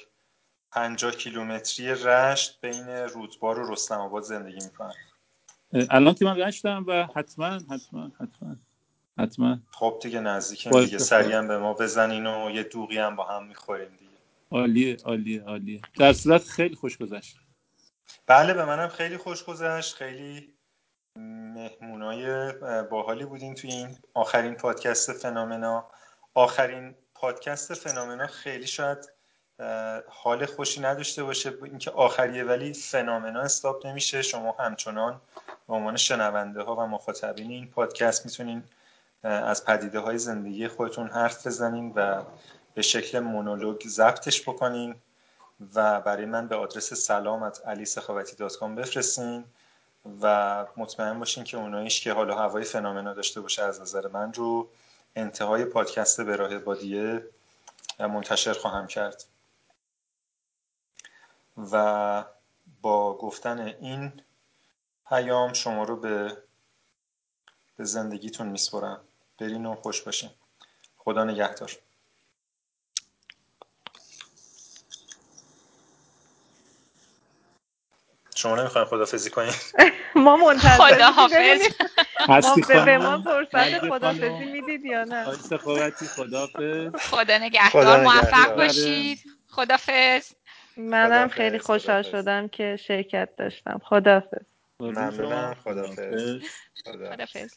پنجاه کیلومتری رشت بین رودبار و رستم آباد زندگی می‌کنم. الان که من رشتم و حتما حتما حتما حتما. خب دیگه نزدیکیم دیگه. سریع به ما بزنین و یه دوغی هم با هم می‌خوریم دیگه. عالیه عالیه عالیه. در صورت خیلی خوش گذشت. بله به منم خیلی خوش گذشت. خیلی مهمونای باحالی بودین توی این آخرین پادکست فنامنا آخرین پادکست فنامنا خیلی شاید حال خوشی نداشته باشه. اینکه آخریه ولی فنامنا استاپ نمیشه. شما همچنان به عنوان شنونده ها و مخاطبین این پادکست می‌تونین از پدیده های زندگی خودتون حرف بزنین و به شکل مونولوگ ضبطش بکنین و برای من به آدرس سلامت علی سخاوتی دات بفرستین و مطمئن باشین که اوناییش که حالا هوای فنامنا داشته باشه از نظر من رو انتهای پادکست به راه بادیه منتشر خواهم کرد. و با گفتن این پیام شما رو به به زندگیتون میسپرم برین و خوش باشین. خدا نگهدار. شما نمی‌خواین خدافزی کنین؟ ما منتظر خداحافظ. ما به ما فرصت خدافزی می‌دید یا نه؟ خدا نگهدار. موفق باشید. خدافز منم خیلی خوشحال شدم که شرکت داشتم. خدافز ممنونم خدافز خدافز